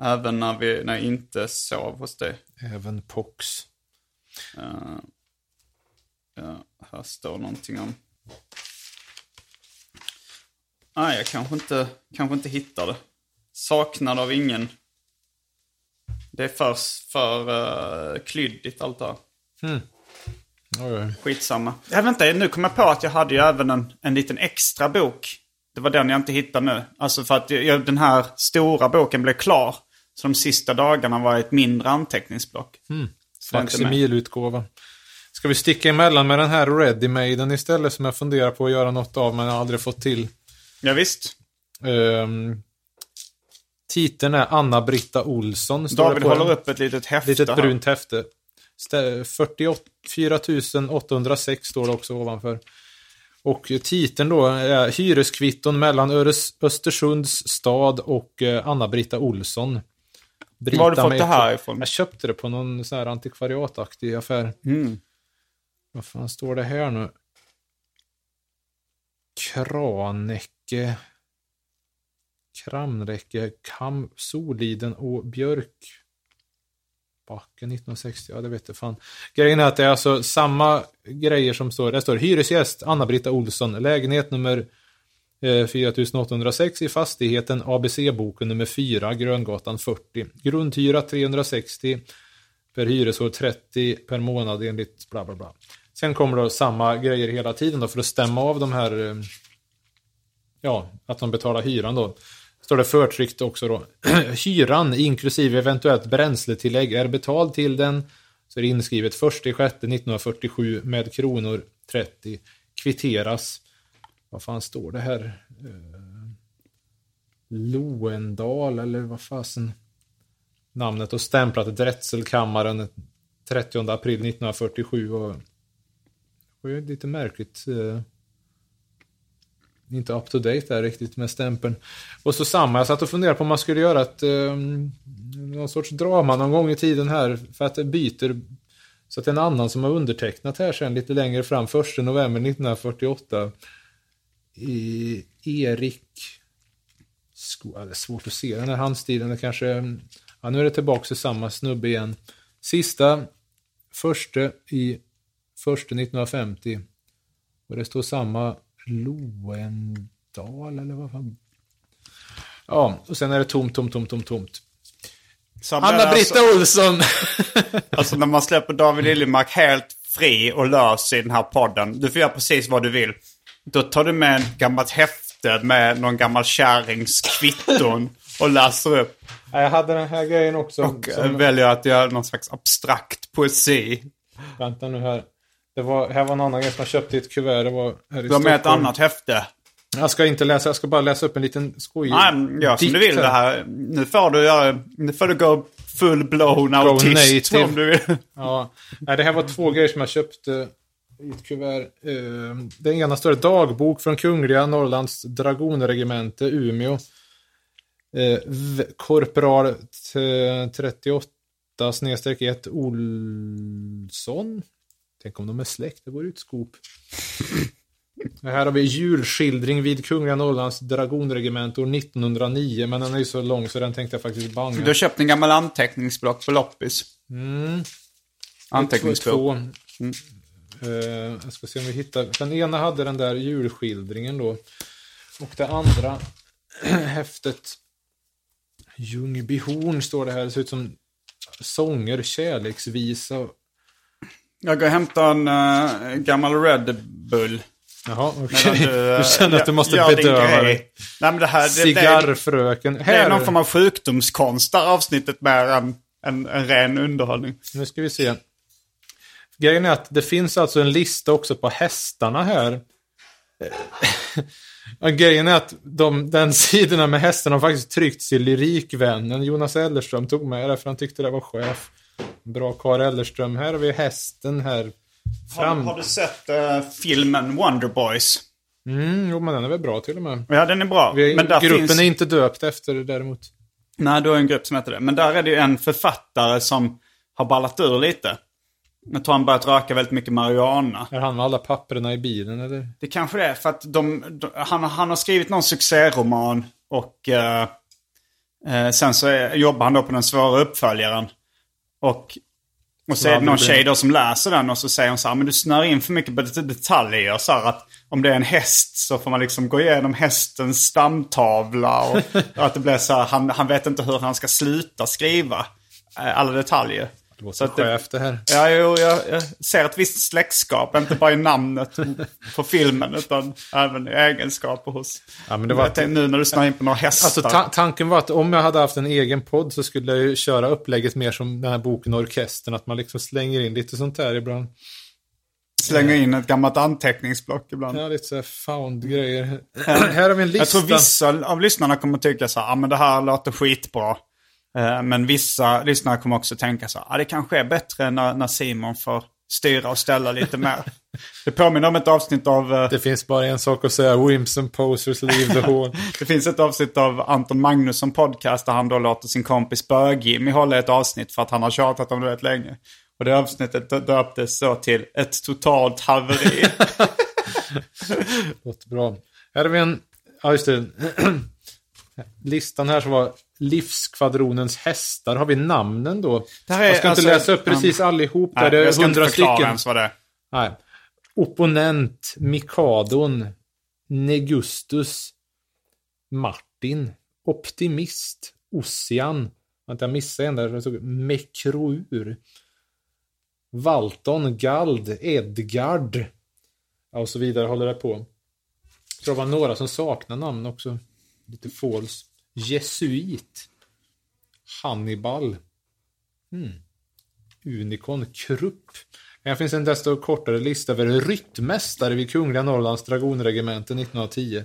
även när, vi, när jag inte sov hos dig. Även Pox. Ja, här står någonting om... Nej, jag kanske inte, kanske inte hittar det. Saknad av ingen. Det är för, för uh, klyddigt allt det här. Oj, oj. Skitsamma. Jag vet inte, nu kom jag på att jag hade ju även en, en liten extra bok. Det var den jag inte hittade nu. Alltså för att jag, den här stora boken blev klar. Så de sista dagarna var ett mindre anteckningsblock. Med. Facsimilutgåva. Ska vi sticka emellan med den här Ready-Maden istället som jag funderar på att göra något av men aldrig fått till. Ja, visst. Um, titeln är Anna-Britta Olsson. David håller upp ett litet häfte Litet här. brunt häfte. Stä- 44 806 står det också ovanför. Och titeln då är Hyreskvitton mellan Östersunds stad och eh, Anna-Britta Olsson. Brita Var har du fått det här ifrån? Jag köpte det på någon sån här antikvariataktig affär. Mm. Vad fan står det här nu? Kranäcke. Kramräcke, Kam, Soliden och Björk. Backen 1960, ja det vet jag fan. Grejen är att det är alltså samma grejer som står, det står hyresgäst Anna-Britta Olsson, lägenhet nummer eh, 4806 i fastigheten ABC-boken nummer 4, Gröngatan 40. Grundhyra 360 per hyresår 30 per månad enligt bla bla bla. Sen kommer då samma grejer hela tiden då för att stämma av de här, eh, ja, att de betalar hyran då. Står det förtryckt också då. Hyran inklusive eventuellt bränsletillägg är betald till den. Så är det inskrivet 1 1947 med kronor 30. Kvitteras. Vad fan står det här? Eh, Loendal eller vad fasen? Namnet och stämplat Drätselkammaren 30 april 1947. Och det var ju lite märkligt. Eh, inte up to date där riktigt med stämpeln. Och så samma, jag satt och funderade på om man skulle göra ett eh, någon sorts drama någon gång i tiden här för att det byter så att en annan som har undertecknat här sen lite längre fram, 1 november 1948 i Erik Sko- det är svårt att se den här handstilen, det kanske ja, nu är det tillbaka till samma snubbe igen. Sista förste i första 1950 och det står samma Loendal eller vad fan. Ja, och sen är det tomt, tomt, tomt, tomt, tomt. Anna-Britta Olsson! Alltså, alltså när man släpper David Liljemark helt fri och lös i den här podden. Du får göra precis vad du vill. Då tar du med ett gammalt häfte med någon gammal kärrings kvitton och läser upp. Ja, Jag hade den här grejen också. Och eh, som, väljer att göra någon slags abstrakt poesi. Vänta nu här. Det var, här var en annan grej som jag köpte i ett kuvert. Det var här i Du har med ett annat häfte. Jag ska inte läsa, jag ska bara läsa upp en liten skojig Nej, gör som du vill det här. Nu får du göra... Nu får du gå full blown autist om du vill. Ja, nej, det här var två grejer som jag köpte i ett kuvert. Eh, Den ena står dagbok från Kungliga Norrlands dragonregemente, Umeå. Eh, Korpral t- 38 snedstreck 1 Olsson. Tänk om de är släkt, det vore ju ett skop. Här har vi julskildring vid Kungliga Norrlands dragonregemente år 1909, men den är ju så lång så den tänkte jag faktiskt banga. Du har köpt en gammal anteckningsblock på loppis. Mm. Anteckningsbok. Två. Eh, jag ska se om vi hittar. Den ena hade den där julskildringen då. Och det andra häftet. Ljungbyhorn står det här. Det ser ut som sånger, kärleksvisa. Jag går och hämtar en uh, gammal Red Bull. Jaha, okej. Medan Du, eh, känner att du måste bedöva dig. Nej men det här... Det, det, är- Cigarrfröken. det är Här, någon form av sjukdomskonst där avsnittet mer än en, en ren underhållning. nu ska vi se. Grejen är att det finns alltså en lista också på hästarna här. Grejen är att de, den sidorna med hästarna har faktiskt tryckts i Lyrikvännen. Jonas Ellerström tog med det för han tyckte det var chef. Bra Karl Ellerström. Här har vi hästen här. Har, Fram. har du sett eh, filmen Wonder Boys? Mm, jo, men den är väl bra till och med. Ja, den är bra. Vi, men gruppen finns... är inte döpt efter det däremot. Nej, du har en grupp som heter det. Men där är det ju en författare som har ballat ur lite. Jag tror han börjat röka väldigt mycket marijuana. Är han med alla papperna i bilen eller? Det kanske det är för att de, de, han, han har skrivit någon succéroman och eh, eh, sen så är, jobbar han då på den svåra uppföljaren. Och, och så är det någon tjej då som läser den och så säger hon så här, men du snör in för mycket på det- detaljer. Så här att om det är en häst så får man liksom gå igenom hästens stamtavla. Och, och att det blir så här, han, han vet inte hur han ska sluta skriva eh, alla detaljer. Det låter Så att det- här. Ja, jo, jag, jag ser ett visst släktskap, inte bara i namnet på filmen utan även i egenskaper hos... Ja, men det var tänkte, nu när du snör in på några hästar. Alltså ta tanken var att om jag hade haft en egen podd så skulle jag ju köra upplägget mer som den här boken Orkestern. Att man liksom slänger in lite sånt där ibland. Slänga in ett gammalt anteckningsblock ibland. Ja, lite så här found-grejer. här har vi en lista. Jag tror vissa av lyssnarna kommer tycka så här, ah, men det här låter skitbra. Eh, Men vissa lyssnare kommer också tänka så här, ah, det kanske är bättre när, när Simon får styra och ställa lite mer. Det påminner om ett avsnitt av... eh, Det finns bara en sak att säga. Wimps and posers leave the hall. Det finns ett avsnitt av Anton Magnusson podcast där han då låter sin kompis Bög-Jimmy hålla ett avsnitt för att han har tjatat om det rätt länge. Och det avsnittet döptes så till ett totalt haveri. Låter bra. Här har vi en... Ja, just det. Listan här som var Livskvadronens hästar. Har vi namnen då? Är jag ska alltså- inte läsa upp precis allihop. Där Nej, det är hundra stycken. ens vad det är. Nej. Opponent, Mikadon, Negustus, Martin, Optimist, Ossian. Vänta, jag missade en där. Det stod Mekrour. Valton, Gald, Edgard. Och så vidare håller det på. Jag tror det var några som saknar namn också. Lite false. Jesuit. Hannibal. Mm. Unikon Krupp. Här finns en desto kortare lista över ryttmästare vid Kungliga Norrlands dragonregemente 1910.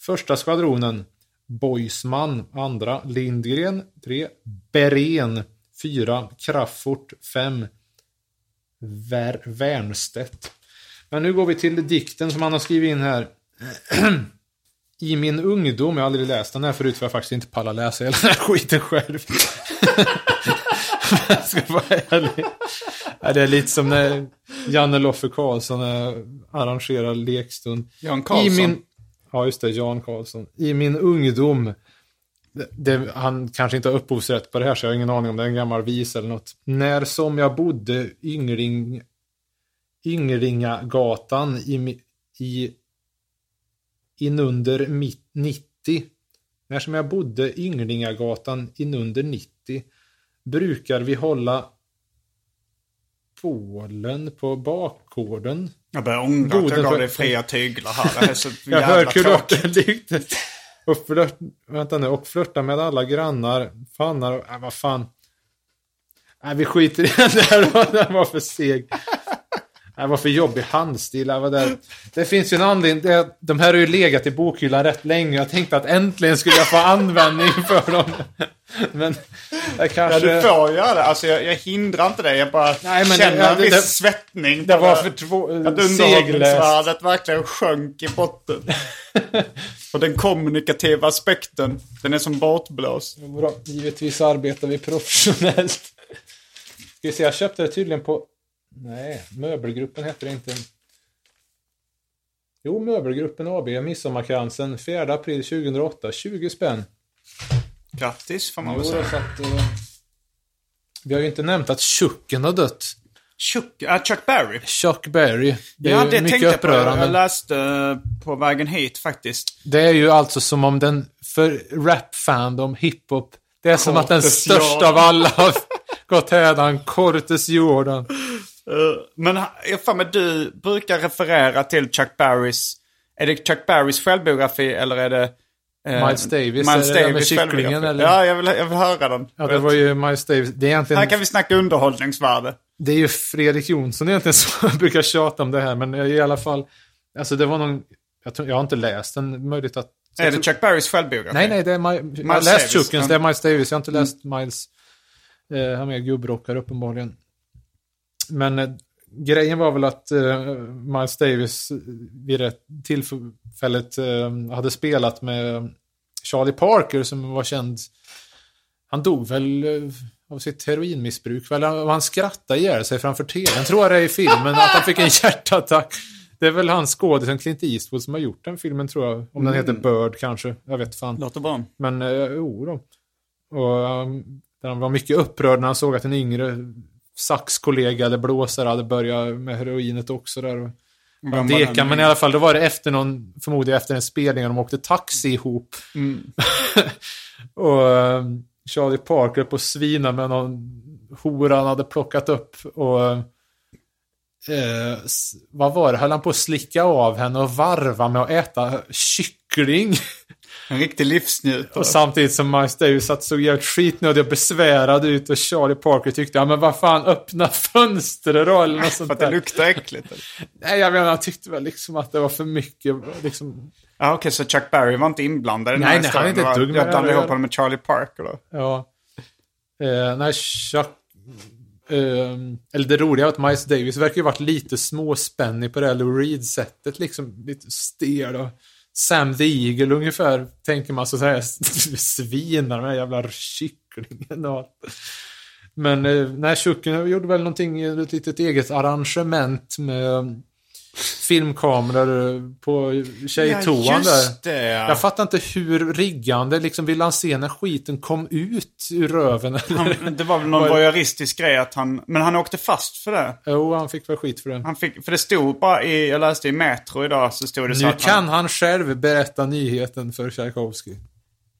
Första skvadronen Boisman, andra Lindgren, tre Beren. fyra Kraffort, fem Ver Wernstedt. Men nu går vi till dikten som han har skrivit in här. I min ungdom, jag har aldrig läst den här förut för jag faktiskt inte pallar läsa hela den här skiten själv. jag ska vara ärlig. Det är lite som när Janne Loffe Karlsson eh, arrangerar lekstund. Jan Karlsson. I min, ja, just det, Jan Karlsson. I min ungdom, det, han kanske inte har upphovsrätt på det här så jag har ingen aning om det är en gammal visa eller något. När som jag bodde yngling, Yngringagatan i, i inunder mitt 90. När som jag bodde Ynglingagatan inunder 90 brukar vi hålla bålen på bakgården. Jag börjar ångra att jag gav dig fria tyglar här. Det här är så Jag jävla hör tråkigt. kulörten och flört, vänta nu, och flörta med alla grannar, fannar och, äh, vad fan. Nej, vi skiter i den där då, den var för seg. Det var för jobbig handstil. Var där. Det finns ju en anledning. Det, de här har ju legat i bokhyllan rätt länge. Jag tänkte att äntligen skulle jag få användning för dem. Men jag Ja, kanske... du får göra det. Alltså jag, jag hindrar inte dig. Jag bara Nej, men känner det- en viss det- svettning. det var för två- Att underhållningsvärdet verkligen sjönk i botten. Och den kommunikativa aspekten, den är som bortblåst. Givetvis arbetar vi professionellt. Ska vi se, jag köpte det tydligen på... Nej, Möbelgruppen heter det inte. Jo, Möbelgruppen AB, Midsommarkransen, 4 april 2008, 20 spänn. Grattis får man väl säga. att, eh, vi har ju inte nämnt att Chucken har dött. Chuck, äh, Chuck Berry. Chuck Berry. Det är ja, ju det mycket tänkte jag på. upprörande. Jag läste eh, på vägen hit faktiskt. Det är ju alltså som om den, för rap-fandom, hiphop, det är som att den Cortes största Jordan. av alla har gått hädan, Cortes Jordan. Eh, men jag för mig du brukar referera till Chuck Barrys... Är det Chuck Barrys självbiografi eller är det... eh, Miles Davis, Miles det med Davis kycklingen, eller? Ja, jag vill, jag vill höra den. Ja, det var ju Miles Davis. Det är egentligen... Här kan vi snacka underhållningsvärde. Det är ju Fredrik Jonsson egentligen som brukar tjata om det här, men i alla fall. Alltså det var någon... Jag, tror, jag har inte läst den, möjligt att... Är det Chuck Barrys självbiografi? Nej, nej, det är My, jag har Davis, läst Chuckens, det är Miles Davis. Jag har inte läst Miles... Eh, han är gubbrockare uppenbarligen. Men eh, grejen var väl att eh, Miles Davis eh, vid det tillfället eh, hade spelat med Charlie Parker som var känd. Han dog väl av sitt heroinmissbruk. Väl, han skrattade ihjäl sig framför tvn. Tror jag det är i filmen, att han fick en hjärtattack. Det är väl hans skådisen Clint Eastwood som har gjort den filmen tror jag. Om den heter Bird kanske. Jag vet fan. Låter bra. Men eh, jo då. Och um, han var mycket upprörd när han såg att en yngre saxkollega eller blåsare hade börjat med heroinet också där. Och, ja, var deka, men i alla fall, då var det efter någon, förmodligen efter en spelning, och de åkte taxi ihop. och um, Charlie Parker på svina med någon hora han hade plockat upp. Och eh, vad var det? Höll han på att slicka av henne och varva med att äta kyckling? En riktig livsnjutare. Och samtidigt som Miles Davis satt såg jävligt skitnödig och besvärad ut och Charlie Parker tyckte ja men vad fan öppna fönstret då eller något För sånt att det där. luktar äckligt. eller? Nej jag menar han tyckte väl liksom att det var för mycket liksom. Ja, okej, så Chuck Berry var inte inblandad i den Nej, här nej, han är inte ett dugg med Jag blandade ihop honom med Charlie Parker då. Ja. Eh, nej, Chuck... Eh, eller det roliga är att Miles Davis verkar ju varit lite småspännig på det här Lou Reed-sättet. Liksom lite stel och Sam the Eagle ungefär. Tänker man så här svinar den här jävla kycklingen och allt. Men eh, nej, Chucken gjorde väl någonting, ett litet eget arrangement med filmkameror på tjejtoan där. just det. Ja. Jag fattar inte hur riggande, liksom vill han se när skiten kom ut ur röven? eller? Han, det var väl någon voyeuristisk grej att han... Men han åkte fast för det. Jo, han fick väl skit för det. Han fick, för det stod bara i... Jag läste i Metro idag så stod det så Nu att kan han... han själv berätta nyheten för Tchaikovsky.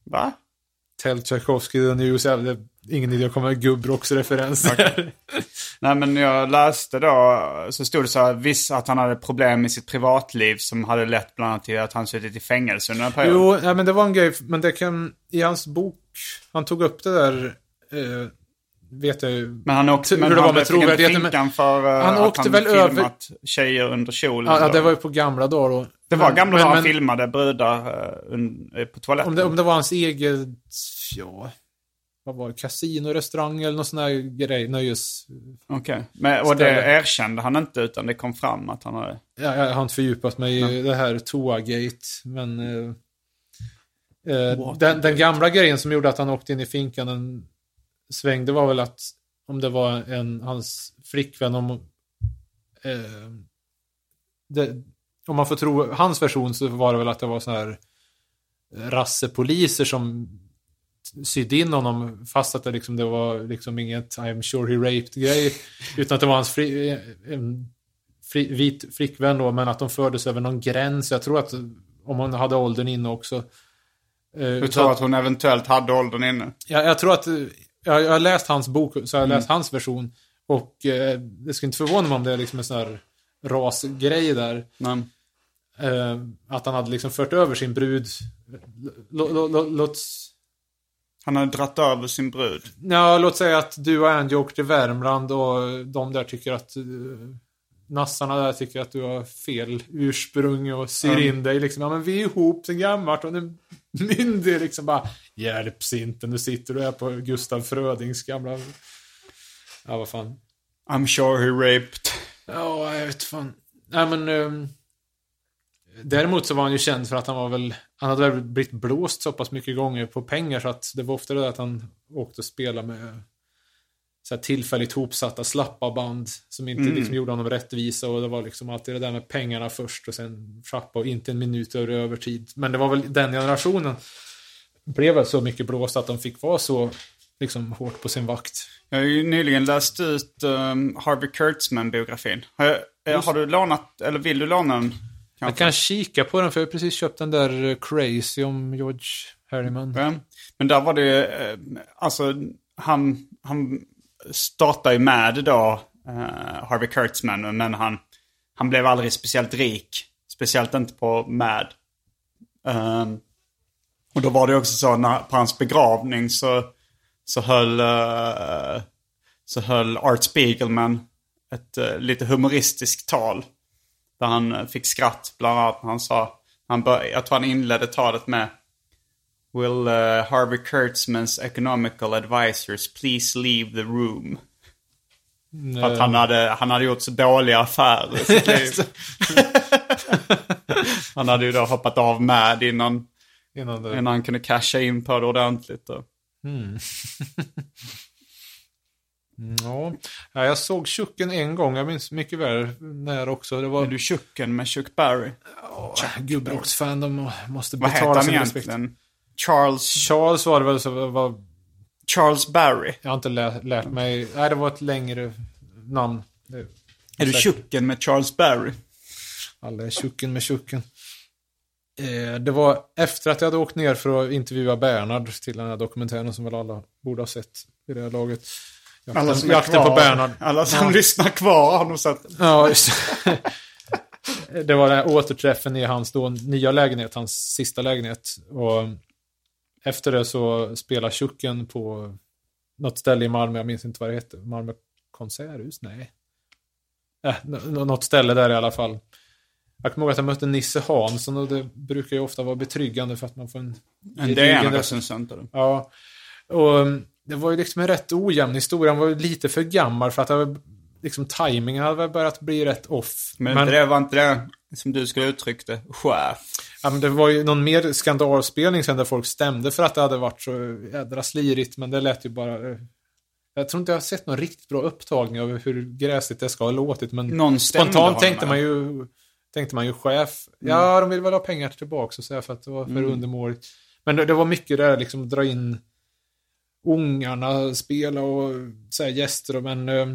Va? Tell Tchaikovsky the news. Det är ingen idé att komma med gubbrocksreferenser. Nej men jag läste då, så stod det så här, viss att han hade problem i sitt privatliv som hade lett bland annat till att han suttit i fängelse under en period. Jo, ja, men det var en grej, men det kan, i hans bok, han tog upp det där, eh, vet jag ju. Men han åkte, Hur men det var han med fick en trovärdigheten, men- för uh, Han att åkte han väl över- tjejer under kjolen. Ja, ja, det var ju på gamla dagar då. Det var Men- gamla men- men- filmade brudar uh, på toaletten. Om det, om det var hans eget, ja, vad var det, kasino, restaurang eller någon sån här grej, nöjes... Okej. Men, och det Ställe. erkände han inte utan det kom fram att han hade... Ja, jag har inte fördjupat mig i det här Toagate, men... Eh, eh, den, den gamla grejen som gjorde att han åkte in i finkan en sväng, det var väl att om det var en, hans flickvän, om... Det, om man får tro hans version så var det väl att det var så här rassepoliser som sydde in honom fast att det liksom det var liksom inget I'm sure he raped grej utan att det var hans fri, en fri, vit flickvän då men att de fördes över någon gräns. Jag tror att om hon hade åldern inne också. Eh, Du tror att- hon eventuellt hade åldern inne? jag, jag tror att, eh, jag, jag har läst hans bok, så jag har Mm. läst hans version. Och eh, det skulle inte förvåna mig om det är liksom en sån här rasgrej där. Nej. Eh, att han hade liksom fört över sin brud. Lå- lå- lå- Låt, Han hade dratt över sin brud. ja, låt säga att du och Angie åker till Värmland och de där tycker att uh, nassarna där tycker att du har fel ursprung och syr Mm. in dig liksom. Ja men vi är ihop sen gammalt och nu myndig liksom bara hjälps inte. Nu sitter du här på Gustav Frödings gamla... Ja vad fan. I'm sure he raped. Ja, jag vet fan. Nej men... ehm, däremot så var han ju känd för att han var väl... Han hade väl blivit blåst så pass mycket gånger på pengar så att det var ofta det där att han åkte och spelade med så här tillfälligt hopsatta slappa band som inte liksom gjorde honom rättvisa och det var liksom alltid det där med pengarna först och sen trappa och inte en minut över övertid. Men det var väl den generationen blev väl så mycket blåst att de fick vara så liksom hårt på sin vakt. Jag har ju nyligen läst ut um, Harvey Kurtzman-biografin. Har, jag, har du lånat, eller vill du låna den? Jag kan kika på den för jag har precis köpt den där Crazy om George Harriman. Ja. Men där var det eh, alltså han, han startar ju med då eh, Harvey Kurtzman. Men han, han blev aldrig speciellt rik. Speciellt inte på Mad. Ehm, och då var det också så när, på hans begravning så, så höll, eh, så höll Art Spiegelman ett eh, lite humoristiskt tal. Där han eh, fick skratt bland annat när han sa, han bör, jag tror han inledde talet med Will uh, Harvey Kurtzmans economical advisors please leave the room? För att han hade, han hade gjort så dåliga affärer han hade ju då hoppat av med innan, Innan det... innan han kunde casha in på det ordentligt. Då. Ja. ja, jag såg Chucken en gång. Jag minns mycket väl när också. Det var... Är du Chucken med Chuck Berry? Gubbrocksfan, de må- måste Vad betala han sin respekt. egentligen? Charles, Charles var det väl så var, Charles Barry. Jag har inte lä- lärt mig. Nej, det var ett längre namn. Är du säkert. Chucken med Charles Barry? Alla är tjucken med tjucken. Eh, det var efter att jag hade åkt ner för att intervjua Bernhard till den här dokumentären som väl alla borde ha sett i det här laget. Jakten, Alla som jakten kvar, på Bernhard. Alla som Ja. lyssnar kvar har nog sett Ja, just det. Det var den här återträffen i hans då nya lägenhet, hans sista lägenhet. Och efter det så spelar Tjucken på något ställe i Malmö, jag minns inte vad det heter. Malmö konserthus? Nej. Äh, nå- något ställe där i alla fall. Jag kommer ihåg att jag mötte Nisse Hansson och det brukar ju ofta vara betryggande för att man får en... En DN-recensent. Ja. Och det var ju liksom en rätt ojämn historia. Han var lite för gammal för att var, liksom tajmingen hade väl börjat bli rätt off. Men, inte det var inte det som du skulle uttrycka det? Chef. Ja, men det var ju någon mer skandalspelning sen där folk stämde för att det hade varit så jädra slirigt. Men det lät ju bara... eh, Jag tror inte jag har sett någon riktigt bra upptagning av hur gräsligt det ska ha låtit. Men Någon spontant tänkte man ju... Tänkte man ju chef. Ja, de vill väl ha pengar tillbaka och säga för att det var för Mm. undermåligt. Men det, det var mycket där liksom dra in ungarna, spela och så här, gäster. och- Men, eh,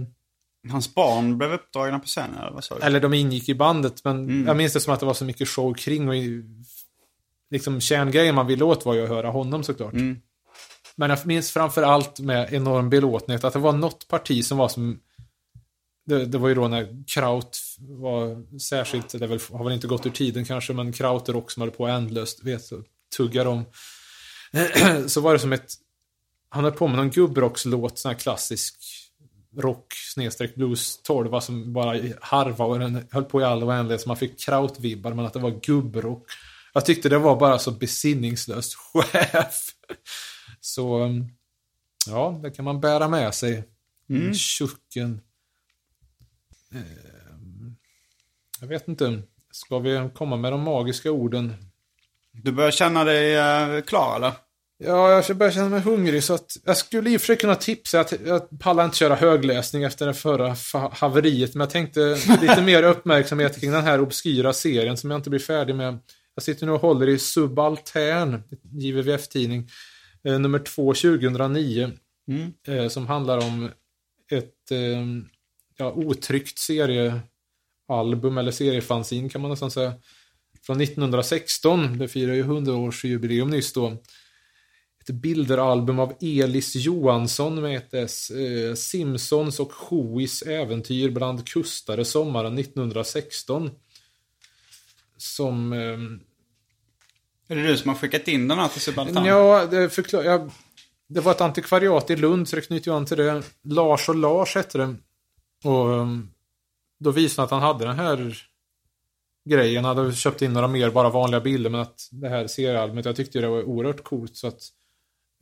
Hans barn blev uppdragna på scenen, eller vad sa du? eller de ingick i bandet. Men Mm. jag minns det som att det var så mycket show kring. Och liksom kärngrejen man ville åt var ju att höra honom såklart. Mm. Men jag minns framför allt med enorm belåtenhet att det var något parti som var som... Det, det var ju då när Kraut var särskilt, det väl, har väl inte gått ur tiden kanske, men Krautrock som höll på ändlöst, vet tuggar om. så var det som ett... Han höll på med någon gubbrockslåt, sån här klassisk rock snedstreck blues 12 som bara harva och den höll på i all oändlighet så man fick krautvibbar men att det var gubbrock. Jag tyckte det var bara så besinningslöst chef. Så um, ja, det kan man bära med sig. Mm. Tjucken. Ehm, Jag vet inte. Ska vi komma med de magiska orden? Du börjar känna dig uh, klar, eller? Ja, jag börjar känna mig hungrig så att jag skulle i och för sig kunna tipsa att jag pallar inte köra högläsning efter det förra haveriet. Men jag tänkte lite mer uppmärksamhet kring den här obskyra serien som jag inte blir färdig med. Jag sitter nu och håller i Subaltern, JVVF-tidning, eh, nummer 2 2009. Eh, som handlar om ett eh, ja, otryckt seriealbum eller seriefanzin kan man nästan säga. Från 1916, det firar ju 100-årsjubileum nyss då ett bilderalbum av Elis Johansson med ett S. Eh, Simpsons och Hois äventyr bland kustare sommaren 1916. Som... ehm, Är det du som har skickat in den här till Subaltern? Ja, det, förklar, jag, det var ett antikvariat i Lund, så det knyter jag an till det. Lars och Lars hette det. Och um, då visade han att han hade den här grejen. Han hade köpt in några mer bara vanliga bilder, men att det här seriealbumet, jag tyckte det var oerhört coolt. Så att eh,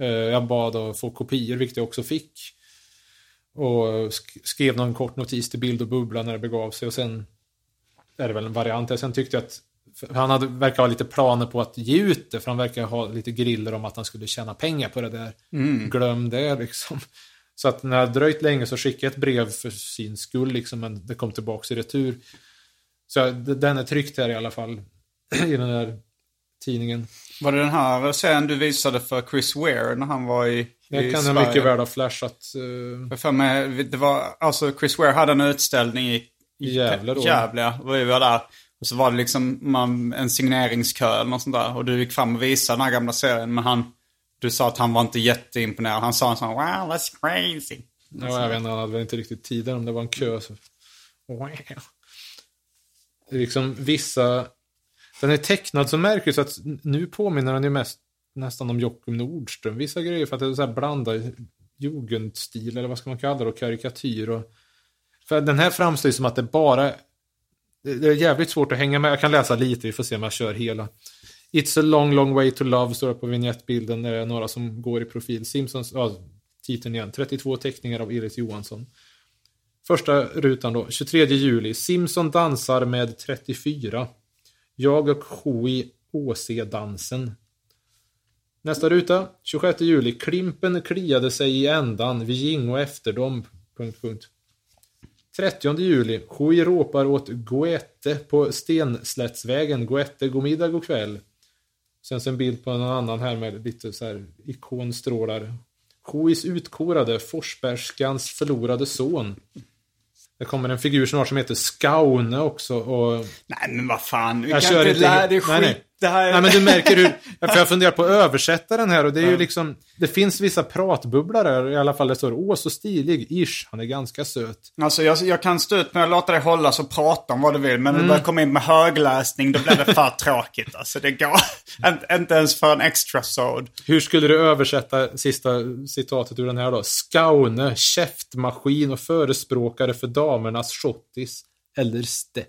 jag bad att få kopior, vilket jag också fick. Och sk- skrev någon kort notis till Bild och Bubbla när det begav sig. Och sen är det väl en variant. Sen tyckte jag att han hade, verkar ha lite planer på att ge ut det, för han verkar ha lite griller om att han skulle tjäna pengar på det där. Glöm det liksom. Så att när det dröjt länge så skickade jag ett brev för sin skull, liksom, men det kom tillbaka i retur. Så jag- den är tryckt här i alla fall, i den här tidningen. Var det den här serien du visade för Chris Ware när han var i, Jag kan ha mycket väl ha flashat. eh, Jag för mig, det var, alltså Chris Ware hade en utställning i, I Gävle då. Gävle. Och vi var där. Och så var det liksom man, en signeringskö eller något sånt där. Och du gick fram och visade den här gamla serien. Men han, du sa att han var inte jätteimponerad. Han sa en sån wow that's crazy. Ja, jag vet inte, han hade väl inte riktigt tiden om det var en kö. Så. Är liksom vissa... Den är tecknad så märkligt så att nu påminner den ju mest nästan om Jockum Nordström. Vissa grejer för att det är så här blandad jugendstil eller vad ska man kalla det och karikatyr. Och, för den här framstår ju som att det bara... Det är jävligt svårt att hänga med. Jag kan läsa lite, vi får se om jag kör hela. It's a long, long way to love står det på vignettbilden. Det är några som går i profil. Simpsons, ja, titeln igen. 32 teckningar av Iris Johansson. Första rutan då, 23 juli. Simpson dansar med 34. Jag och Hui Åse-dansen. Nästa ruta, 26 juli. Klimpen kliade sig i ändan, vi gingo efter dem. Punkt, punkt. 30 juli. Hui ropar åt Goethe på Stenslättsvägen. Goethe, god middag, god kväll. Sen så en bild på någon annan här med lite så här ikonstrålar. Huis utkorade, Forsbergskans förlorade son. Det kommer en figur snart som heter Skaune också. Och... Nej men vad fan. Vi Jag kan kör inte lära dig nej, skit. nej. Det här är... Nej men du märker hur, för jag funderar på att översätta den här och det är ju liksom, det finns vissa pratbubblor där i alla fall det står åh så stilig, ish, han är ganska söt. Alltså jag, jag kan stå ut med att låta dig hålla och prata om vad du vill. Men när Mm. du börjar komma in med högläsning då blir det för tråkigt. Alltså det går inte ens för en extra sod. Hur skulle du översätta sista citatet ur den här då? Skaune, käftmaskin och förespråkare för damernas schottis eller stepp.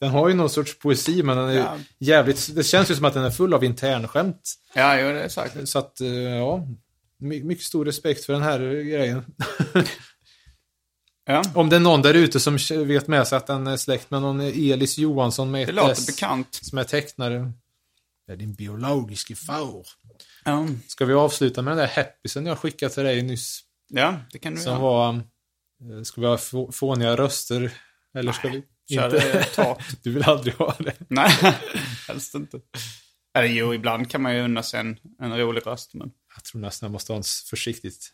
Den har ju någon sorts poesi men den är Ja. jävligt, det känns ju som att den är full av internskämt. Ja, jo, det är säkert. Så att, eh, ja, my- mycket stor respekt för den här grejen. Ja, Om det är någon där ute som vet med sig att den är släkt med någon Elis Johansson med det ett låter S bekant. som är tecknare. Det är din biologiska far. Ja, Ska vi avsluta med den där happysen jag skickade till dig nyss? ja det kan du Som göra. var... eh, Ska vi ha få- fåniga röster? Eller ska vi Det torrt. Du vill aldrig ha det. Nej, helst inte. Eller jo, ibland kan man ju unna sig en, en rolig röst. Men... Jag tror nästan jag måste ha en försiktigt.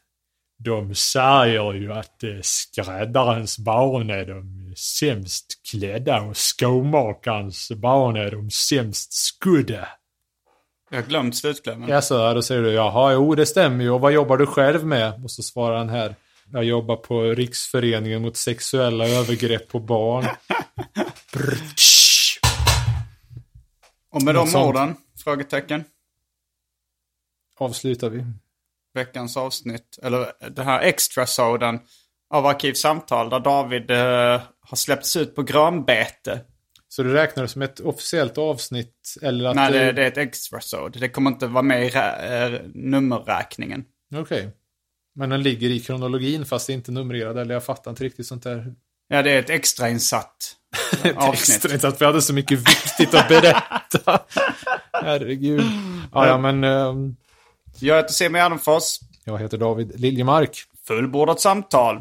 De säger ju att eh, skräddarens barn är de sämst klädda och skomakarens barn är de sämst skudda. Jag har glömt slutklämmen. Ja, så då säger du jaha, jo det stämmer ju. Och vad jobbar du själv med? Och så svarar han här. Jag jobbar på Riksföreningen mot sexuella övergrepp på barn. Och med Något de sånt. orden, frågetecken, Avslutar vi. veckans avsnitt, eller den här extra soden av Arkivsamtal där David eh, har släppts ut på grönbete. Så du räknar det som ett officiellt avsnitt? Eller att Nej, det, det- det är ett extra sod. Det kommer inte vara med i eh, nummerräkningen. Okej. Men den ligger i kronologin fast det är inte numrerad. Eller jag fattar inte riktigt sånt där. Ja, det är ett extrainsatt avsnitt. Extra, inte att vi hade så mycket viktigt att berätta. Herregud. Ja, ja men ehm, Jag heter Simon Gärdenfors. jag heter David Liljemark. Fullbordat samtal.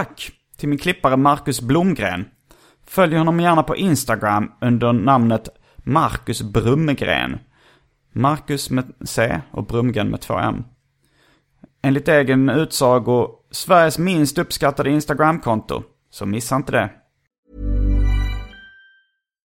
Tack till min klippare Marcus Blomgren. Följ honom gärna på Instagram under namnet Marcus Brumgren. Marcus med C och Brumgren med två M. Enligt egen utsago Sveriges minst uppskattade Instagramkonto. Så missa inte det.